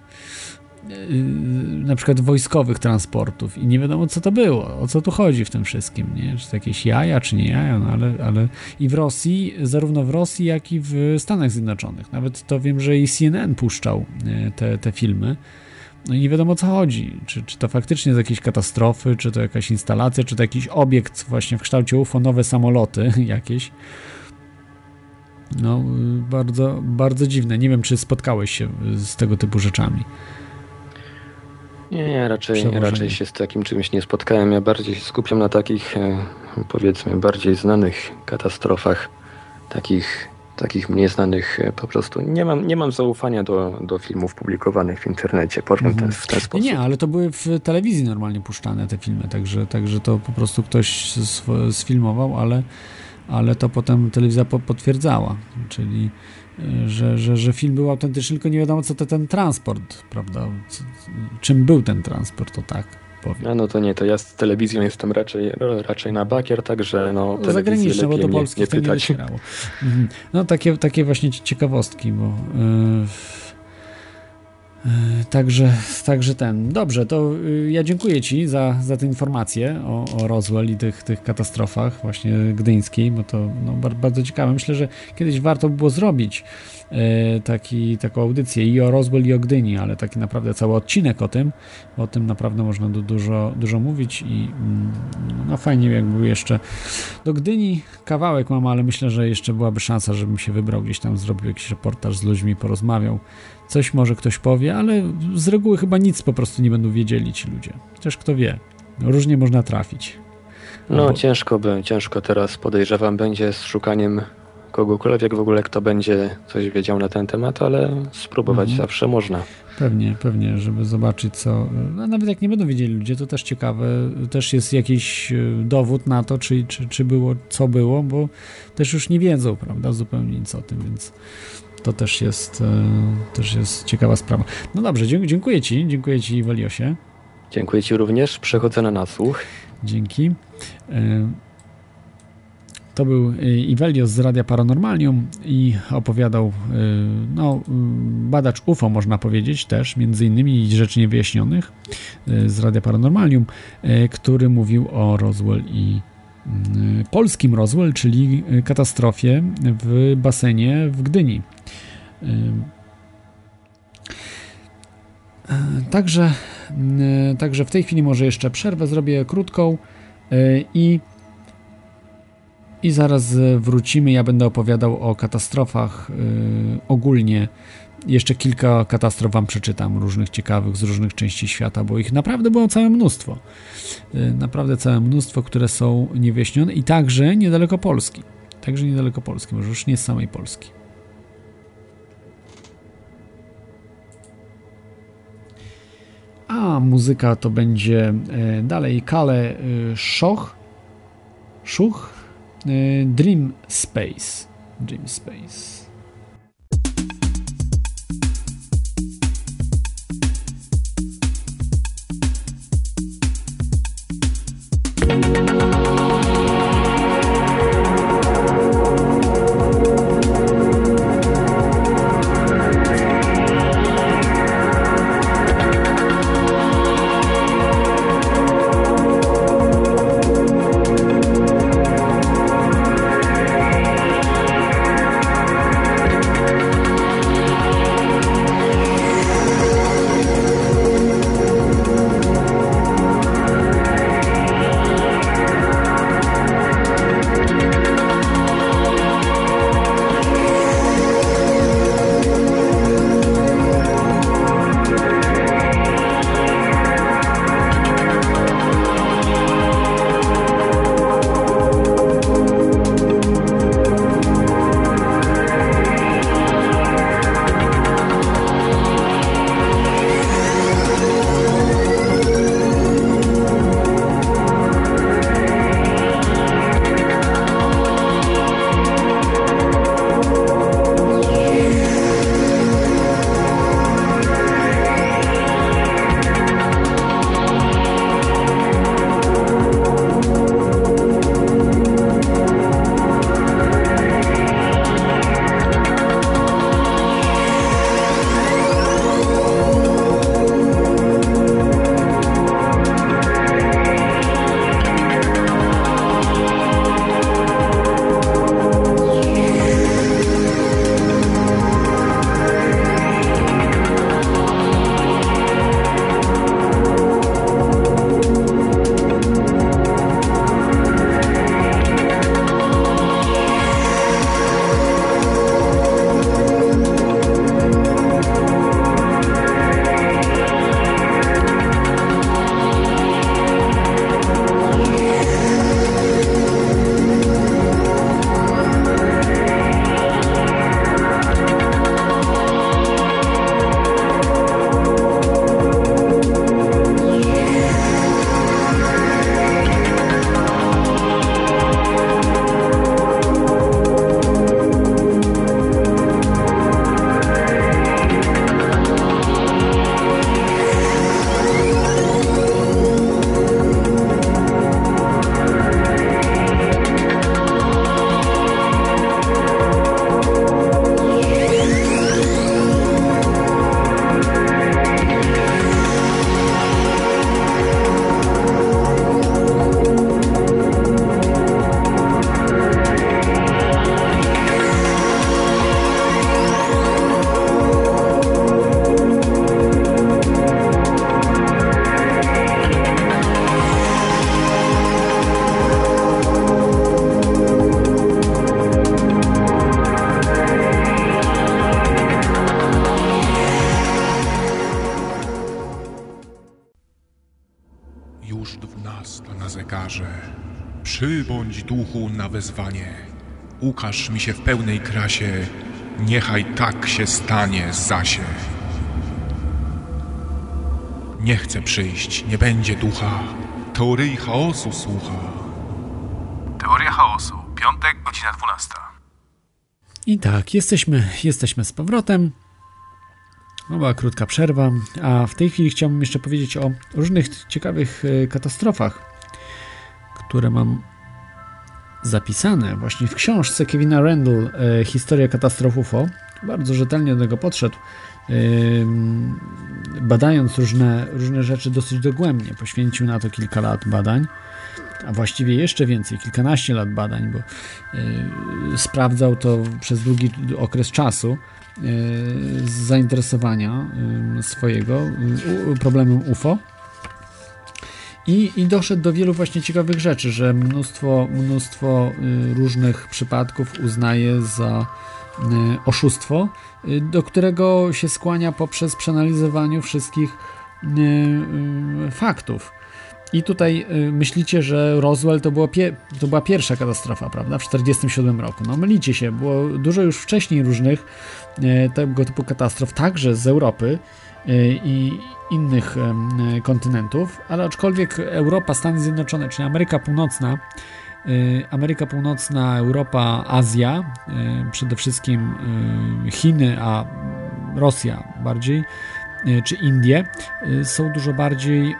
na przykład wojskowych transportów i nie wiadomo co to było, o co tu chodzi w tym wszystkim, nie? Czy to jakieś jaja, czy nie jaja, no ale, ale i w Rosji, zarówno w Rosji, jak i w Stanach Zjednoczonych. Nawet to wiem, że i CNN puszczał te, te filmy. No i nie wiadomo o co chodzi. Czy, czy to faktycznie jest jakieś katastrofy, czy to jakaś instalacja, czy to jakiś obiekt właśnie w kształcie UFO, nowe samoloty (laughs) jakieś. No, bardzo, bardzo dziwne. Nie wiem, czy spotkałeś się z tego typu rzeczami. Nie, raczej, raczej się z takim czymś nie spotkałem. Ja bardziej się skupiam na takich, e, powiedzmy, bardziej znanych katastrofach, takich, takich mniej znanych e, po prostu. Nie mam, nie mam zaufania do, do filmów publikowanych w internecie, powiem mhm. ten, w ten sposób. Nie, ale to były w telewizji normalnie puszczane te filmy, także, także to po prostu ktoś sfilmował, ale, ale to potem telewizja potwierdzała, czyli że, że, że film był autentyczny, tylko nie wiadomo, co to ten transport, prawda? Czym był ten transport, to tak powiem. A no to nie, to ja z telewizją jestem raczej, raczej na bakier, także no, no Zagraniczne, bo do Polski nie, nie to nie docierało. Mhm. No takie, takie właśnie ciekawostki, bo... Yy także, także ten. Dobrze, to y, ja dziękuję Ci za, za tę informację o, o Roswell i tych, tych katastrofach właśnie gdyńskiej, bo to no, bardzo ciekawe. Myślę, że kiedyś warto by było zrobić e, taki, taką audycję i o Roswell i o Gdyni, ale taki naprawdę cały odcinek o tym, o tym naprawdę można dużo, dużo mówić i mm, no fajnie jakby jeszcze do Gdyni kawałek mam, ale myślę, że jeszcze byłaby szansa, żebym się wybrał gdzieś tam, zrobił jakiś reportaż z ludźmi, porozmawiał Coś może ktoś powie, ale z reguły chyba nic po prostu nie będą wiedzieli ci ludzie. Chociaż kto wie, różnie można trafić. No Albo... ciężko by, ciężko teraz podejrzewam będzie z szukaniem kogokolwiek w ogóle, kto będzie coś wiedział na ten temat, ale spróbować mhm. zawsze można. Pewnie, pewnie, żeby zobaczyć co, no, nawet jak nie będą wiedzieli ludzie, to też ciekawe, też jest jakiś e, dowód na to, czy, czy, czy było, co było, bo też już nie wiedzą, prawda, zupełnie nic o tym, więc to też jest, e, też jest ciekawa sprawa. No dobrze, dziękuję Ci, dziękuję Ci Waliosie. Dziękuję Ci również, przechodzę na nasłuch. Dzięki. E, to był e, Iwelios z Radia Paranormalium i opowiadał, no, badacz UFO można powiedzieć też, między innymi rzeczy niewyjaśnionych z Radia Paranormalium, który mówił o Roswell i polskim Roswell, czyli katastrofie w basenie w Gdyni. Także, także w tej chwili może jeszcze przerwę zrobię krótką i, i zaraz wrócimy. Ja będę opowiadał o katastrofach ogólnie. Jeszcze kilka katastrof Wam przeczytam, różnych ciekawych z różnych części świata, bo ich naprawdę było całe mnóstwo. Naprawdę całe mnóstwo, które są niewyjaśnione i także niedaleko Polski. Także niedaleko Polski, może już nie z samej Polski. a muzyka to będzie e, dalej Kale e, Szoch, Szuch, e, Dream Space. Dream Space. wezwanie, ukaż mi się w pełnej krasie, niechaj tak się stanie zasie. Nie chcę przyjść, nie będzie ducha, teorii chaosu słucha. Teoria chaosu. Piątek, godzina 12. I tak, jesteśmy, jesteśmy z powrotem. No, była krótka przerwa, a w tej chwili chciałbym jeszcze powiedzieć o różnych ciekawych e, katastrofach, które mam zapisane właśnie w książce Kevina Randall e, Historia katastrof UFO. Bardzo rzetelnie do tego podszedł, badając różne, różne rzeczy dosyć dogłębnie. Poświęcił na to kilka lat badań, a właściwie jeszcze więcej, kilkanaście lat badań, bo y, sprawdzał to przez długi okres czasu y, z zainteresowania swojego problemem UFO. I, I doszedł do wielu właśnie ciekawych rzeczy, że mnóstwo, mnóstwo y, różnych przypadków uznaje za y, oszustwo, y, do którego się skłania poprzez przeanalizowanie wszystkich faktów. I tutaj myślicie, że Roswell to, było to była pierwsza katastrofa, prawda? W 1947 roku. No mylicie się, było dużo już wcześniej różnych tego typu katastrof, także z Europy i innych y, kontynentów, ale aczkolwiek Europa, Stany Zjednoczone, czyli Ameryka Północna, y, Ameryka Północna, Europa, Azja, y, przede wszystkim Chiny, a Rosja bardziej, czy Indie, są dużo bardziej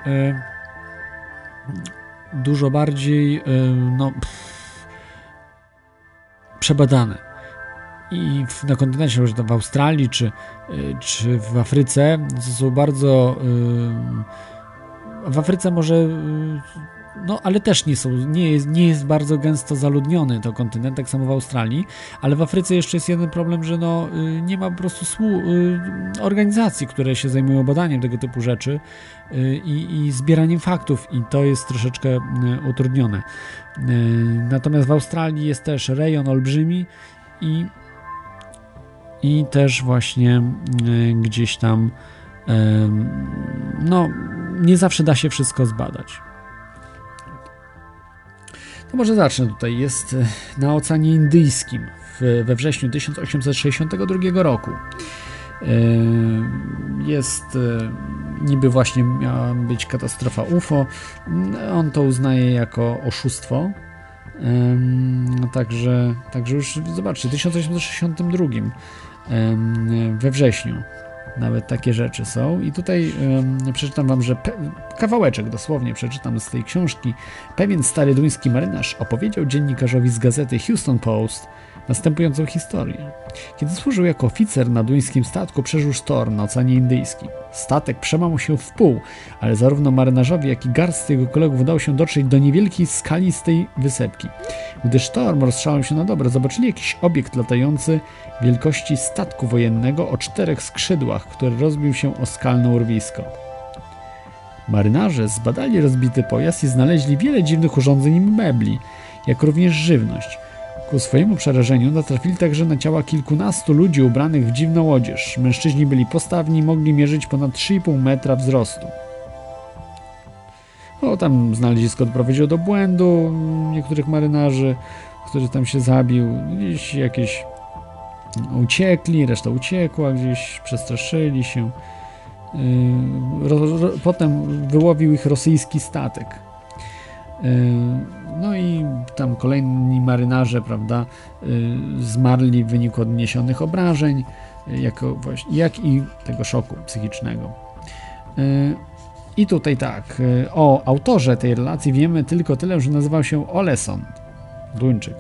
dużo bardziej no, pff, przebadane. I w, na kontynencie, może w Australii czy, y, czy w Afryce, są bardzo. y, W Afryce może. y, No, ale też nie są, nie jest, nie jest bardzo gęsto zaludniony to kontynent, tak samo w Australii, ale w Afryce jeszcze jest jeden problem, że no, nie ma po prostu słu- organizacji, które się zajmują badaniem tego typu rzeczy i, i zbieraniem faktów i to jest troszeczkę utrudnione. Natomiast w Australii jest też rejon olbrzymi i, i też właśnie y, gdzieś tam em, no nie zawsze da się wszystko zbadać. To może zacznę tutaj. Jest e, na Oceanie Indyjskim we wrześniu 1862 roku. E, Jest e, niby właśnie miała być katastrofa UFO. On to uznaje jako oszustwo. Także, także już zobaczcie, w 1862 em, we wrześniu nawet takie rzeczy są. I tutaj em, przeczytam wam, że kawałeczek dosłownie przeczytam z tej książki. Pewien stary duński marynarz opowiedział dziennikarzowi z gazety Houston Post następującą historię. Kiedy służył jako oficer na duńskim statku, przeżył sztorm na Oceanie Indyjskim. Statek przełamał się w pół, ale zarówno marynarzowi, jak i garstce jego kolegów udało się dotrzeć do niewielkiej skalistej wysepki. Gdy sztorm rozszalał się na dobre, zobaczyli jakiś obiekt latający wielkości statku wojennego o czterech skrzydłach, który rozbił się o skalne urwisko. Marynarze zbadali rozbity pojazd i znaleźli wiele dziwnych urządzeń i mebli, jak również żywność. Ku swojemu przerażeniu natrafili także na ciała kilkunastu ludzi ubranych w dziwną odzież. Mężczyźni byli postawni i mogli mierzyć ponad 3,5 metra wzrostu. O, tam znalezisko doprowadziło do błędu niektórych marynarzy, który tam się zabił. Gdzieś jakieś uciekli, reszta uciekła, gdzieś przestraszyli się. Ro, potem wyłowił ich rosyjski statek. Yy, No i tam kolejni marynarze, prawda, yy, zmarli w wyniku odniesionych obrażeń, yy, jako jak i tego szoku psychicznego. I tutaj tak, o autorze tej relacji wiemy tylko tyle, że nazywał się Oleson, Duńczyk.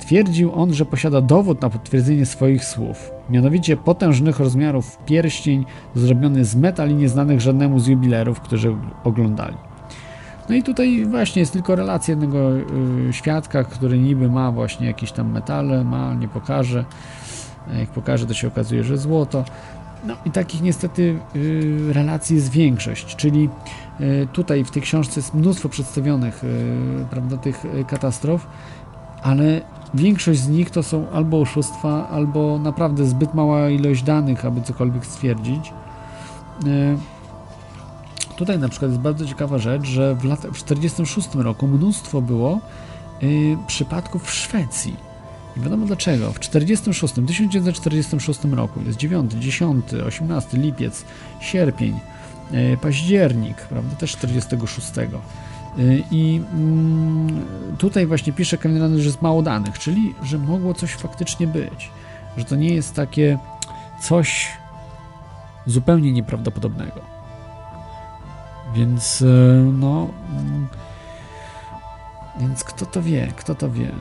Twierdził on, że posiada dowód na potwierdzenie swoich słów. Mianowicie potężnych rozmiarów pierścień zrobiony z metali nieznanych żadnemu z jubilerów, którzy oglądali. No i tutaj właśnie jest tylko relacja jednego y, świadka, który niby ma właśnie jakieś tam metale, ma, nie pokaże. Jak pokaże, to się okazuje, że złoto. No i takich niestety y, relacji jest większość, czyli y, tutaj w tej książce jest mnóstwo przedstawionych, prawda, tych katastrof, ale większość z nich to są albo oszustwa, albo naprawdę zbyt mała ilość danych, aby cokolwiek stwierdzić. Tutaj na przykład jest bardzo ciekawa rzecz, że w latach w 1946 roku mnóstwo było y, przypadków w Szwecji. Nie wiadomo dlaczego. W 46, 1946 roku jest 9, 10, 18 lipiec, sierpień, y, październik, prawda, też 46. Y, I mm, tutaj właśnie pisze Randall, że jest mało danych, czyli że mogło coś faktycznie być. Że to nie jest takie coś zupełnie nieprawdopodobnego. Więc y, no. mm, Więc kto to wie, kto to wie.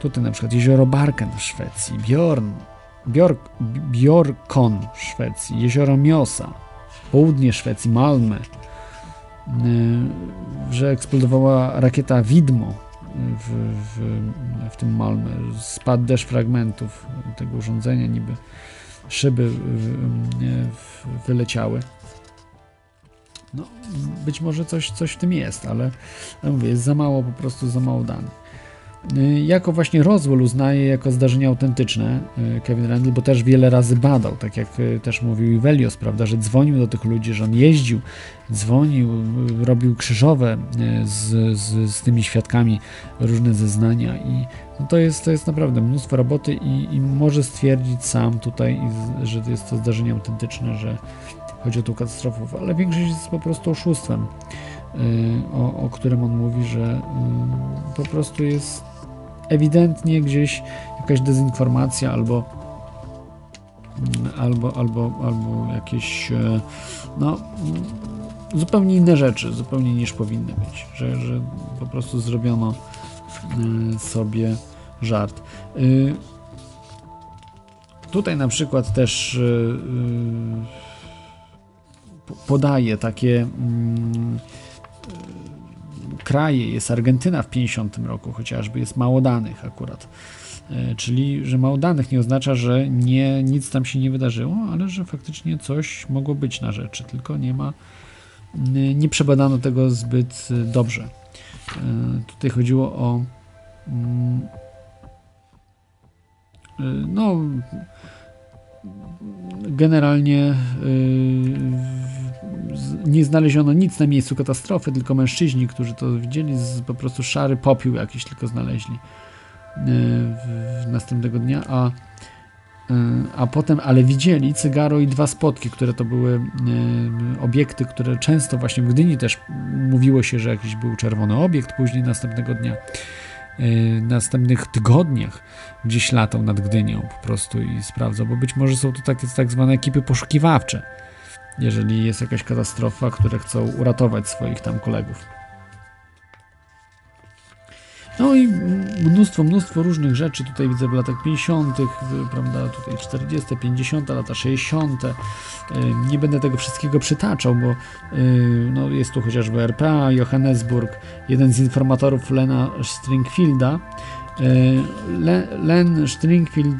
Tutaj na przykład jezioro Barken w Szwecji, Bjorn, Bjork, Bjorkon w Szwecji, jezioro Miosa, południe Szwecji, Malmö, y, że eksplodowała rakieta Widmo w, w, w tym Malmö. Spadł deszcz fragmentów tego urządzenia, niby szyby y, wyleciały. No, być może coś, coś w tym jest, ale, ale mówię, jest za mało, po prostu za mało danych. Y, Jako właśnie Roswell uznaje jako zdarzenie autentyczne y, Kevin Randall, bo też wiele razy badał, tak jak y, też mówił Ivelios, prawda, że dzwonił do tych ludzi, że on jeździł, dzwonił, robił krzyżowe z, z, z tymi świadkami różne zeznania i no to, jest, to jest naprawdę mnóstwo roboty i, i może stwierdzić sam tutaj, że jest to zdarzenie autentyczne, że chodzi o tą katastrofę, ale większość jest po prostu oszustwem, y, o, o którym on mówi, że y, po prostu jest ewidentnie gdzieś jakaś dezinformacja albo mm, albo, albo, albo jakieś e, no mm, zupełnie inne rzeczy, zupełnie niż powinny być, że, że po prostu zrobiono y, sobie żart. Y, Tutaj na przykład też po- podaje takie mm, y, kraje, jest Argentyna w 50 roku chociażby, jest mało danych akurat. E, Czyli, że mało danych nie oznacza, że nie, nic tam się nie wydarzyło, ale że faktycznie coś mogło być na rzeczy, tylko nie ma, nie przebadano tego zbyt y, dobrze. E, Tutaj chodziło o mm, no generalnie nie znaleziono nic na miejscu katastrofy, tylko mężczyźni, którzy to widzieli, z, po prostu szary popiół jakiś tylko znaleźli y, w, następnego dnia, a, y, a potem, ale widzieli cygaro i dwa spotki, które to były y, obiekty, które często właśnie w Gdyni też mówiło się, że jakiś był czerwony obiekt później następnego dnia. Następnych tygodniach gdzieś latał nad Gdynią po prostu i sprawdzał, bo być może są to takie tak zwane ekipy poszukiwawcze, jeżeli jest jakaś katastrofa, które chcą uratować swoich tam kolegów. No i mnóstwo, mnóstwo różnych rzeczy tutaj widzę w latach 50., y, prawda, tutaj 40., 50., lata 60. Y, Nie będę tego wszystkiego przytaczał, bo y, no, jest tu chociażby RPA, Johannesburg, jeden z informatorów Lena Stringfielda, Le, Len Stringfield,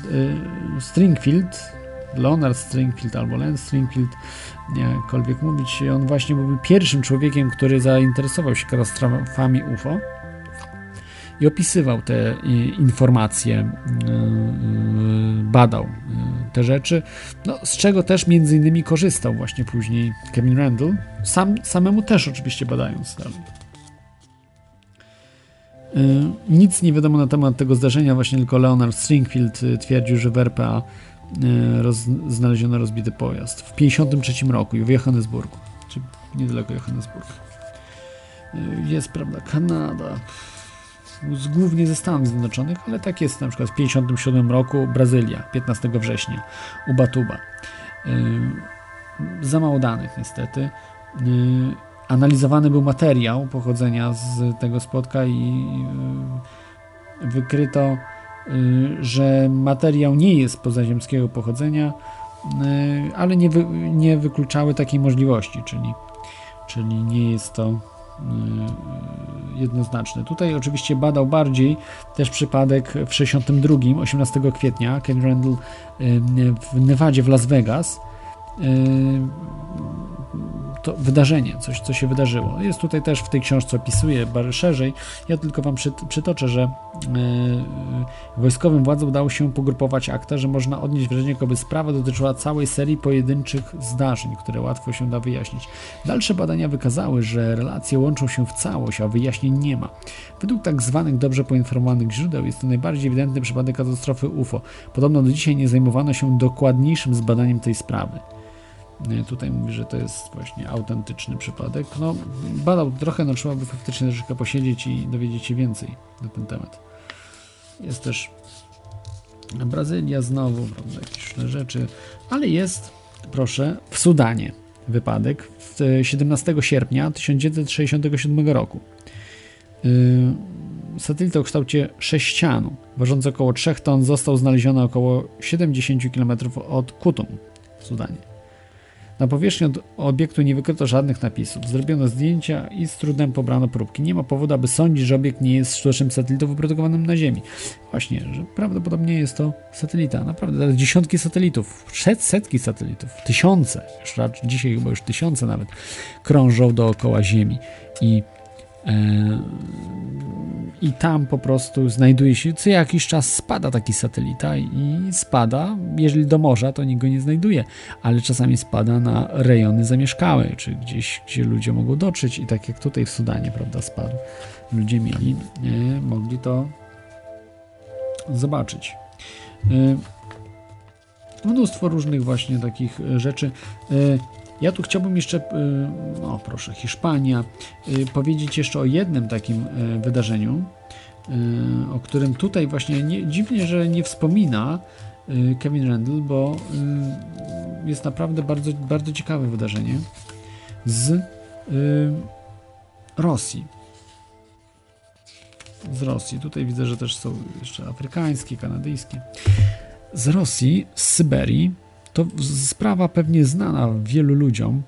Stringfield, Leonard Stringfield albo Len Stringfield, jakkolwiek mówić, on właśnie był pierwszym człowiekiem, który zainteresował się katastrofami UFO i opisywał te informacje, y, y, badał y, te rzeczy, no, z czego też między innymi korzystał właśnie później Kevin Randall, sam, samemu też oczywiście badając dalej. Nic nie wiadomo na temat tego zdarzenia, właśnie tylko Leonard Stringfield twierdził, że w RPA roz, znaleziono rozbity pojazd w 1953 roku w Johannesburgu, czy niedaleko Johannesburg. Y, Jest, prawda, Kanada, z, głównie ze Stanów Zjednoczonych, ale tak jest na przykład w 1957 roku Brazylia, 15 września, Ubatuba. Yy, za mało danych niestety. Analizowany był materiał pochodzenia z tego spotka i wykryto, że materiał nie jest pozaziemskiego pochodzenia, yy, ale nie, wy, nie wykluczały takiej możliwości, czyli, czyli nie jest to yy, jednoznaczne. Tutaj oczywiście badał bardziej też przypadek w 62, 18 kwietnia, Ken Randall w Nevadzie w Las Vegas. To wydarzenie, coś, co się wydarzyło. Jest tutaj też w tej książce bardzo szerzej. Ja tylko wam przytoczę, że yy, wojskowym władzom udało się pogrupować akta, że można odnieść wrażenie, jakoby sprawa dotyczyła całej serii pojedynczych zdarzeń, które łatwo się da wyjaśnić. Dalsze badania wykazały, że relacje łączą się w całość, a wyjaśnień nie ma. Według tak zwanych dobrze poinformowanych źródeł jest to najbardziej ewidentny przypadek katastrofy UFO. Podobno do dzisiaj nie zajmowano się dokładniejszym zbadaniem tej sprawy. Tutaj mówi, że to jest właśnie autentyczny przypadek. No, badał trochę, no trzeba by faktycznie troszeczkę posiedzieć i dowiedzieć się więcej na ten temat. Jest też Brazylia znowu, prawda, jakieś różne rzeczy, ale jest, proszę, w Sudanie wypadek 17 sierpnia 1967 roku. Yy, satelita o kształcie sześcianu, ważący około 3 ton, został znaleziony około 70 km od Kutum w Sudanie. Na powierzchni od obiektu nie wykryto żadnych napisów. Zrobiono zdjęcia i z trudem pobrano próbki. Nie ma powodu, aby sądzić, że obiekt nie jest sztucznym satelitą wyprodukowanym na Ziemi. Właśnie, że prawdopodobnie jest to satelita. Naprawdę, dziesiątki satelitów, setki satelitów, tysiące, już raczej, dzisiaj chyba już tysiące nawet, krążą dookoła Ziemi. I i tam po prostu znajduje się, co jakiś czas spada taki satelita i spada, jeżeli do morza, to nikt go nie znajduje, ale czasami spada na rejony zamieszkałe, czy gdzieś, gdzie ludzie mogą dotrzeć i tak jak tutaj w Sudanie, prawda, spadł. Ludzie mieli, nie, mogli to zobaczyć. E, mnóstwo różnych właśnie takich rzeczy. Ja tu chciałbym jeszcze, no proszę, Hiszpania, powiedzieć jeszcze o jednym takim wydarzeniu, o którym tutaj właśnie nie, dziwnie, że nie wspomina Kevin Randall, bo jest naprawdę bardzo, bardzo ciekawe wydarzenie z Rosji. Z Rosji. Tutaj widzę, że też są jeszcze afrykańskie, kanadyjskie. Z Rosji, z Syberii, to sprawa pewnie znana wielu ludziom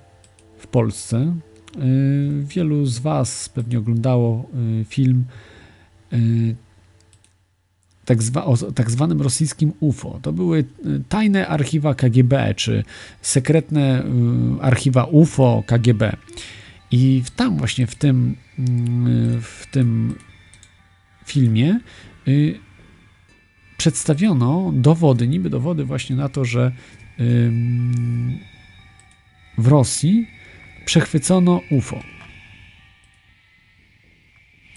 w Polsce. Y, wielu z Was pewnie oglądało y, film y, tak, zwa, o tak zwanym rosyjskim UFO. To były tajne archiwa KGB, czy sekretne archiwa UFO KGB. I tam właśnie w tym, w tym filmie przedstawiono dowody, niby dowody właśnie na to, że w Rosji przechwycono UFO.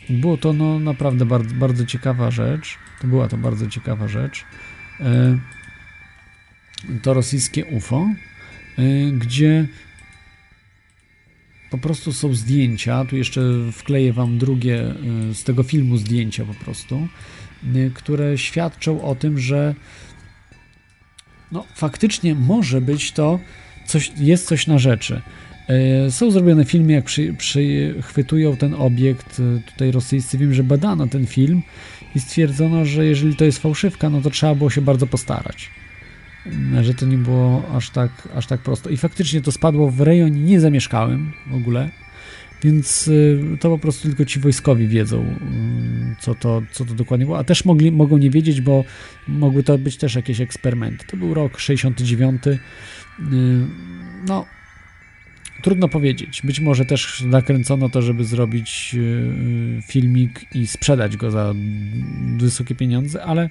Było to no, naprawdę bardzo, bardzo ciekawa rzecz. To była to bardzo ciekawa rzecz. To rosyjskie UFO, gdzie po prostu są zdjęcia. Tu jeszcze wkleję Wam drugie z tego filmu zdjęcia po prostu, które świadczą o tym, że no faktycznie może być to, coś, jest coś na rzeczy. E, są zrobione filmy, jak przy, przychwytują ten obiekt e, tutaj rosyjscy. Wiem, że badano ten film i stwierdzono, że jeżeli to jest fałszywka, no to trzeba było się bardzo postarać. E, że to nie było aż tak, aż tak prosto. I faktycznie to spadło w rejonie niezamieszkałym w ogóle, więc y, to po prostu tylko ci wojskowi wiedzą, y, co to, co to dokładnie było. A też mogli, mogą nie wiedzieć, bo mogły to być też jakieś eksperymenty. To był rok 69. Y, no, trudno powiedzieć. Być może też nakręcono to, żeby zrobić filmik i sprzedać go za wysokie pieniądze, ale,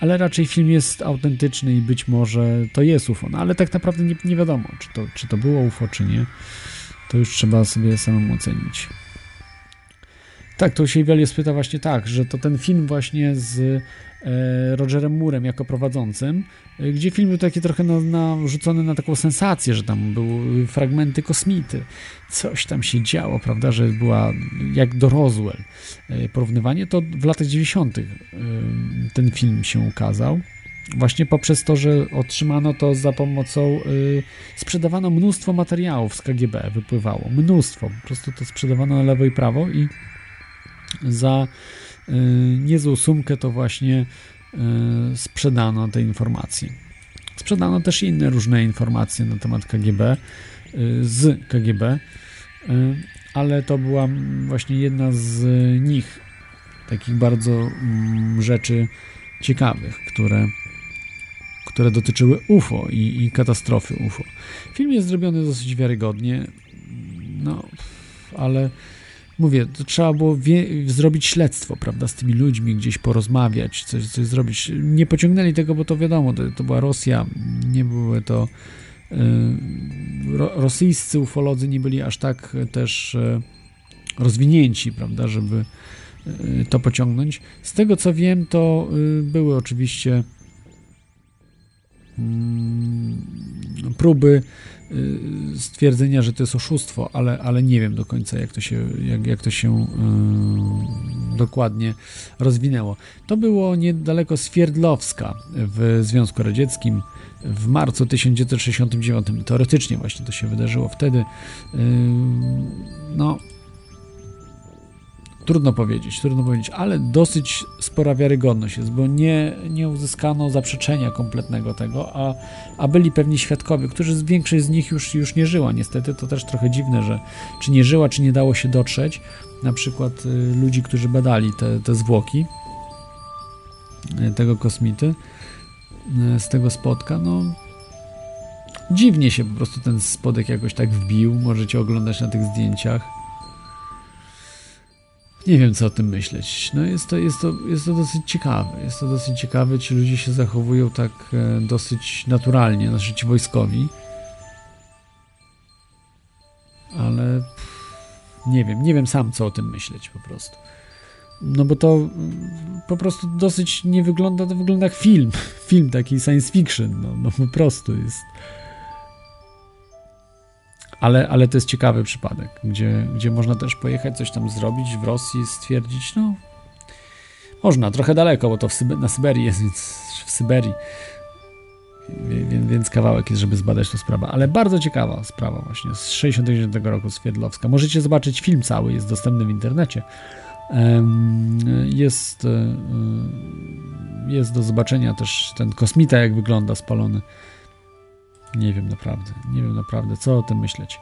ale raczej film jest autentyczny i być może to jest UFO. No, ale tak naprawdę nie, nie wiadomo, czy to, czy to było UFO, czy nie to już trzeba sobie samemu ocenić. Tak, to się Iwelius pyta właśnie tak, że to ten film właśnie z e, Rogerem Murem jako prowadzącym, e, gdzie film był taki trochę narzucony na, na taką sensację, że tam były fragmenty kosmity, coś tam się działo, prawda, że była jak do Roswell e, porównywanie, to w latach 90. ten film się ukazał właśnie poprzez to, że otrzymano to za pomocą, y, sprzedawano mnóstwo materiałów z KGB, wypływało, mnóstwo, po prostu to sprzedawano na lewo i prawo i za y, niezłą sumkę to właśnie y, sprzedano te informacje. Sprzedano też inne różne informacje na temat KGB, y, z KGB, ale to była właśnie jedna z nich, takich bardzo mm, rzeczy ciekawych, które które dotyczyły UFO i, i katastrofy UFO. Film jest zrobiony dosyć wiarygodnie, no, ale mówię, to trzeba było zrobić śledztwo, prawda, z tymi ludźmi, gdzieś porozmawiać, coś, coś zrobić. Nie pociągnęli tego, bo to wiadomo, to, to była Rosja, nie były to y, ro, rosyjscy ufolodzy nie byli aż tak też y, rozwinięci, prawda, żeby y, to pociągnąć. Z tego co wiem, to były oczywiście próby y, stwierdzenia, że to jest oszustwo, ale, ale nie wiem do końca, jak to się, jak, jak to się y, dokładnie rozwinęło. To było niedaleko Swierdlowska w Związku Radzieckim w marcu 1969. Teoretycznie właśnie to się wydarzyło wtedy. Y, no, Trudno powiedzieć, trudno powiedzieć, ale dosyć spora wiarygodność jest, bo nie, nie uzyskano zaprzeczenia kompletnego tego, a, a byli pewni świadkowie, którzy większość z nich już, już nie żyła. Niestety to też trochę dziwne, że czy nie żyła, czy nie dało się dotrzeć. Na przykład y, ludzi, którzy badali te, te zwłoki y, tego kosmity y, z tego spotka, no dziwnie się po prostu ten spodek jakoś tak wbił. Możecie oglądać na tych zdjęciach. Nie wiem, co o tym myśleć. No jest to, jest to, jest to dosyć ciekawe. Jest to dosyć ciekawe. Ci ludzie się zachowują tak e, dosyć naturalnie, znaczy ci wojskowi. Ale pff, nie wiem, nie wiem sam, co o tym myśleć po prostu. No bo to mm, po prostu dosyć nie wygląda, to wygląda jak film. (laughs) Film taki science fiction, no, no po prostu jest ale, ale to jest ciekawy przypadek, gdzie, gdzie można też pojechać, coś tam zrobić w Rosji, stwierdzić, no można, trochę daleko, bo to na Syberii jest, więc (laughs) w Syberii, więc, więc kawałek jest, żeby zbadać tę sprawę, ale bardzo ciekawa sprawa właśnie, z 69 roku Swierdlowska. Możecie zobaczyć film cały, jest dostępny w internecie. Jest, e, jest do zobaczenia też ten kosmita, jak wygląda spalony nie wiem naprawdę, nie wiem naprawdę, co o tym myśleć.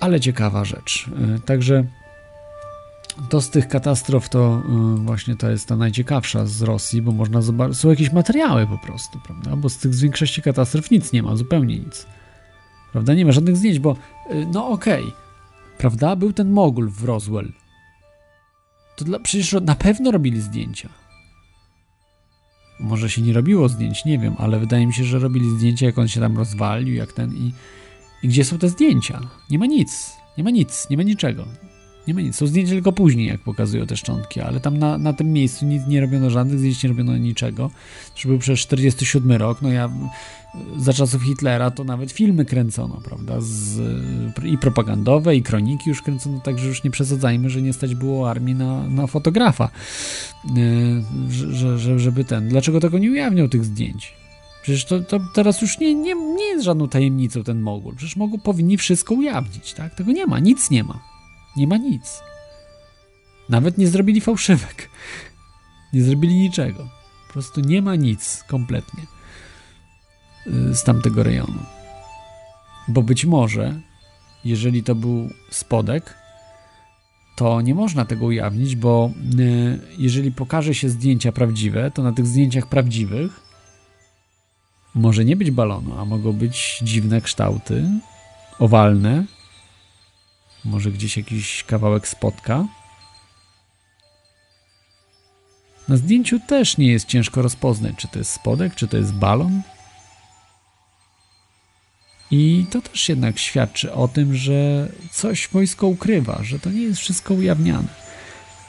Ale ciekawa rzecz. E, także to z tych katastrof to e, właśnie to jest ta najciekawsza z Rosji, bo można zobaczyć, są jakieś materiały po prostu, prawda? Bo z tych z większości katastrof nic nie ma, zupełnie nic. Prawda? Nie ma żadnych zdjęć, bo e, no okej, okay, prawda? Był ten mogul w Roswell. To dla, przecież na pewno robili zdjęcia. Może się nie robiło zdjęć, nie wiem, ale wydaje mi się, że robili zdjęcia, jak on się tam rozwalił, jak ten i, i gdzie są te zdjęcia? Nie ma nic, nie ma nic, nie ma niczego. Nie ma nic. Są zdjęcia tylko później, jak pokazują te szczątki, ale tam na, na tym miejscu nic nie robiono żadnych zdjęć, nie robiono niczego. To był przez 47 rok, no ja za czasów Hitlera to nawet filmy kręcono, prawda? Z, I propagandowe, i kroniki już kręcono, także już nie przesadzajmy, że nie stać było armii na, na fotografa. Yy, że, że, żeby ten. Dlaczego tego nie ujawniał tych zdjęć? Przecież to, to teraz już nie, nie, nie jest żadną tajemnicą ten mogul. Przecież mogą, powinni wszystko ujawnić, tak? Tego nie ma, nic nie ma. Nie ma nic. Nawet nie zrobili fałszywek. Nie zrobili niczego. Po prostu nie ma nic kompletnie y, z tamtego rejonu. Bo być może, jeżeli to był spodek, to nie można tego ujawnić, bo y, jeżeli pokaże się zdjęcia prawdziwe, to na tych zdjęciach prawdziwych może nie być balonu, a mogą być dziwne kształty, owalne, może gdzieś jakiś kawałek spotka. Na zdjęciu też nie jest ciężko rozpoznać, czy to jest spodek, czy to jest balon. I to też jednak świadczy o tym, że coś wojsko ukrywa, że to nie jest wszystko ujawniane.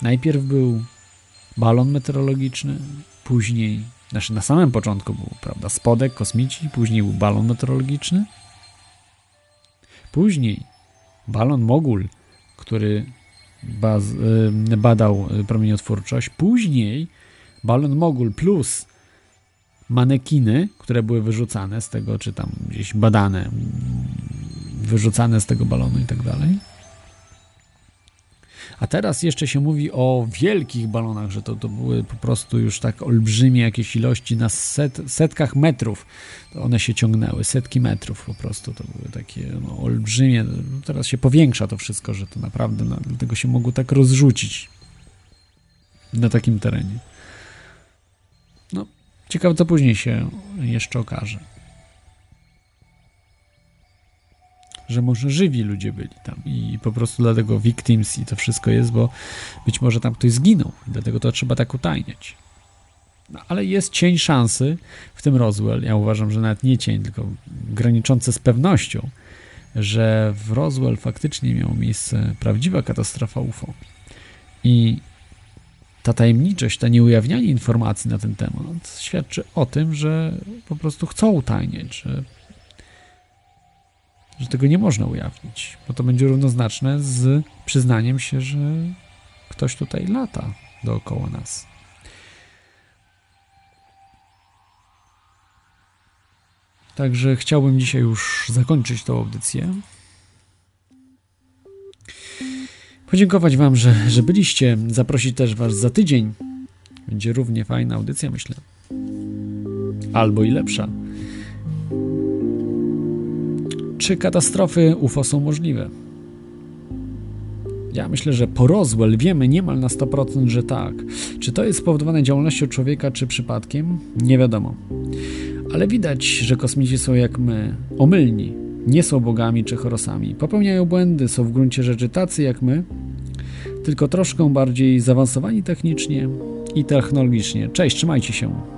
Najpierw był balon meteorologiczny, później, znaczy na samym początku był, prawda, spodek, kosmici, później był balon meteorologiczny. Później balon Mogul, który baz, badał promieniotwórczość. Później balon Mogul plus manekiny, które były wyrzucane z tego, czy tam gdzieś badane, wyrzucane z tego balonu i tak dalej. A teraz jeszcze się mówi o wielkich balonach, że to, to były po prostu już tak olbrzymie jakieś ilości na set, setkach metrów. To one się ciągnęły, setki metrów po prostu. To były takie no, olbrzymie. Teraz się powiększa to wszystko, że to naprawdę no, dlatego się mogło tak rozrzucić na takim terenie. No, Ciekawe, co później się jeszcze okaże. Że może żywi ludzie byli tam i po prostu dlatego victims i to wszystko jest, bo być może tam ktoś zginął dlatego to trzeba tak utajniać. No, ale jest cień szansy w tym Roswell. Ja uważam, że nawet nie cień, tylko graniczące z pewnością, że w Roswell faktycznie miała miejsce prawdziwa katastrofa UFO. I ta tajemniczość, ta nieujawnianie informacji na ten temat świadczy o tym, że po prostu chcą utajniać, że, że tego nie można ujawnić, bo to będzie równoznaczne z przyznaniem się, że ktoś tutaj lata dookoła nas. Także chciałbym dzisiaj już zakończyć tą audycję. Podziękować Wam, że, że byliście. Zaprosić też Was za tydzień. Będzie równie fajna audycja, myślę. Albo i lepsza. Czy katastrofy UFO są możliwe? Ja myślę, że po Roswell wiemy niemal na 100%, że tak. Czy to jest spowodowane działalnością człowieka, czy przypadkiem? Nie wiadomo. Ale widać, że kosmici są jak my, omylni. Nie są bogami czy chorosami. Popełniają błędy, są w gruncie rzeczy tacy jak my, tylko troszkę bardziej zaawansowani technicznie i technologicznie. Cześć, trzymajcie się.